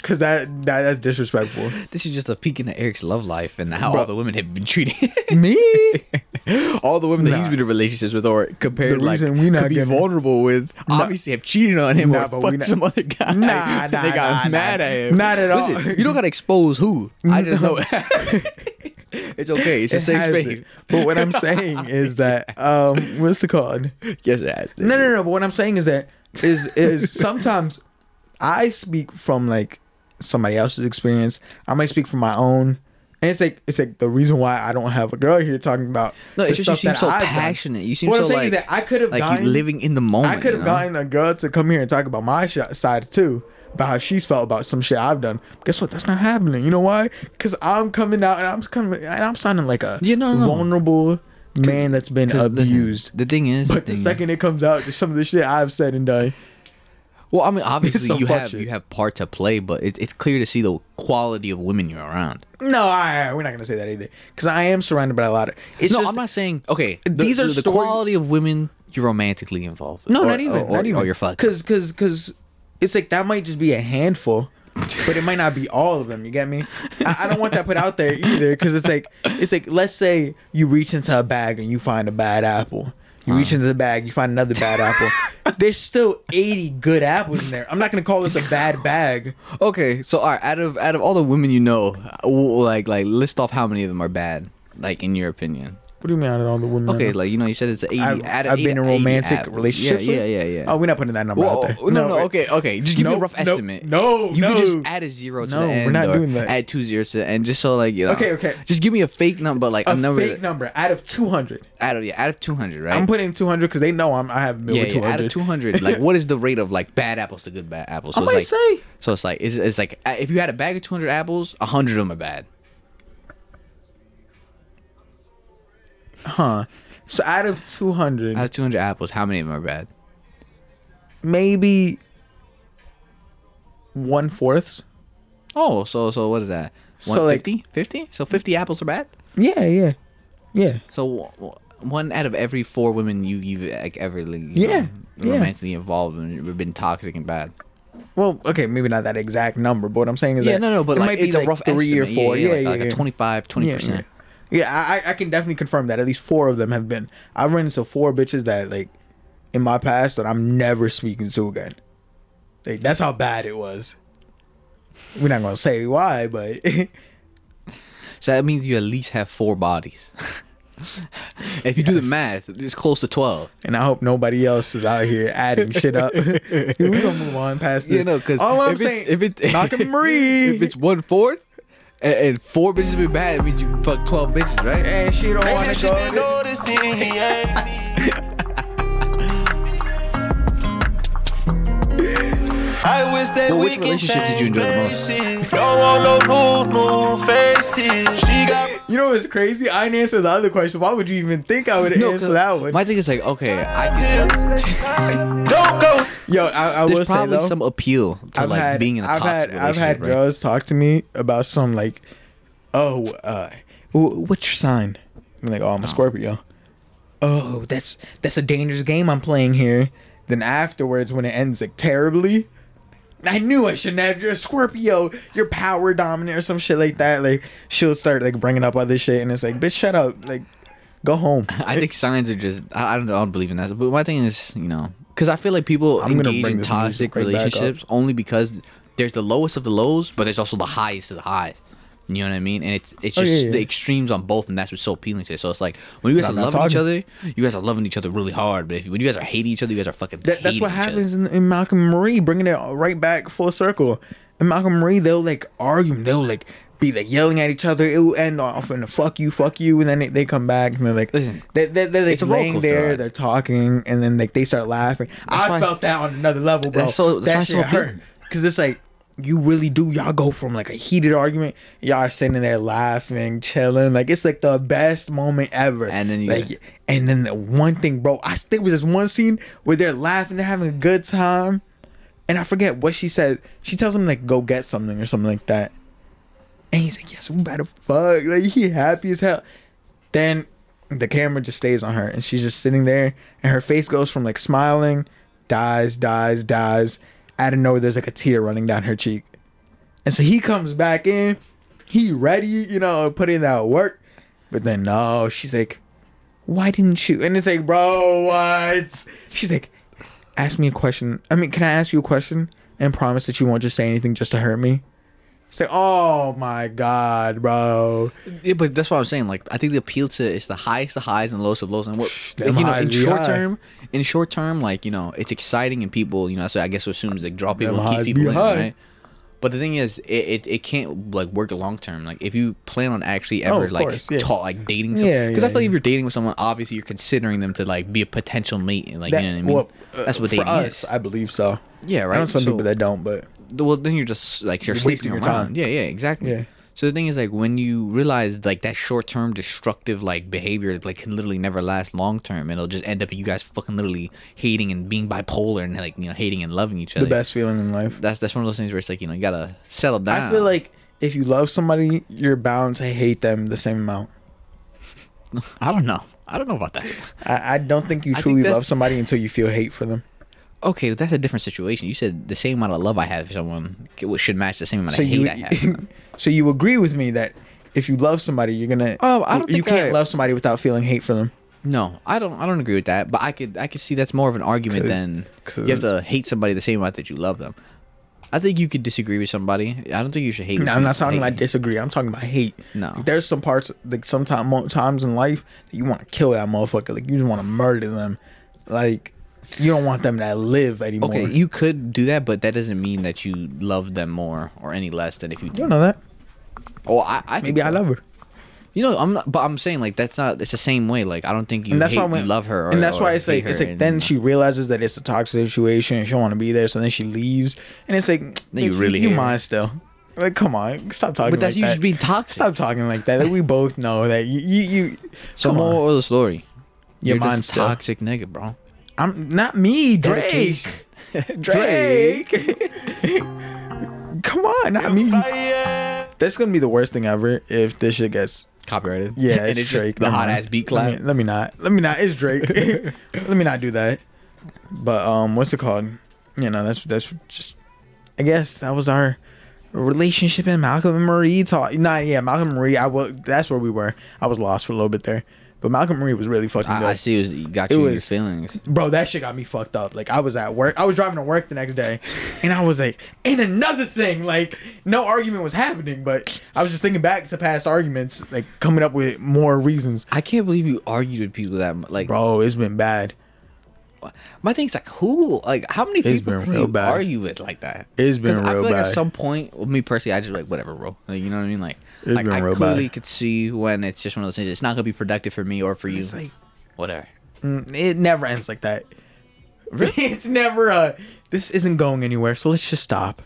Cause that, that that's disrespectful. This is just a peek into Eric's love life and how Bro. all the women have been treated. Me? all the women that Nah. he's been in relationships with or compared The like reason we not could be vulnerable with obviously have cheated on him Nah, or fucked not- some other guy. Nah, they nah, got nah, mad nah. at him. Not at all. Listen, you don't gotta expose who. I just know it's okay. It's a It safe space. it. But what I'm saying is that um what's it called? Yes, it has. No, no, no. But what I'm saying is that is is sometimes I speak from like somebody else's experience. I might speak from my own, and it's like it's like the reason why I don't have a girl here talking about. No, it's just you stuff seem so I've done. passionate. You seem What so I'm saying like is that I could have like gotten living in the moment. I could have you know? gotten a girl to come here and talk about my sh- side too, about how she's felt about some shit I've done. Guess what? That's not happening. You know why? Because I'm coming out and I'm coming and I'm sounding like a Yeah, no, no. vulnerable man that's been listen, abused. the thing is, But the the second it comes out, some of the shit I've said and done. Well, I mean, obviously you have shit. you have part to play, but it, it's clear to see the quality of women you're around. No, I, we're not gonna say that either. Because I am surrounded by a lot of. It's no, just, I'm not saying okay. the- These are the, the story- quality of women you're romantically involved. with, No, or- not even. Or, not even. Or you're fucking. Because, because, because, it's like that might just be a handful, but it might not be all of them. You get me? I, I don't want that put out there either. Because it's like, it's like, let's say you reach into a bag and you find a bad apple. You reach uh-huh. into the bag, you find another bad apple. There's still 80 good apples in there. I'm not gonna call this a bad bag. Okay, so all right, out of out of all the women you know, like like list off how many of them are bad, like in your opinion. What do you mean out of all the women? Okay, like you know, you said it's an eighty. I've, out of I've eight- been in 80 romantic app- relationships. Yeah, with? yeah, yeah, yeah. Oh, we're not putting that number Whoa, out there. no, no, okay, okay. Just give me a rough nope, estimate. no, you no. can just add a zero to it. No, the we're not doing that. Add two zeros to the end, just so like you know. Okay, okay. Just give me a fake number, like a, A number. fake that- number out of 200. Out of yeah, out of two hundred, right? I'm putting 200 because they know I'm, I have yeah, yeah, 200. out of two hundred. Like, what is the rate of like bad apples to good bad apples? I it's might like, say So it's like it's, it's like uh, if you had a bag of two hundred apples, hundred of them are bad. Huh. So out of 200, Out of two hundred apples, how many of them are bad? maybe one fourth. Oh, so so what is that? So, like- fifty? Fifty? So fifty apples are bad. Yeah, yeah, yeah. So w- w- one out of every four women you you've like, ever like, you Yeah, know, yeah. romantically involved and been toxic and bad. Well, okay, maybe not that exact number, but what I'm saying is Yeah, that no, no, but it like might be it's a rough three or four. Yeah, Yeah, yeah, yeah, like, like yeah. a 25, 20 Yeah, percent. Yeah, I, I can definitely confirm that at least four of them have been. I've run into four bitches that like in my past that I'm never speaking to again. Like that's how bad it was. We're not gonna say why, but So that means you at least have four bodies. if you do the math, it's close to twelve. and I hope nobody else is out here adding shit up. We're gonna move on past this. Yeah, no, because all I'm if saying, if it Malcolm Marie, if it's one fourth, and, and four bitches be bad, it means you fuck twelve bitches, right? and she don't want Maybe to she go. been noticing he ain't I wish that Well, we which can relationship did you change enjoy the most? Don't want no new, new faces. She got You know what's crazy? I didn't answer the other question. Why would you even think I would No, answer 'cause that one? My thing is like, okay, I don't go. Yo, I, I will there's say probably though, some appeal to I've like had, being in a I've toxic had, relationship. I've had right? girls talk to me about some like, oh, uh, what's your sign? I'm like, oh, I'm a Scorpio. Oh, that's that's a dangerous game I'm playing here. Then afterwards, when it ends like terribly, I knew I shouldn't have. You're a Scorpio. You're power dominant or some shit like that. Like she'll start like bringing up other shit, and it's like, bitch, shut up. Like, go home. I think signs are just I, I don't I don't believe in that. But my thing is, you know, because I feel like people I'm engage in toxic right relationships only because there's the lowest of the lows, but there's also the highest of the highs. You know what I mean? And it's it's Oh, just yeah, yeah. the extremes on both, and that's what's so appealing to it. So it's like when you guys I'm are loving each other, you guys are loving each other really hard. But if when you guys are hating each other, you guys are fucking. That, that's what happens in, in Malcolm and Marie, bringing it right back full circle. And Malcolm and Marie, they'll like argue, they'll like be like yelling at each other. It will end off in a fuck you, fuck you, and then they, they come back and they're like, Listen, they, they, they're like laying there, they're talking, and then like they start laughing. I why- felt that on another level, bro. That's so- that's that it's so shit hurt because it's like. You really do. Y'all go from like a heated argument. Y'all are sitting there laughing, chilling. Like it's like the best moment ever. And then you like, get- and then the one thing, bro, I think was this one scene where they're laughing, they're having a good time, and I forget what she said. She tells him like go get something or something like that. And he's like, Yes, we better fuck. Like he happy as hell. Then the camera just stays on her and she's just sitting there and her face goes from like smiling, dies, dies, dies. Out of nowhere, there's like a tear running down her cheek. And so he comes back in, he ready, you know, putting that work. But then no, she's like, why didn't you? And it's like, bro, what? She's like, ask me a question. I mean, can I ask you a question and promise that you won't just say anything just to hurt me? It's like, oh my god, bro. Yeah, but that's what I'm saying. Like, I think the appeal to is the highest, the highs, and lowest of lows. And what you know, in short high. term, in short term, like you know, it's exciting and people, you know, so I guess assumes like draw people, Them keep people in, high. right? But the thing is, it, it, it can't like work long term. Like if you plan on actually Oh, ever of like course, yeah. talk, like dating someone, Yeah, because I yeah, feel like yeah. if you're dating with someone, obviously you're considering them to like be a potential mate. and, Like That- you know what I mean? well, uh, That's what for dating us, is. I believe so. Yeah, right. I know some So- people that don't, but well then you're just like you're You're sleeping wasting your around. time. Yeah, yeah, exactly. Yeah. So the thing is like when you realize like that short term destructive like behavior like can literally never last long term. It'll just end up you guys fucking literally hating and being bipolar and like you know hating and loving each other. the best feeling in life. That's that's one of those things where it's like you know you gotta settle down. I feel like if you love somebody, you're bound to hate them the same amount. I don't know. I don't know about that. I, I don't think you I think truly love somebody until you feel hate for them. Okay, that's a different situation. You said the same amount of love I have for someone should match the same amount So of hate you, I have. so you agree with me that if you love somebody, you're gonna. Oh, I don't You can't I- love somebody without feeling hate for them. No, I don't. I don't agree with that. But I could. I could see that's more of an argument than you have to hate somebody the same amount that you love them. I think you could disagree with somebody. I don't think you should hate. No, I'm not talking about disagree. I'm talking about hate. No. Like, there's some parts, like sometimes times in life, that you want to kill that motherfucker. Like you just want to murder them. Like you don't want them to live anymore. Okay, you could do that, but that doesn't mean that you love them more or any less than if you You do. don't know that. Oh, I, I think Maybe I love her. You know, I'm not. But I'm saying like that's not. It's the same way. Like I don't think you and that's hate, why when, you love her. Or, and that's why it's like it's like and- then she realizes that it's a toxic situation and she don't want to be there, so then she leaves, and it's like Then you really you her. still. Like come on, stop talking. But that's like you that. just being toxic. Stop talking like that. Like, we both know that you you. you So more of the story. Your mind's toxic nigga, bro. I'm not me, Drake. Drake. Come on, not me. That's gonna be the worst thing ever if this shit gets Copyrighted. yeah. and It's, it's Drake. just the hot ass beat Let clap. me, let me not. Let me not. It's Drake. let me not do that. But um, what's it called? You know, that's that's just. I guess that was our relationship and Malcolm and Marie talk. Nah, yeah, Malcolm and Marie. I was. That's where we were. I was lost for a little bit there, but Malcolm Marie was really fucking good. I, I see. It was, you got It you in your feelings. Bro, that shit got me fucked up. Like I was at work. I was driving to work the next day, and I was like, and another thing, like no argument was happening, but I was just thinking back to past arguments, like coming up with more reasons. I can't believe you argued with people that mu- like. Bro, it's been bad. My thing's like, who, like, how many It's people been real you bad. argue with like that? It's been 'Cause I real feel like bad. at some point, with me personally, I just like whatever, bro. Like, you know what I mean? Like, It's like been I real clearly could see when it's just one of those things. It's not gonna be productive for me or for you. It's like whatever. mm, it never ends like that. Really? it's never a. this isn't going anywhere, so let's just stop.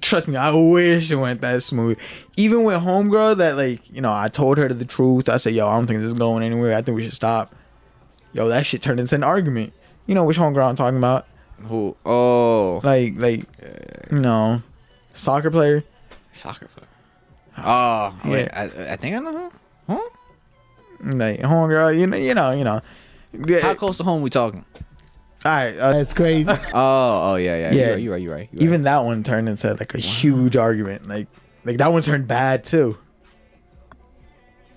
Trust me, I wish it went that smooth. Even with homegirl that like, you know, I told her the truth. I said, yo, I don't think this is going anywhere. I think we should stop. Yo, that shit turned into an argument. You know which homegirl I'm talking about? Who? Oh, Like like you know, soccer player. soccer player. Oh, wait, Yeah. I, I think I know. Who? Huh? Like homegirl, you know, you know, you know. Yeah, How close to home we talking? all right, uh, That's crazy. Oh, oh yeah, yeah. Yeah. You're right. You're right. You're right. You're even that one turned into like a huge argument. Like like that one turned bad too.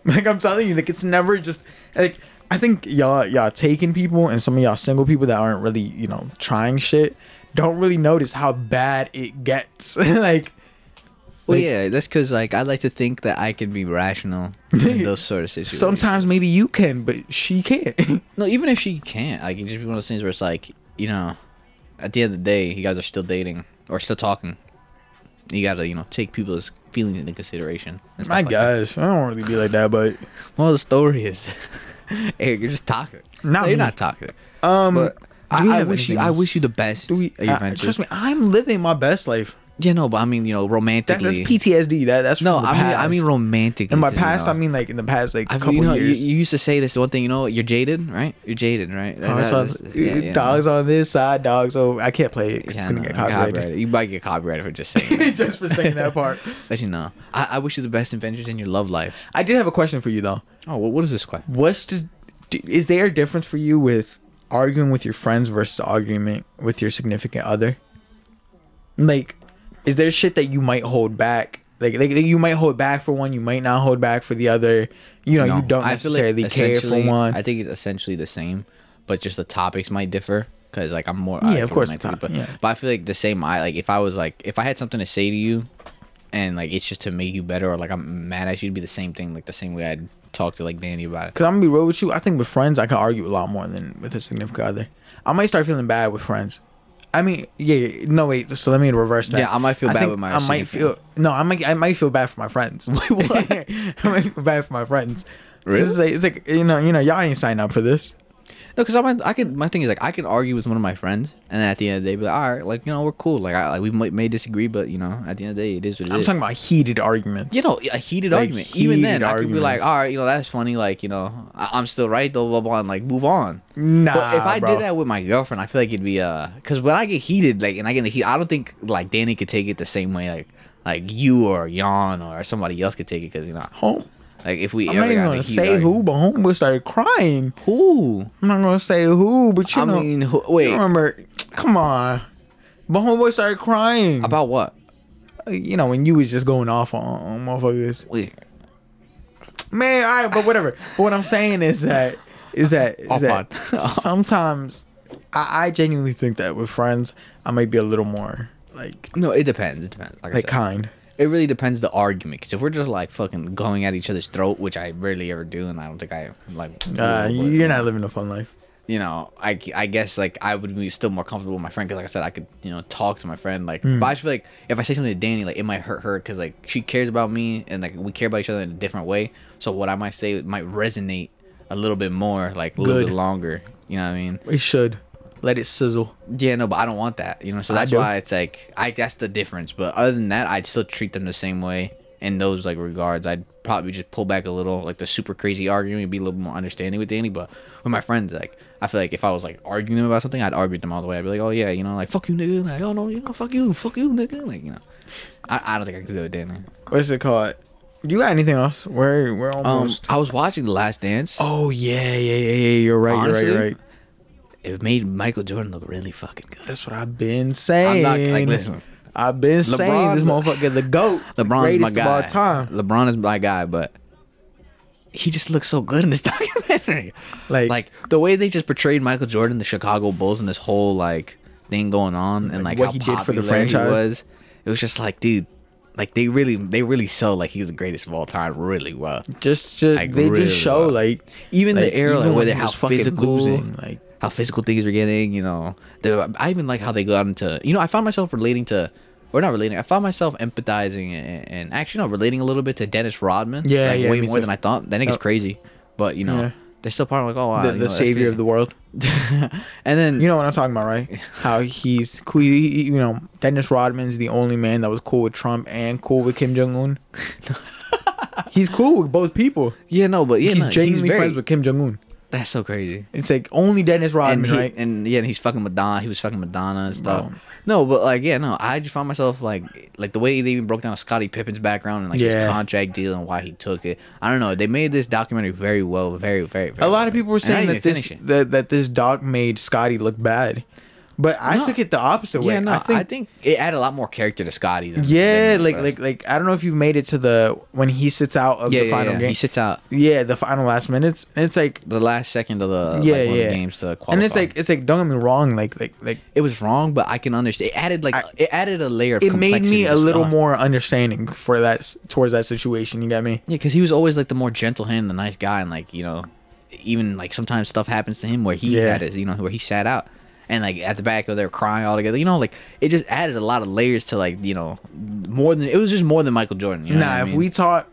Like I'm telling you, like it's never just like I think y'all y'all taking people and some of y'all single people that aren't really you know trying shit don't really notice how bad it gets. like Well, Like- yeah, that's because like I like to think that I can be rational in those sort of situations. sometimes maybe you can, but she can't. no, even if she can't, like it just be one of those things where it's like, you know, at the end of the day, you guys are still dating or still talking. You gotta, you know, take people's feelings into consideration. I like that. I don't really be like that, but Well, the story is, Eric, you're just talking. Not no, you're not talking. um, But I, I wish you, I wish you the best. do we? at your I- trust me, I'm living my best life. Yeah, no, but I mean, you know, That, romantically. that's PTSD. That that's No, I mean, I mean romantically. in my 'cause, you past. know, I mean like in the past like I couple you know, years. You, you used to say this one thing. You know, you're jaded, right? You're jaded, right? Oh, that- Dogs, that on, yeah, yeah. dogs on this side, dogs. Oh, I can't play it 'cause Yeah, it's gonna no, get copyrighted. copyrighted. You might get copyrighted for just saying. that. Just for saying that part. But you know, I, I wish you the best adventures in your love life. I did have a question for you though. Oh, what, what is this question? What's the? Is there a difference for you with arguing with your friends versus argument with your significant other? Like, is there shit that you might hold back? Like, like you might hold back for one, you might not hold back for the other. You know, No, you don't feel like necessarily care for one. I think it's essentially the same, but just the topics might differ. Cause like I'm more Yeah, I of course relate the to but yeah. but I feel like the same. I like if I was like if I had something to say to you, and like it's just to make you better or like I'm mad at you, it'd be the same thing. Like the same way I'd talk to like Danny about it. Cause I'm gonna be real with you. I think with friends, I can argue a lot more than with a significant other. I might start feeling bad with friends. I mean, yeah, no wait. So let me reverse that. Yeah, I might feel bad with my I might feel no. I might I might feel bad for my friends. I might feel bad for my friends. 'Cause It's like, it's like you know you know y'all ain't sign up for this. No, because I I could. My thing is like I can argue with one of my friends, and then at the end of the day, be like, all right, like you know, we're cool. Like I, like we might may disagree, but you know, at the end of the day, it is what it I'm is. talking about heated arguments. you know, a heated Like, argument. Even then, heated I could be like, all right, you know, that's funny. Like you know, I, I'm still right, though, blah blah, and like move on. Nah, But if I bro. did that with my girlfriend, I feel like it'd be uh, because when I get heated, like, and I get in the heat, I don't think like Danny could take it the same way, like like you or Jan or somebody else could take it, because you know, home. Like if we I'm not even got in a gonna say argument- who, but homeboy started crying. Who? I'm not gonna say who, but you I know. I mean, who, wait, remember? Come on, but homeboy started crying. about what? Uh, you know when you was just going off on, on motherfuckers. Wait, Man, all right, but whatever. But what I'm saying is that is that is that sometimes I, I genuinely think that with friends I might be a little more like no, it depends. It depends. Like, I like said. kind. It really depends the argument. Because if we're just like fucking going at each other's throat, which I rarely ever do, and I don't think I like. Uh, will, you're not living a fun life. You know, I, I guess like I would be still more comfortable with my friend because like I said, I could you know talk to my friend like. Hmm. But I just feel like if I say something to Danny, like it might hurt her because like she cares about me and like we care about each other in a different way. So what I might say might resonate a little bit more, like a little bit longer. You know what I mean? We should let it sizzle. Yeah, no, but I don't want that. You know, so that's why it's like I that's the difference. But other than that, I'd still treat them the same way in those like regards. I'd probably just pull back a little, like the super crazy arguing, be a little more understanding with Danny. But with my friends, like I feel like if I was like arguing them about something, I'd argue with them all the way. I'd be like, oh yeah, you know, like fuck you, nigga. Like oh no, you know, fuck you, fuck you, nigga. Like you know, I, I don't think I could do it with Danny. What's it called? You got anything else? We're we're Um, almost. I was watching The Last Dance. oh yeah, yeah, yeah, yeah. You're right. Honestly, you're right. You're right. It made Michael Jordan look really fucking good. That's what I've been saying. I'm not like listen. I've been saying this motherfucker the goat, LeBron's my guy. of all time. LeBron is my guy, but he just looks so good in this documentary. Like, Like the way they just portrayed Michael Jordan, the Chicago Bulls, and this whole like thing going on, and Like, like, what how he did for the franchise. was. It was just like, dude, like they really, they really show like he's the greatest of all time, really well. just, just Like, they really just show well. like Even like, the era, like, where they he how was fucking physical, losing, like how physical things are getting. You know, I even like how they got into. You know, I found myself relating to. Or not relating. I found myself empathizing and, and actually no, relating a little bit to Dennis Rodman. Yeah, like, yeah, way more too. than I thought. That nigga's Oh. crazy, but you know, Yeah. they're still part of like, oh wow, the, you know, savior of the world. and then You know what I'm talking about, right? How he's cool. he- You know, Dennis Rodman's the only man that was cool with Trump and cool with Kim Jong Un. he's cool with both people. yeah, no, but yeah, he's no, genuinely very, friends with Kim Jong Un. That's so crazy. It's like only Dennis And Rodman, he, right? and yeah, and he's fucking Madonna. He was fucking Madonna and stuff. Bro. No, but like yeah, no, I just found myself like like the way they even broke down Scottie Pippen's background and like his contract deal and why he took it. I don't know. They made this documentary very well, very very. very A lot well. of people were saying that this that, that this doc made Scottie look bad, but I No. took it the opposite way. Yeah, no, I think, it added a lot more character to Scottie. Than, yeah, than like like like I don't know if you've made it to the when he sits out of yeah, the yeah, final yeah. game. He sits out yeah, the final last minutes. And it's like the last second of the yeah, like, yeah. of the games to qualify. and it's like it's like don't get me wrong, like like like it was wrong, but I can understand. It added like I- it added a layer. of it made me a little more understanding for that towards that situation. You got me? Yeah, because he was always like the more gentle hand, the nice guy, and like you know, even like sometimes stuff happens to him where he had his, you know, where he sat out, and like at the back of there crying all together. You know, like it just added a lot of layers to like you know, more than it was just more than Michael Jordan. You know nah, I if mean? we talk,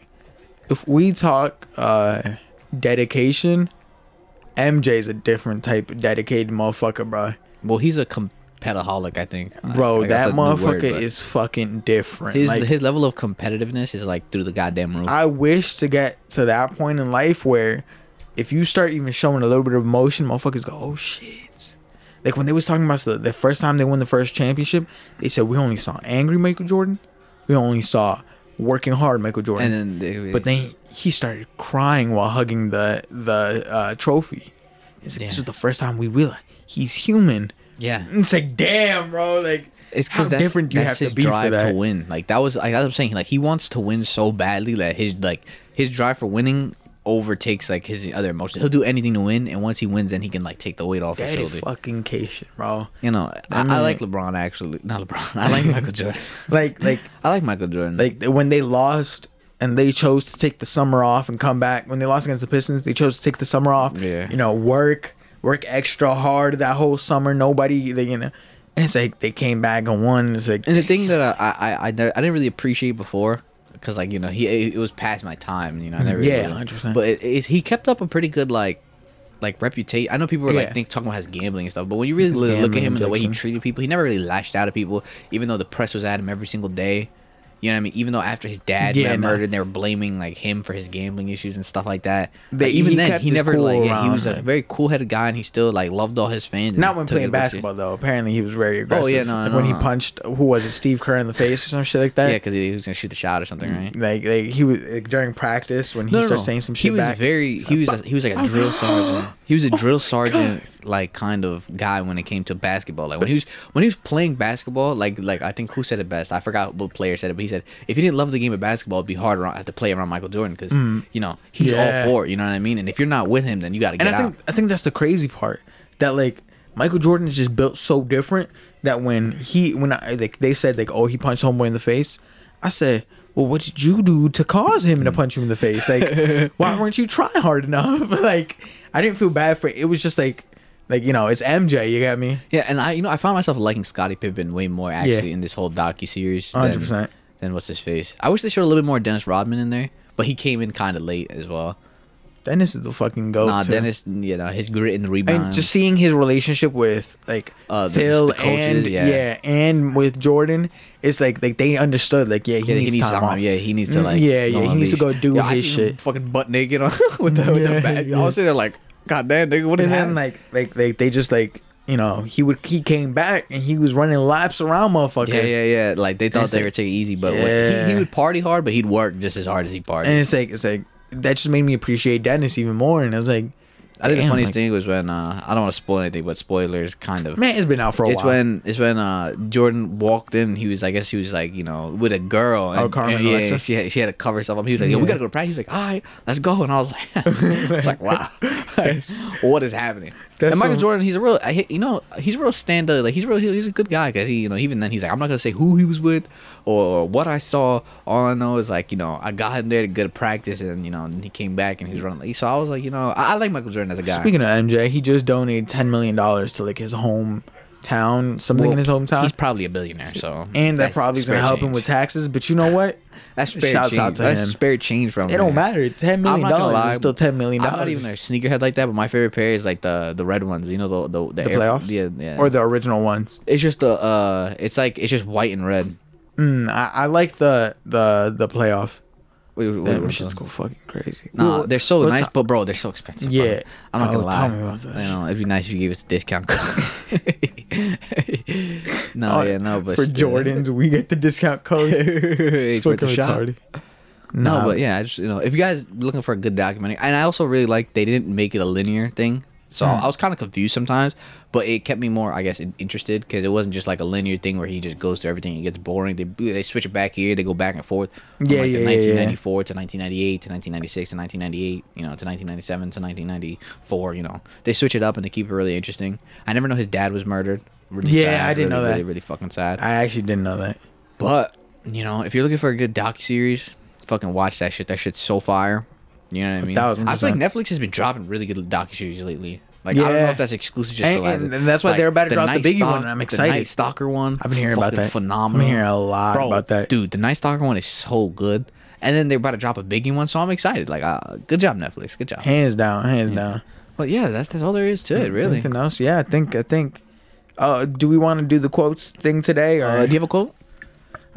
if we talk uh dedication, MJ's a different type of dedicated motherfucker, bro. well, he's a com- competaholic. I think, bro. Like, that new word, motherfucker is fucking different. his Like, his level of competitiveness is like through the goddamn roof. I wish to get to that point in life where if you start even showing a little bit of emotion, motherfuckers go, oh shit. Like when they was talking about the, the first time they won the first championship, they said we only saw angry Michael Jordan. We only saw working hard Michael Jordan. and then, they, but then he started crying while hugging the the uh, trophy. It's like, this Yeah. was the first time we realized he's human. yeah, And it's like, damn, bro. Like, it's how because that's, different you that's have his to be drive to win. Like that was like I'm saying, like he wants to win so badly that his like his drive for winning overtakes like his other emotions. He'll do anything to win, and once he wins, then he can like take the weight off his Daddy shoulder. fucking Cation, bro. You know, I, I mean- like LeBron actually. Not LeBron. I like Michael Jordan. Like, like, I like Michael Jordan. like when they lost and they chose to take the summer off and come back. When they lost against the Pistons, they chose to take the summer off. Yeah. You know, work, work extra hard that whole summer. Nobody, they, you know, and it's like they came back and won. It's like, And the thing that I I, I, I I didn't really appreciate before, because like you know he it was past my time. You know I never Yeah, 100%. But it, it, he kept up a pretty good like like reputation. I know people were Yeah. like think talking about his gambling and stuff, but when you really His look at him and the way he treated people, he never really lashed out at people, even though the press was at him every single day. You know what I mean? Even though after his dad Yeah, got no. murdered, they were blaming like him for his gambling issues and stuff like that. They- Like, even he then, he never cool like yeah, he was a very cool headed guy, and he still like loved all his fans. not when playing basketball though. Apparently, he was very aggressive. Oh, yeah, no, like no, when he punched who was it, Steve Kerr in the face or some shit like that. Yeah, because he was gonna shoot the shot or something, right? Mm, like, like he was like, during practice when he No, no, started no. saying some shit. he was back. very he was a, he was like a oh, drill sergeant. He was a oh, drill sergeant like kind of guy when it came to basketball. Like when he was when he was playing basketball, like like I think who said it best? I forgot what player said it, but he said if you didn't love the game of basketball, it'd be hard around, to play around Michael Jordan because you know he's Mm. Yeah. all for it. You know what I mean? And if you're not with him, then you got to get and I out. think I think that's the crazy part that like Michael Jordan is just built so different that when he when I like they said like oh he punched homeboy in the face, I said well what did you do to cause him to punch you in the face like why weren't you trying hard enough like I didn't feel bad for it. It was just like like you know it's MJ you got me Yeah, and I you know I found myself liking Scottie Pippen way more actually Yeah. in this whole docu series. 100%. Than what's his face? I wish they showed a little bit more Dennis Rodman in there, but he came in kind of late as well. Dennis is the fucking goat. nah, too. Dennis, you know his grit and rebound. and just seeing his relationship with like Uh, the- Phil the coaches, and yeah. yeah. and with Jordan, it's like like they understood like yeah he Yeah, needs, time time off. off. Yeah, he needs to Mm, like. yeah, yeah, he needs to go do Yo, his shit. Fucking butt naked on with the with Yeah, the bag. yeah. I was sitting there like, God damn, nigga, what is and then happening? like like they they just like you know he would he came back and he was running laps around motherfucker. Yeah, yeah, yeah. Like they thought they like- were taking easy, but when- he, he would party hard, but he'd work just as hard as he partied. And it's like it's like that just made me appreciate Dennis even more. And I was like, I think the funniest like, thing was when uh, I don't want to spoil anything, but spoilers kind of. man, it's been out for a it's while. when it's when uh Jordan walked in. He was, I guess, he was like, you know, with a girl. And, Oh, Carmen and, yeah, she had, she had to cover herself up. He was like, "Yo, we gotta go to practice." He was like, "All right, let's go." And I was like, "It's like, wow, Like, what is happening?" That's and Michael some- Jordan, he's a real, I, you know, he's a real stand up. Like he's real, he's a good guy because he, you know, even then he's like, I'm not gonna say who he was with or, what I saw. All I know is like, you know, I got him there to go to practice, and you know, and he came back and he's running. So I was like, you know, I, I like Michael Jordan as a guy. Speaking of MJ, he just donated ten million dollars to like his hometown, something Well, in his hometown. he's probably a billionaire, so and that that's probably is gonna help him with taxes. But you know what? That's spare Shouts change. out to That's him. spare change from It him. don't matter. Ten million dollars is still ten million I'm dollars. not even a sneakerhead like that, but my favorite pair is like the the red ones. You know the the the, the Air- playoffs, Yeah, yeah. or the original ones. it's just the uh, it's like it's just white and red. Mm, I, I like the the the playoff. Wait, wait, wait, what's shits go fucking crazy. Nah, they're so nice, but bro, they're so expensive. Yeah. bro. I'm not Oh, gonna lie. tell me about that You know, it'd be nice if you gave us a discount code. no, Oh, yeah, no, but for still. Jordans, we get the discount code. It's worth Fucking a shot. retarded. No, Nah. but yeah, I just you know, if you guys looking for a good documentary, and I also really like they didn't make it a linear thing, so Hmm. I was kind of confused sometimes, but it kept me more, I guess, interested because it wasn't just like a linear thing where he just goes through everything and gets boring. They they switch it back here, they go back and forth. From Yeah, like yeah, the yeah, yeah. 1994 to 1998 to 1996 to 1998, you know, to 1997 to 1994. You know, they switch it up and they keep it really interesting. I never know his dad was murdered. Really Yeah, sad, I didn't really, know that. Really, really fucking sad. I actually didn't know that. But you know, if you're looking for a good docu series, fucking watch that shit. That shit's so fire. You know what I mean? thousand I feel like. Netflix has been dropping really good docu series lately. Like I don't know if that's exclusive just And- and- and that's why they're about to drop the Night Biggie one, Stalk- and I'm excited. The. Night Stalker one. I've been hearing about that. Phenomenal. I'm hearing a lot Bro, about that. dude. The Night Stalker one is so good. And then they're about to drop a Biggie one, so I'm excited. Like, uh, good job, Netflix. Good job. Hands down, hands down. But yeah, that's that's all there is to it, really. Anything else? Yeah, I think I think Uh, do we want to do the quotes thing today, or Uh, do you have a quote?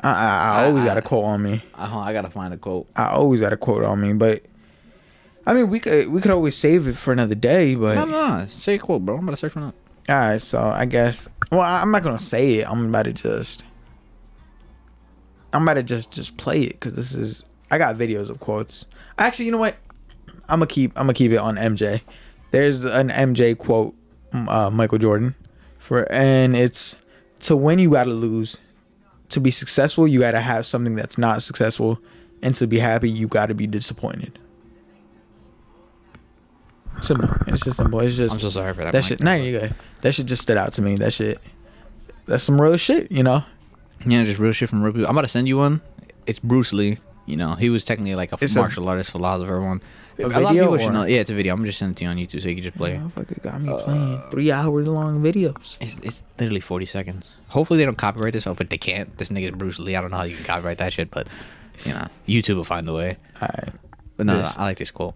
I, I, I always got a quote on me. On, I gotta find a quote. I always got a quote on me, but I mean, we could we could always save it for another day. But No, no, no. Say a quote, bro. I'm about to search one up. all right, so I guess. Well, I'm not gonna say it. I'm about to just. I'm about to just just play it because this is. I got videos of quotes. Actually, you know what? I'm gonna keep. I'm gonna keep it on MJ. There's an MJ quote, uh, Michael Jordan, for and it's to win you gotta lose. To be successful, you gotta have something that's not successful, and to be happy, you gotta be disappointed. Simple. It's just simple. It's just I'm so sorry for that. that shit. Nah, you good. That shit just stood out to me. That shit. That's some real shit, you know. Yeah, just real shit from real people. I'm about to send you one. It's Bruce Lee. You know, he was technically like a It's a- martial artist, philosopher. One. A lot of video people should know. Yeah, it's a video. I'm just sending it to you on YouTube so you can just play. it. Motherfucker got me uh, playing three hours long videos. It's, it's literally 40 seconds. Hopefully they don't copyright this, but they can't. This nigga's Bruce Lee. I don't know how you can copyright that shit, but you know, YouTube will find a way. Alright. But no, This- I like this quote.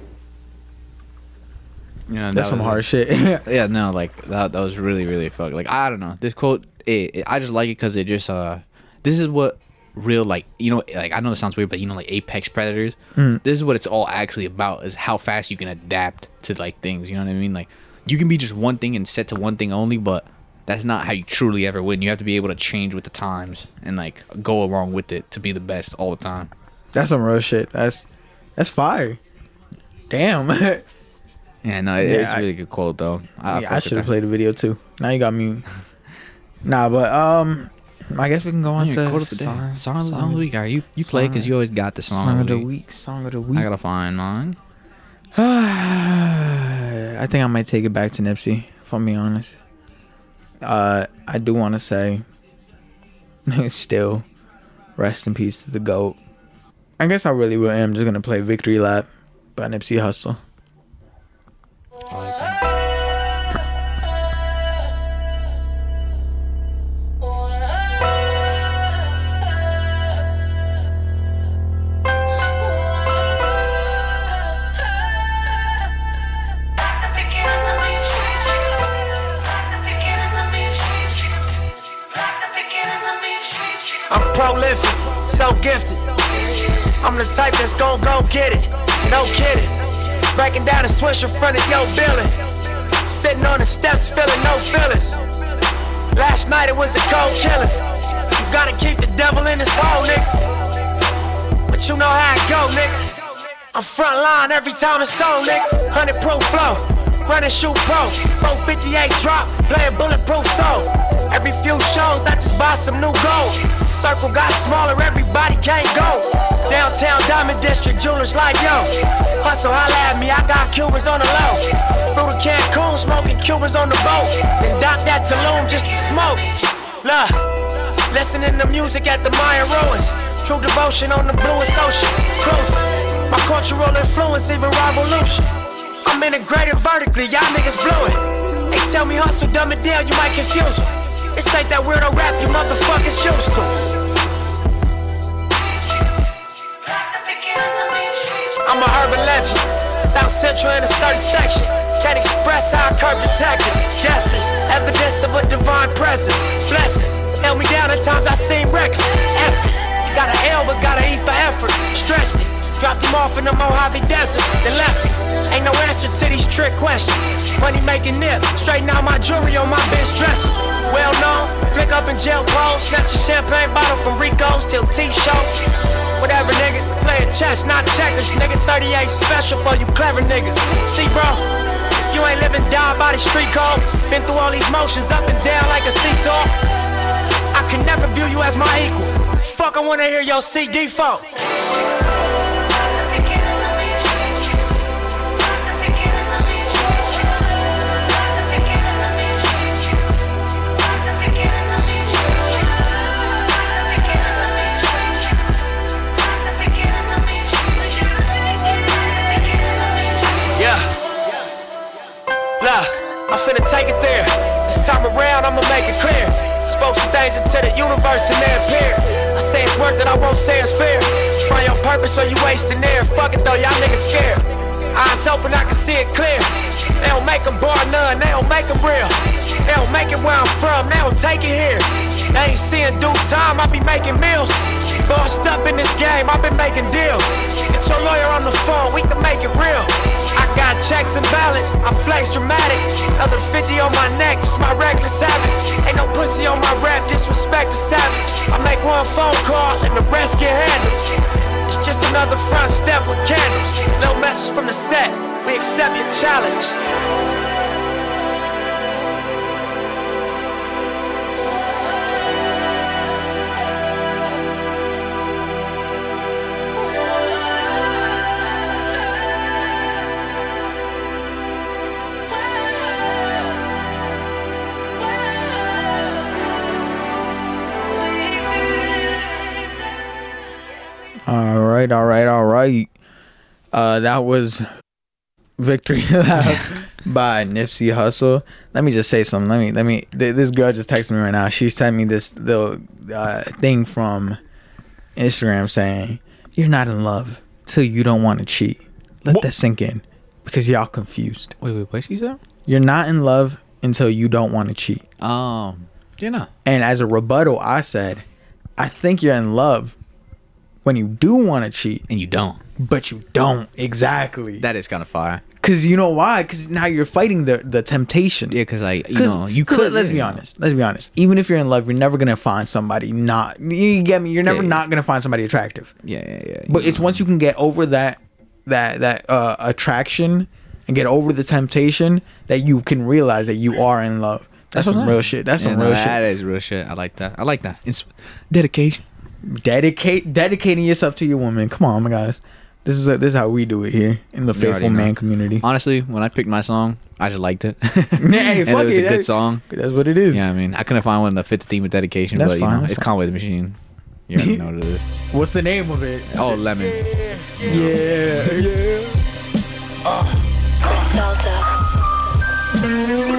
You know, That's that some was- hard shit. yeah, no, like that. That was really, really fuck. Like I don't know. This quote, it, it- I just like it because it just uh, this is what real like you know like I know this sounds weird, but you know like apex predators. Mm. This is what it's all actually about: is how fast you can adapt to like things. You know what I mean? Like you can be just one thing and set to one thing only, but that's not how you truly ever win. You have to be able to change with the times and like go along with it to be the best all the time. That's some real shit. That's that's fire. Damn. yeah, Yeah, no, it, it's I- a really good quote though. I, I should have played the video too. Now you got me. nah, but um, I guess we can go on Yeah, to quote of the day. song, Song, of the- song of the week. Right, you you play because you always got the song, Song of the week. Song of the week. I gotta find mine. I think I might take it back to Nipsey, if I'm being honest. Uh, I do want to say, still, rest in peace to the GOAT. I guess I really will I'm just going to play Victory Lap by Nipsey Hussle. In front of your building. Sitting on the steps, feeling no feelings. Last night it was a cold killing. You gotta keep the devil in his hole, nigga. But you know how it go, nigga. I'm front line every time it's on, nigga. 100 proof flow. Running shoot pro. 458 drop. Playing bulletproof soul. Every few shows, I just buy some new gold. Circle got smaller, everybody can't go. Downtown Diamond District, jewelers like yo. Hustle, holla at me, I got Cubans on the low. Through the Cancun, smoking Cubans on the boat. Then dock that Tulum just to smoke. Look, listening to music at the Mayan ruins. True devotion on the bluest ocean. Cruising. My cultural influence, even revolution. I'm integrated vertically, y'all niggas blew it. They tell me hustle, dumb it down, you might confuse. This ain't that weirdo rap you motherfuckers used to. I'm a urban legend. South Central in a certain section. Can't express how I curb detectives. Guesses, evidence of a divine presence. Blessings, held me down at times I seem reckless. Effort, got an L but got an E for effort. Stretched it, dropped him off in the Mojave Desert, then left me. Ain't no answer to these trick questions. Money making nip, straighten out my jewelry on my bench dresser. Well known, flick up in jail clothes, snatch a champagne bottle from Rico's till T-shows. Whatever, nigga. Playing chess, not checkers. Nigga, 38 special for you clever niggas. See, bro, you ain't living down by the street code, been through all these motions up and down like a seesaw. I can never view you as my equal. Fuck, I wanna hear your CD make it there. This time around, I'ma make it clear. Spoke some things into the universe and they appear. I say it's worth that I won't say it's fair. Find your purpose or you wasting air. Fuck it though, y'all niggas scared. Eyes open, I can see it clear. They don't make them bar none, they don't make them real. They don't make it where I'm from, they don't take it here. They ain't seeing due time, I be making meals. Bossed up in this game, I've been making deals. Get your lawyer on the phone, we can make it real. I got checks and balance, I flex dramatic. Another 50 on my neck, just my reckless habit. Ain't no pussy on my rap, disrespect is savage. I make one phone call and the rest get handled. It's just another front step with candles. No message from the set, we accept your challenge. Right, all right, all right. Uh, that was "Victory Lap" by Nipsey Hussle. Let me just say something. Let me, let me. Th- this girl just texted me right now. She sent me this the uh, thing from Instagram saying, "You're not in love till you don't want to cheat." Let that sink in, because y'all confused. Wait, wait, what she said? You're not in love until you don't want to cheat. Um, you know. And as a rebuttal, I said, I think you're in love when you do want to cheat and you don't. But you don't exactly. That is kind of fire. Cause you know why? Cause now you're fighting the the temptation. Yeah, cause like you know you could. Let's yeah, be you know. honest. Let's be honest. Even if you're in love, you're never gonna find somebody not. You get me? You're never Yeah, yeah. not gonna find somebody attractive. Yeah, yeah, yeah. But it's once you can get over that that that uh, attraction and get over the temptation that you can realize that you are in love. That's, what some real shit. That's Yeah, some no, real That shit. That is real shit. I like that. I like that. It's dedication. Dedicate dedicating yourself to your woman. Come on, my guys. This is this is how we do it here in the You already faithful know. man community. Honestly, when I picked my song, I just liked it. Hey, and fuck it was it, a good song. That's what it is. Yeah, I mean, I couldn't find one that fit the theme of dedication, That's but you fine, know, that's it's fine. Conway the Machine. You already know what it is. What's the name of it? Oh, Lemon. Yeah, yeah. Look,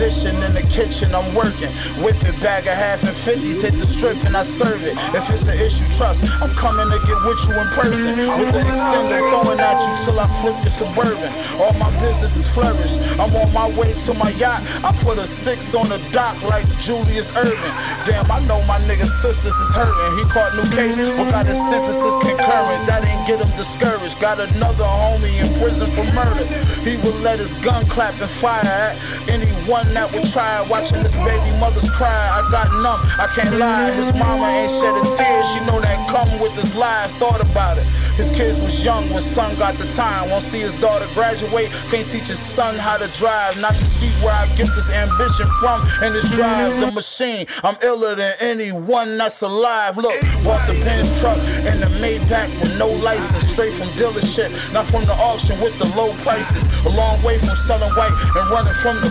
position in the kitchen, I'm working. Whip it, bag a half and fifties, hit the strip and I serve it. If it's an issue, trust, I'm coming to get with you in person. With the extender throwing at you till I flip your suburban. All my businesses flourish. I'm on my way to my yacht. I put a six on the dock like Julius Erving. Damn, I know my nigga's sisters is hurting. He caught new case, but got his sentences concurrent. That ain't get him discouraged. Got another homie in prison for murder. He would let his gun clap and fire at anyone that would try. Watching this baby mother's cry, I got numb. I can't lie. His mama ain't shed a tear. She know that come with this life. Thought about it. His kids was young when son got the time. Won't see his daughter graduate. Can't teach his son how to drive. Not to see where I get this ambition from. And this drive the machine. I'm iller than anyone that's alive. Look, bought the Benz truck and the Maybach with no license. Straight from dealership, not from the auction with the low prices. A long way from selling white and running from the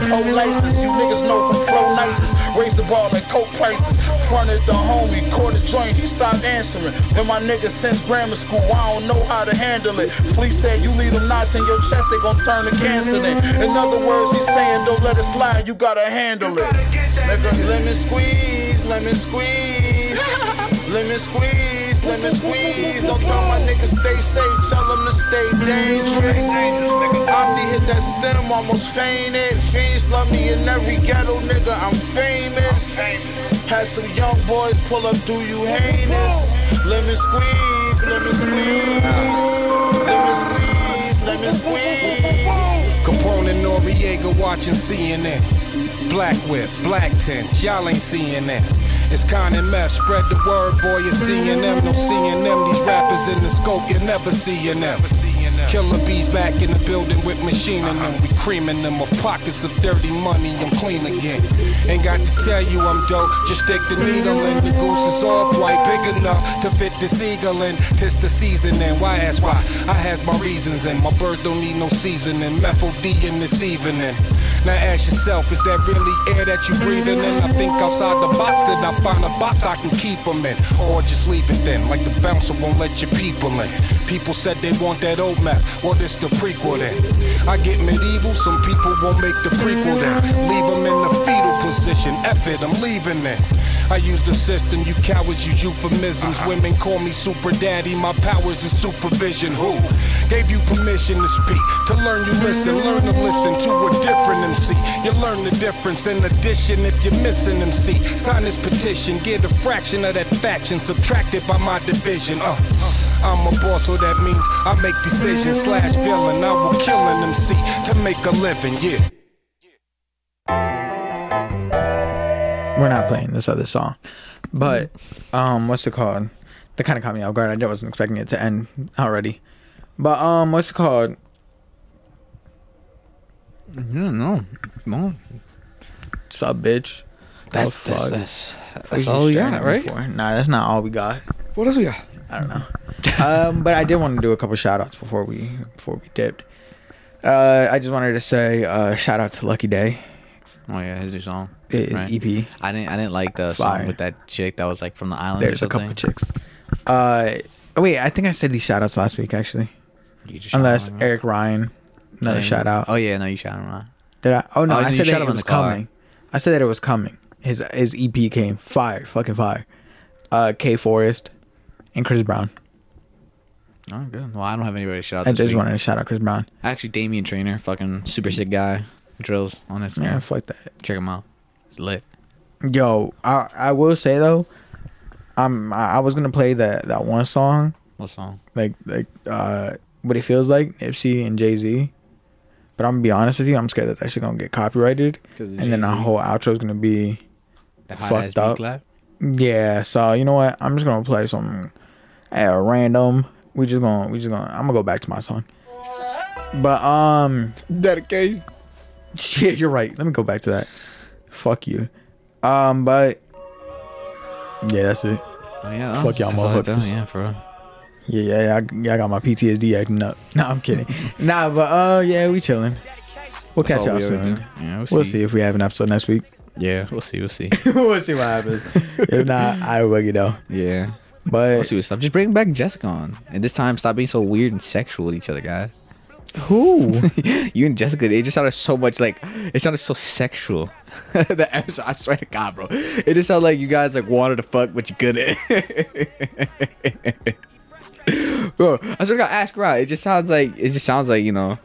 You niggas know who flow nicest. Raise the ball at coke prices. Fronted the homie, caught a joint, he stopped answering. Been my nigga since grammar school, I don't know how to handle it. Flea said, You leave them knots in your chest, they gon' turn to cancer then. In other words, he's saying, Don't let it slide, you gotta handle it. Nigga, lemon squeeze, lemon squeeze. Lemon squeeze, lemon squeeze. Don't tell my niggas stay safe, tell them to stay dangerous. Auntie hit that stem, almost fainted. Fiends love me in every ghetto, nigga, I'm famous. Had some young boys pull up, do you heinous? Lemon squeeze, lemon squeeze. Lemon squeeze, lemon squeeze. Capone and Noriega watching CNN. Black whip, black tents, y'all ain't seeing that. It's Con and Meth, spread the word, boy, you're seeing them, no seeing them. These rappers in the scope, you're never seeing them. Killer bees back in the building with machine in them. We creaming them of pockets of dirty money. I'm clean again. Ain't got to tell you I'm dope. Just stick the needle in. The goose is all quite big enough to fit the seagull in. Tis the season and why ask why? I has my reasons and my birds don't need no seasoning. Methyl D in this evening. Now ask yourself, is that really air that you breathing in? I think outside the box that I find a box I can keep them in. Or just leave it then, like the bouncer won't let your people in. People said they want that old map, well this the prequel then. I get medieval, some people won't make the prequel then. Leave them in the fetal position, F it, I'm leaving then. I use the system, you cowards use euphemisms. Women call me super daddy, my powers is supervision. Who gave you permission to speak? To learn you listen, learn to listen to a different MC. You learn the difference in addition if you're missing MC. Sign this petition, get a fraction of that faction subtracted by my division. Uh, I'm a boss, so that means I make decisions slash villain. I will kill an MC to make a living, yeah. We're not playing this other song, but um, what's it called? That kind of caught me off guard. I wasn't expecting it to end already. But um, what's it called? I don't know. No. Sub bitch. That's that's fuck. that's, that's all we got, right? before. Nah, that's not all we got. What else we got? I don't know. Um, but I did want to do a couple shout outs before we before we dipped. Uh, I just wanted to say uh, shout out to Lucky Daye. Oh yeah, his new song. It is EP. I didn't I didn't like the Fire. song with that chick that was like from the island. or There's a couple chicks. Uh, oh wait, I think I said these shout outs last week actually. Unless shout him out. Eric Ryan, another Yeah. shout out. Oh yeah, no, you shout him out. Did I? Oh no, Oh, I said that it was coming. I said that it was coming. His his EP came fire, fucking fire. Uh, K Forest and Chris Brown. Oh good. Well, I don't have anybody to shout out. I just week. wanted to shout out Chris Brown. Actually, Damien Trainer, fucking super sick guy, drills on Instagram. Yeah, fuck that. Check him out. It's lit. Yo, I I will say though, I'm I I was gonna play that that one song What song? like like uh what it feels like Nipsey and Jay Z. But I'm gonna be honest with you, I'm scared that that shit gonna get copyrighted, and then our Jay-Z? whole outro is gonna be The fucked up. clap. Yeah, so you know what? I'm just gonna play some at random. We just gonna we just gonna I'm gonna go back to my song. But um dedication. Yeah, you're right. Let me go back to that. Fuck you. Um, but yeah, that's it. Oh yeah. Fuck y'all that's all I motherfuckers. Yeah, for real. Yeah, yeah, yeah. I, yeah, I got my PTSD acting up. No, I'm kidding. nah, but uh, yeah, we chilling. We'll That's catch y'all we soon. Yeah, we'll we'll see. see if we have an episode next week. Yeah, we'll see. We'll see. we'll see what happens. if not, I will you know. yeah. But We'll see what's up. Just bring back Jessica on, and this time stop being so weird and sexual with each other, guys. who? you and Jessica, it just sounded so much like it sounded so sexual. the episode, I swear to God, bro, it just sounded like you guys like wanted to fuck, but you couldn't. bro, I swear to God, ask around. It just sounds like it just sounds like you know.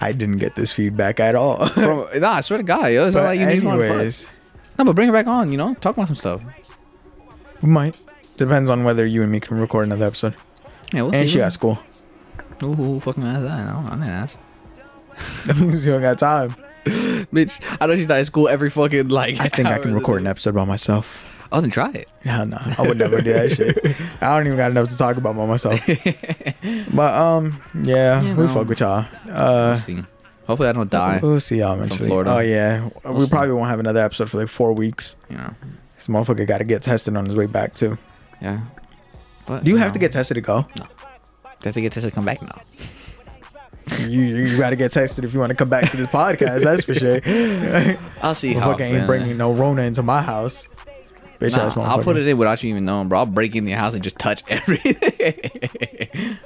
I didn't get this feedback at all. Nah, I swear to God, yo, it's not like you want to fuck. anyways, No, but bring her back on. You know, talk about some stuff. we might. Depends on whether you and me can record another episode. Yeah, we'll and see. she got school. Who, who fucking asked that? I don't, I didn't ask. That means you don't got time. Bitch, I know she's not in school every fucking like. I think I can record an episode by myself. Oh, then try it. Hell no, I would never do that shit. I don't even got enough to talk about by myself. but um, yeah, Yeah, we no. fuck with y'all. We'll Uh, see. Hopefully, I don't die. we'll see y'all eventually. Florida. Oh yeah, We'll we see. probably won't have another episode for like four weeks. Know. This motherfucker got to get tested on his way back too. Yeah. But Do you have to get tested to go? No. Do I have to get tested to come back now? You you got to get tested if you want to come back to this podcast. That's for sure. I'll see how. Motherfucker ain't bringing no Rona into my house. Bitch Nah, ass I'll put it in without you even knowing, bro. I'll break in your house and just touch everything.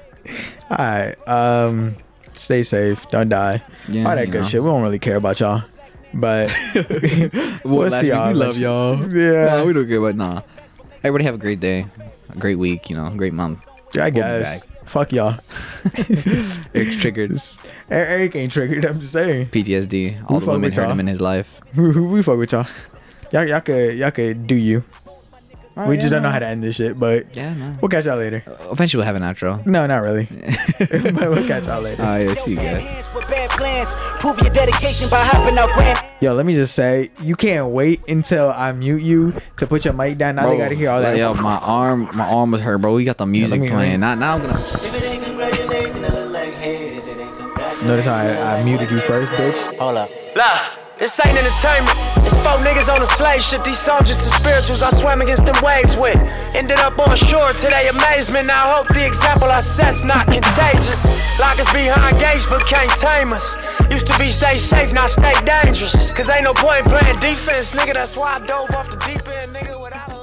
All right. Um, stay safe. Don't die. Yeah, All that good know. shit. We don't really care about y'all, but Well, we'll see y'all. we love y'all. Yeah. Nah, we don't care, but nah. Everybody have a great day, a great week. You know, a great month. Yeah, I We'll be guess. back. Fuck y'all. Eric's triggered. Eric Eric ain't triggered. I'm just saying. PTSD. All We the fuck women with hurt y'all. him in his life. we, we fuck with y'all. Y'all, y'all could y'all could do you. We just don't know how to end this shit, but Yeah, man. we'll catch y'all later. Uh, eventually, we'll have an outro. No, not really. but we'll catch y'all later. Ah, all right, see you guys. Hands with bad plans. Prove your dedication by hopping out grand. Yo, let me just say, you can't wait until I mute you to put your mic down. Now they gotta hear all that. Yo, my arm, my arm was hurt, bro. We got the music me- playing. Now, now I'm gonna. If it ain't congratulating, I look like hey, if it ain't congratulating. Notice how I, I muted you first, bitch. Hold up. Blah. This ain't entertainment. It's four niggas on a slave ship. These just the spirituals I swam against them waves with. Ended up on shore to their amazement. I hope the example I set's not contagious. Lock us behind gates but can't tame us. Used to be stay safe, now stay dangerous. Cause ain't no point playing defense, nigga. That's why I dove off the deep end, nigga, without a